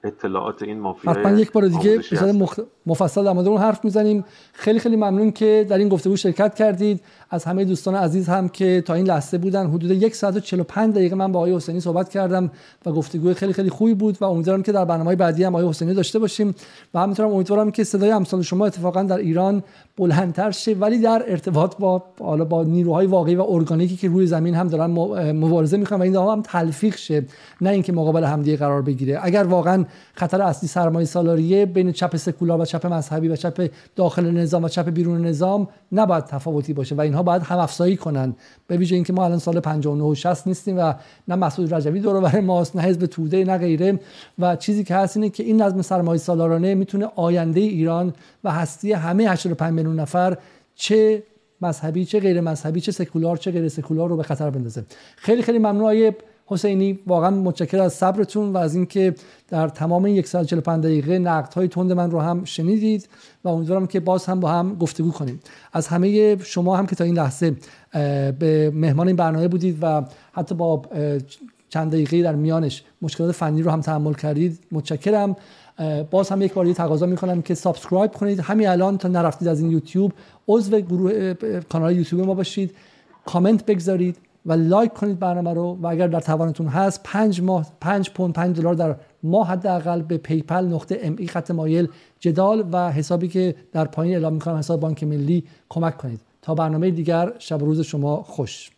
اطلاعات این مافیا حتما یک بار دیگه مخ... مفصل در مورد اون حرف می‌زنیم. خیلی خیلی ممنون که در این گفتگو شرکت کردید. از همه دوستان عزیز هم که تا این لحظه بودن حدود یک ساعت و 45 دقیقه من با آقای حسینی صحبت کردم و گفتگوی خیلی خیلی خوبی بود و امیدوارم که در برنامه بعدی هم آقای حسینی داشته باشیم. و همینطور امیدوارم که صدای امثال شما اتفاقا در ایران بلندتر شه ولی در ارتباط با حالا با نیروهای واقعی و ارگانیکی که روی زمین هم دارن مبارزه می‌کنن و این هم تلفیق شه نه اینکه مقابل همدیگه قرار بگیره. اگر واقعا خطر اصلی سرمایه سالاریه بین چپ سکولار و چپ مذهبی و چپ داخل نظام و چپ بیرون نظام نباید تفاوتی باشه و اینها باید هم افزایی کنن. به ویژه اینکه ما الان سال 59 و 60 نیستیم و نه مسعود رجوی دور بر ماست نه حزب توده نه غیره. و چیزی که هست اینه که این نظم سرمایه سالارانه می‌تونه آینده ایران و هستی همه 85 میلیون نفر چه مذهبی چه غیر مذهبی چه سکولار چه غیر سکولار رو به خطر بندازه. خیلی خیلی ممنون حسینی. واقعا متشکر از صبرتون و از اینکه در تمام این 145 دقیقه نقد های تند من رو هم شنیدید و امیدوارم که باز هم با هم گفتگو کنیم. از همه شما هم که تا این لحظه به مهمان این برنامه بودید و حتی با چند دقیقه در میانش مشکلات فنی رو هم تحمل کردید متشکرم. باز هم یک بار تقاضا می‌کنم که subscribe کنید. همین الان تا نرفتید از این یوتیوب عضو گروه کانال یوتیوب ما باشید. کامنت بگذارید و like کنید برنامه رو و اگر در توانتون هست 5 ماه 5 پوند 5 دلار در ماه حداقل به PayPal نقطه me خط مایل جدال و حسابی که در پایین اعلام می‌کنم حساب بانک ملی کمک کنید. تا برنامه دیگر شب روز شما خوش.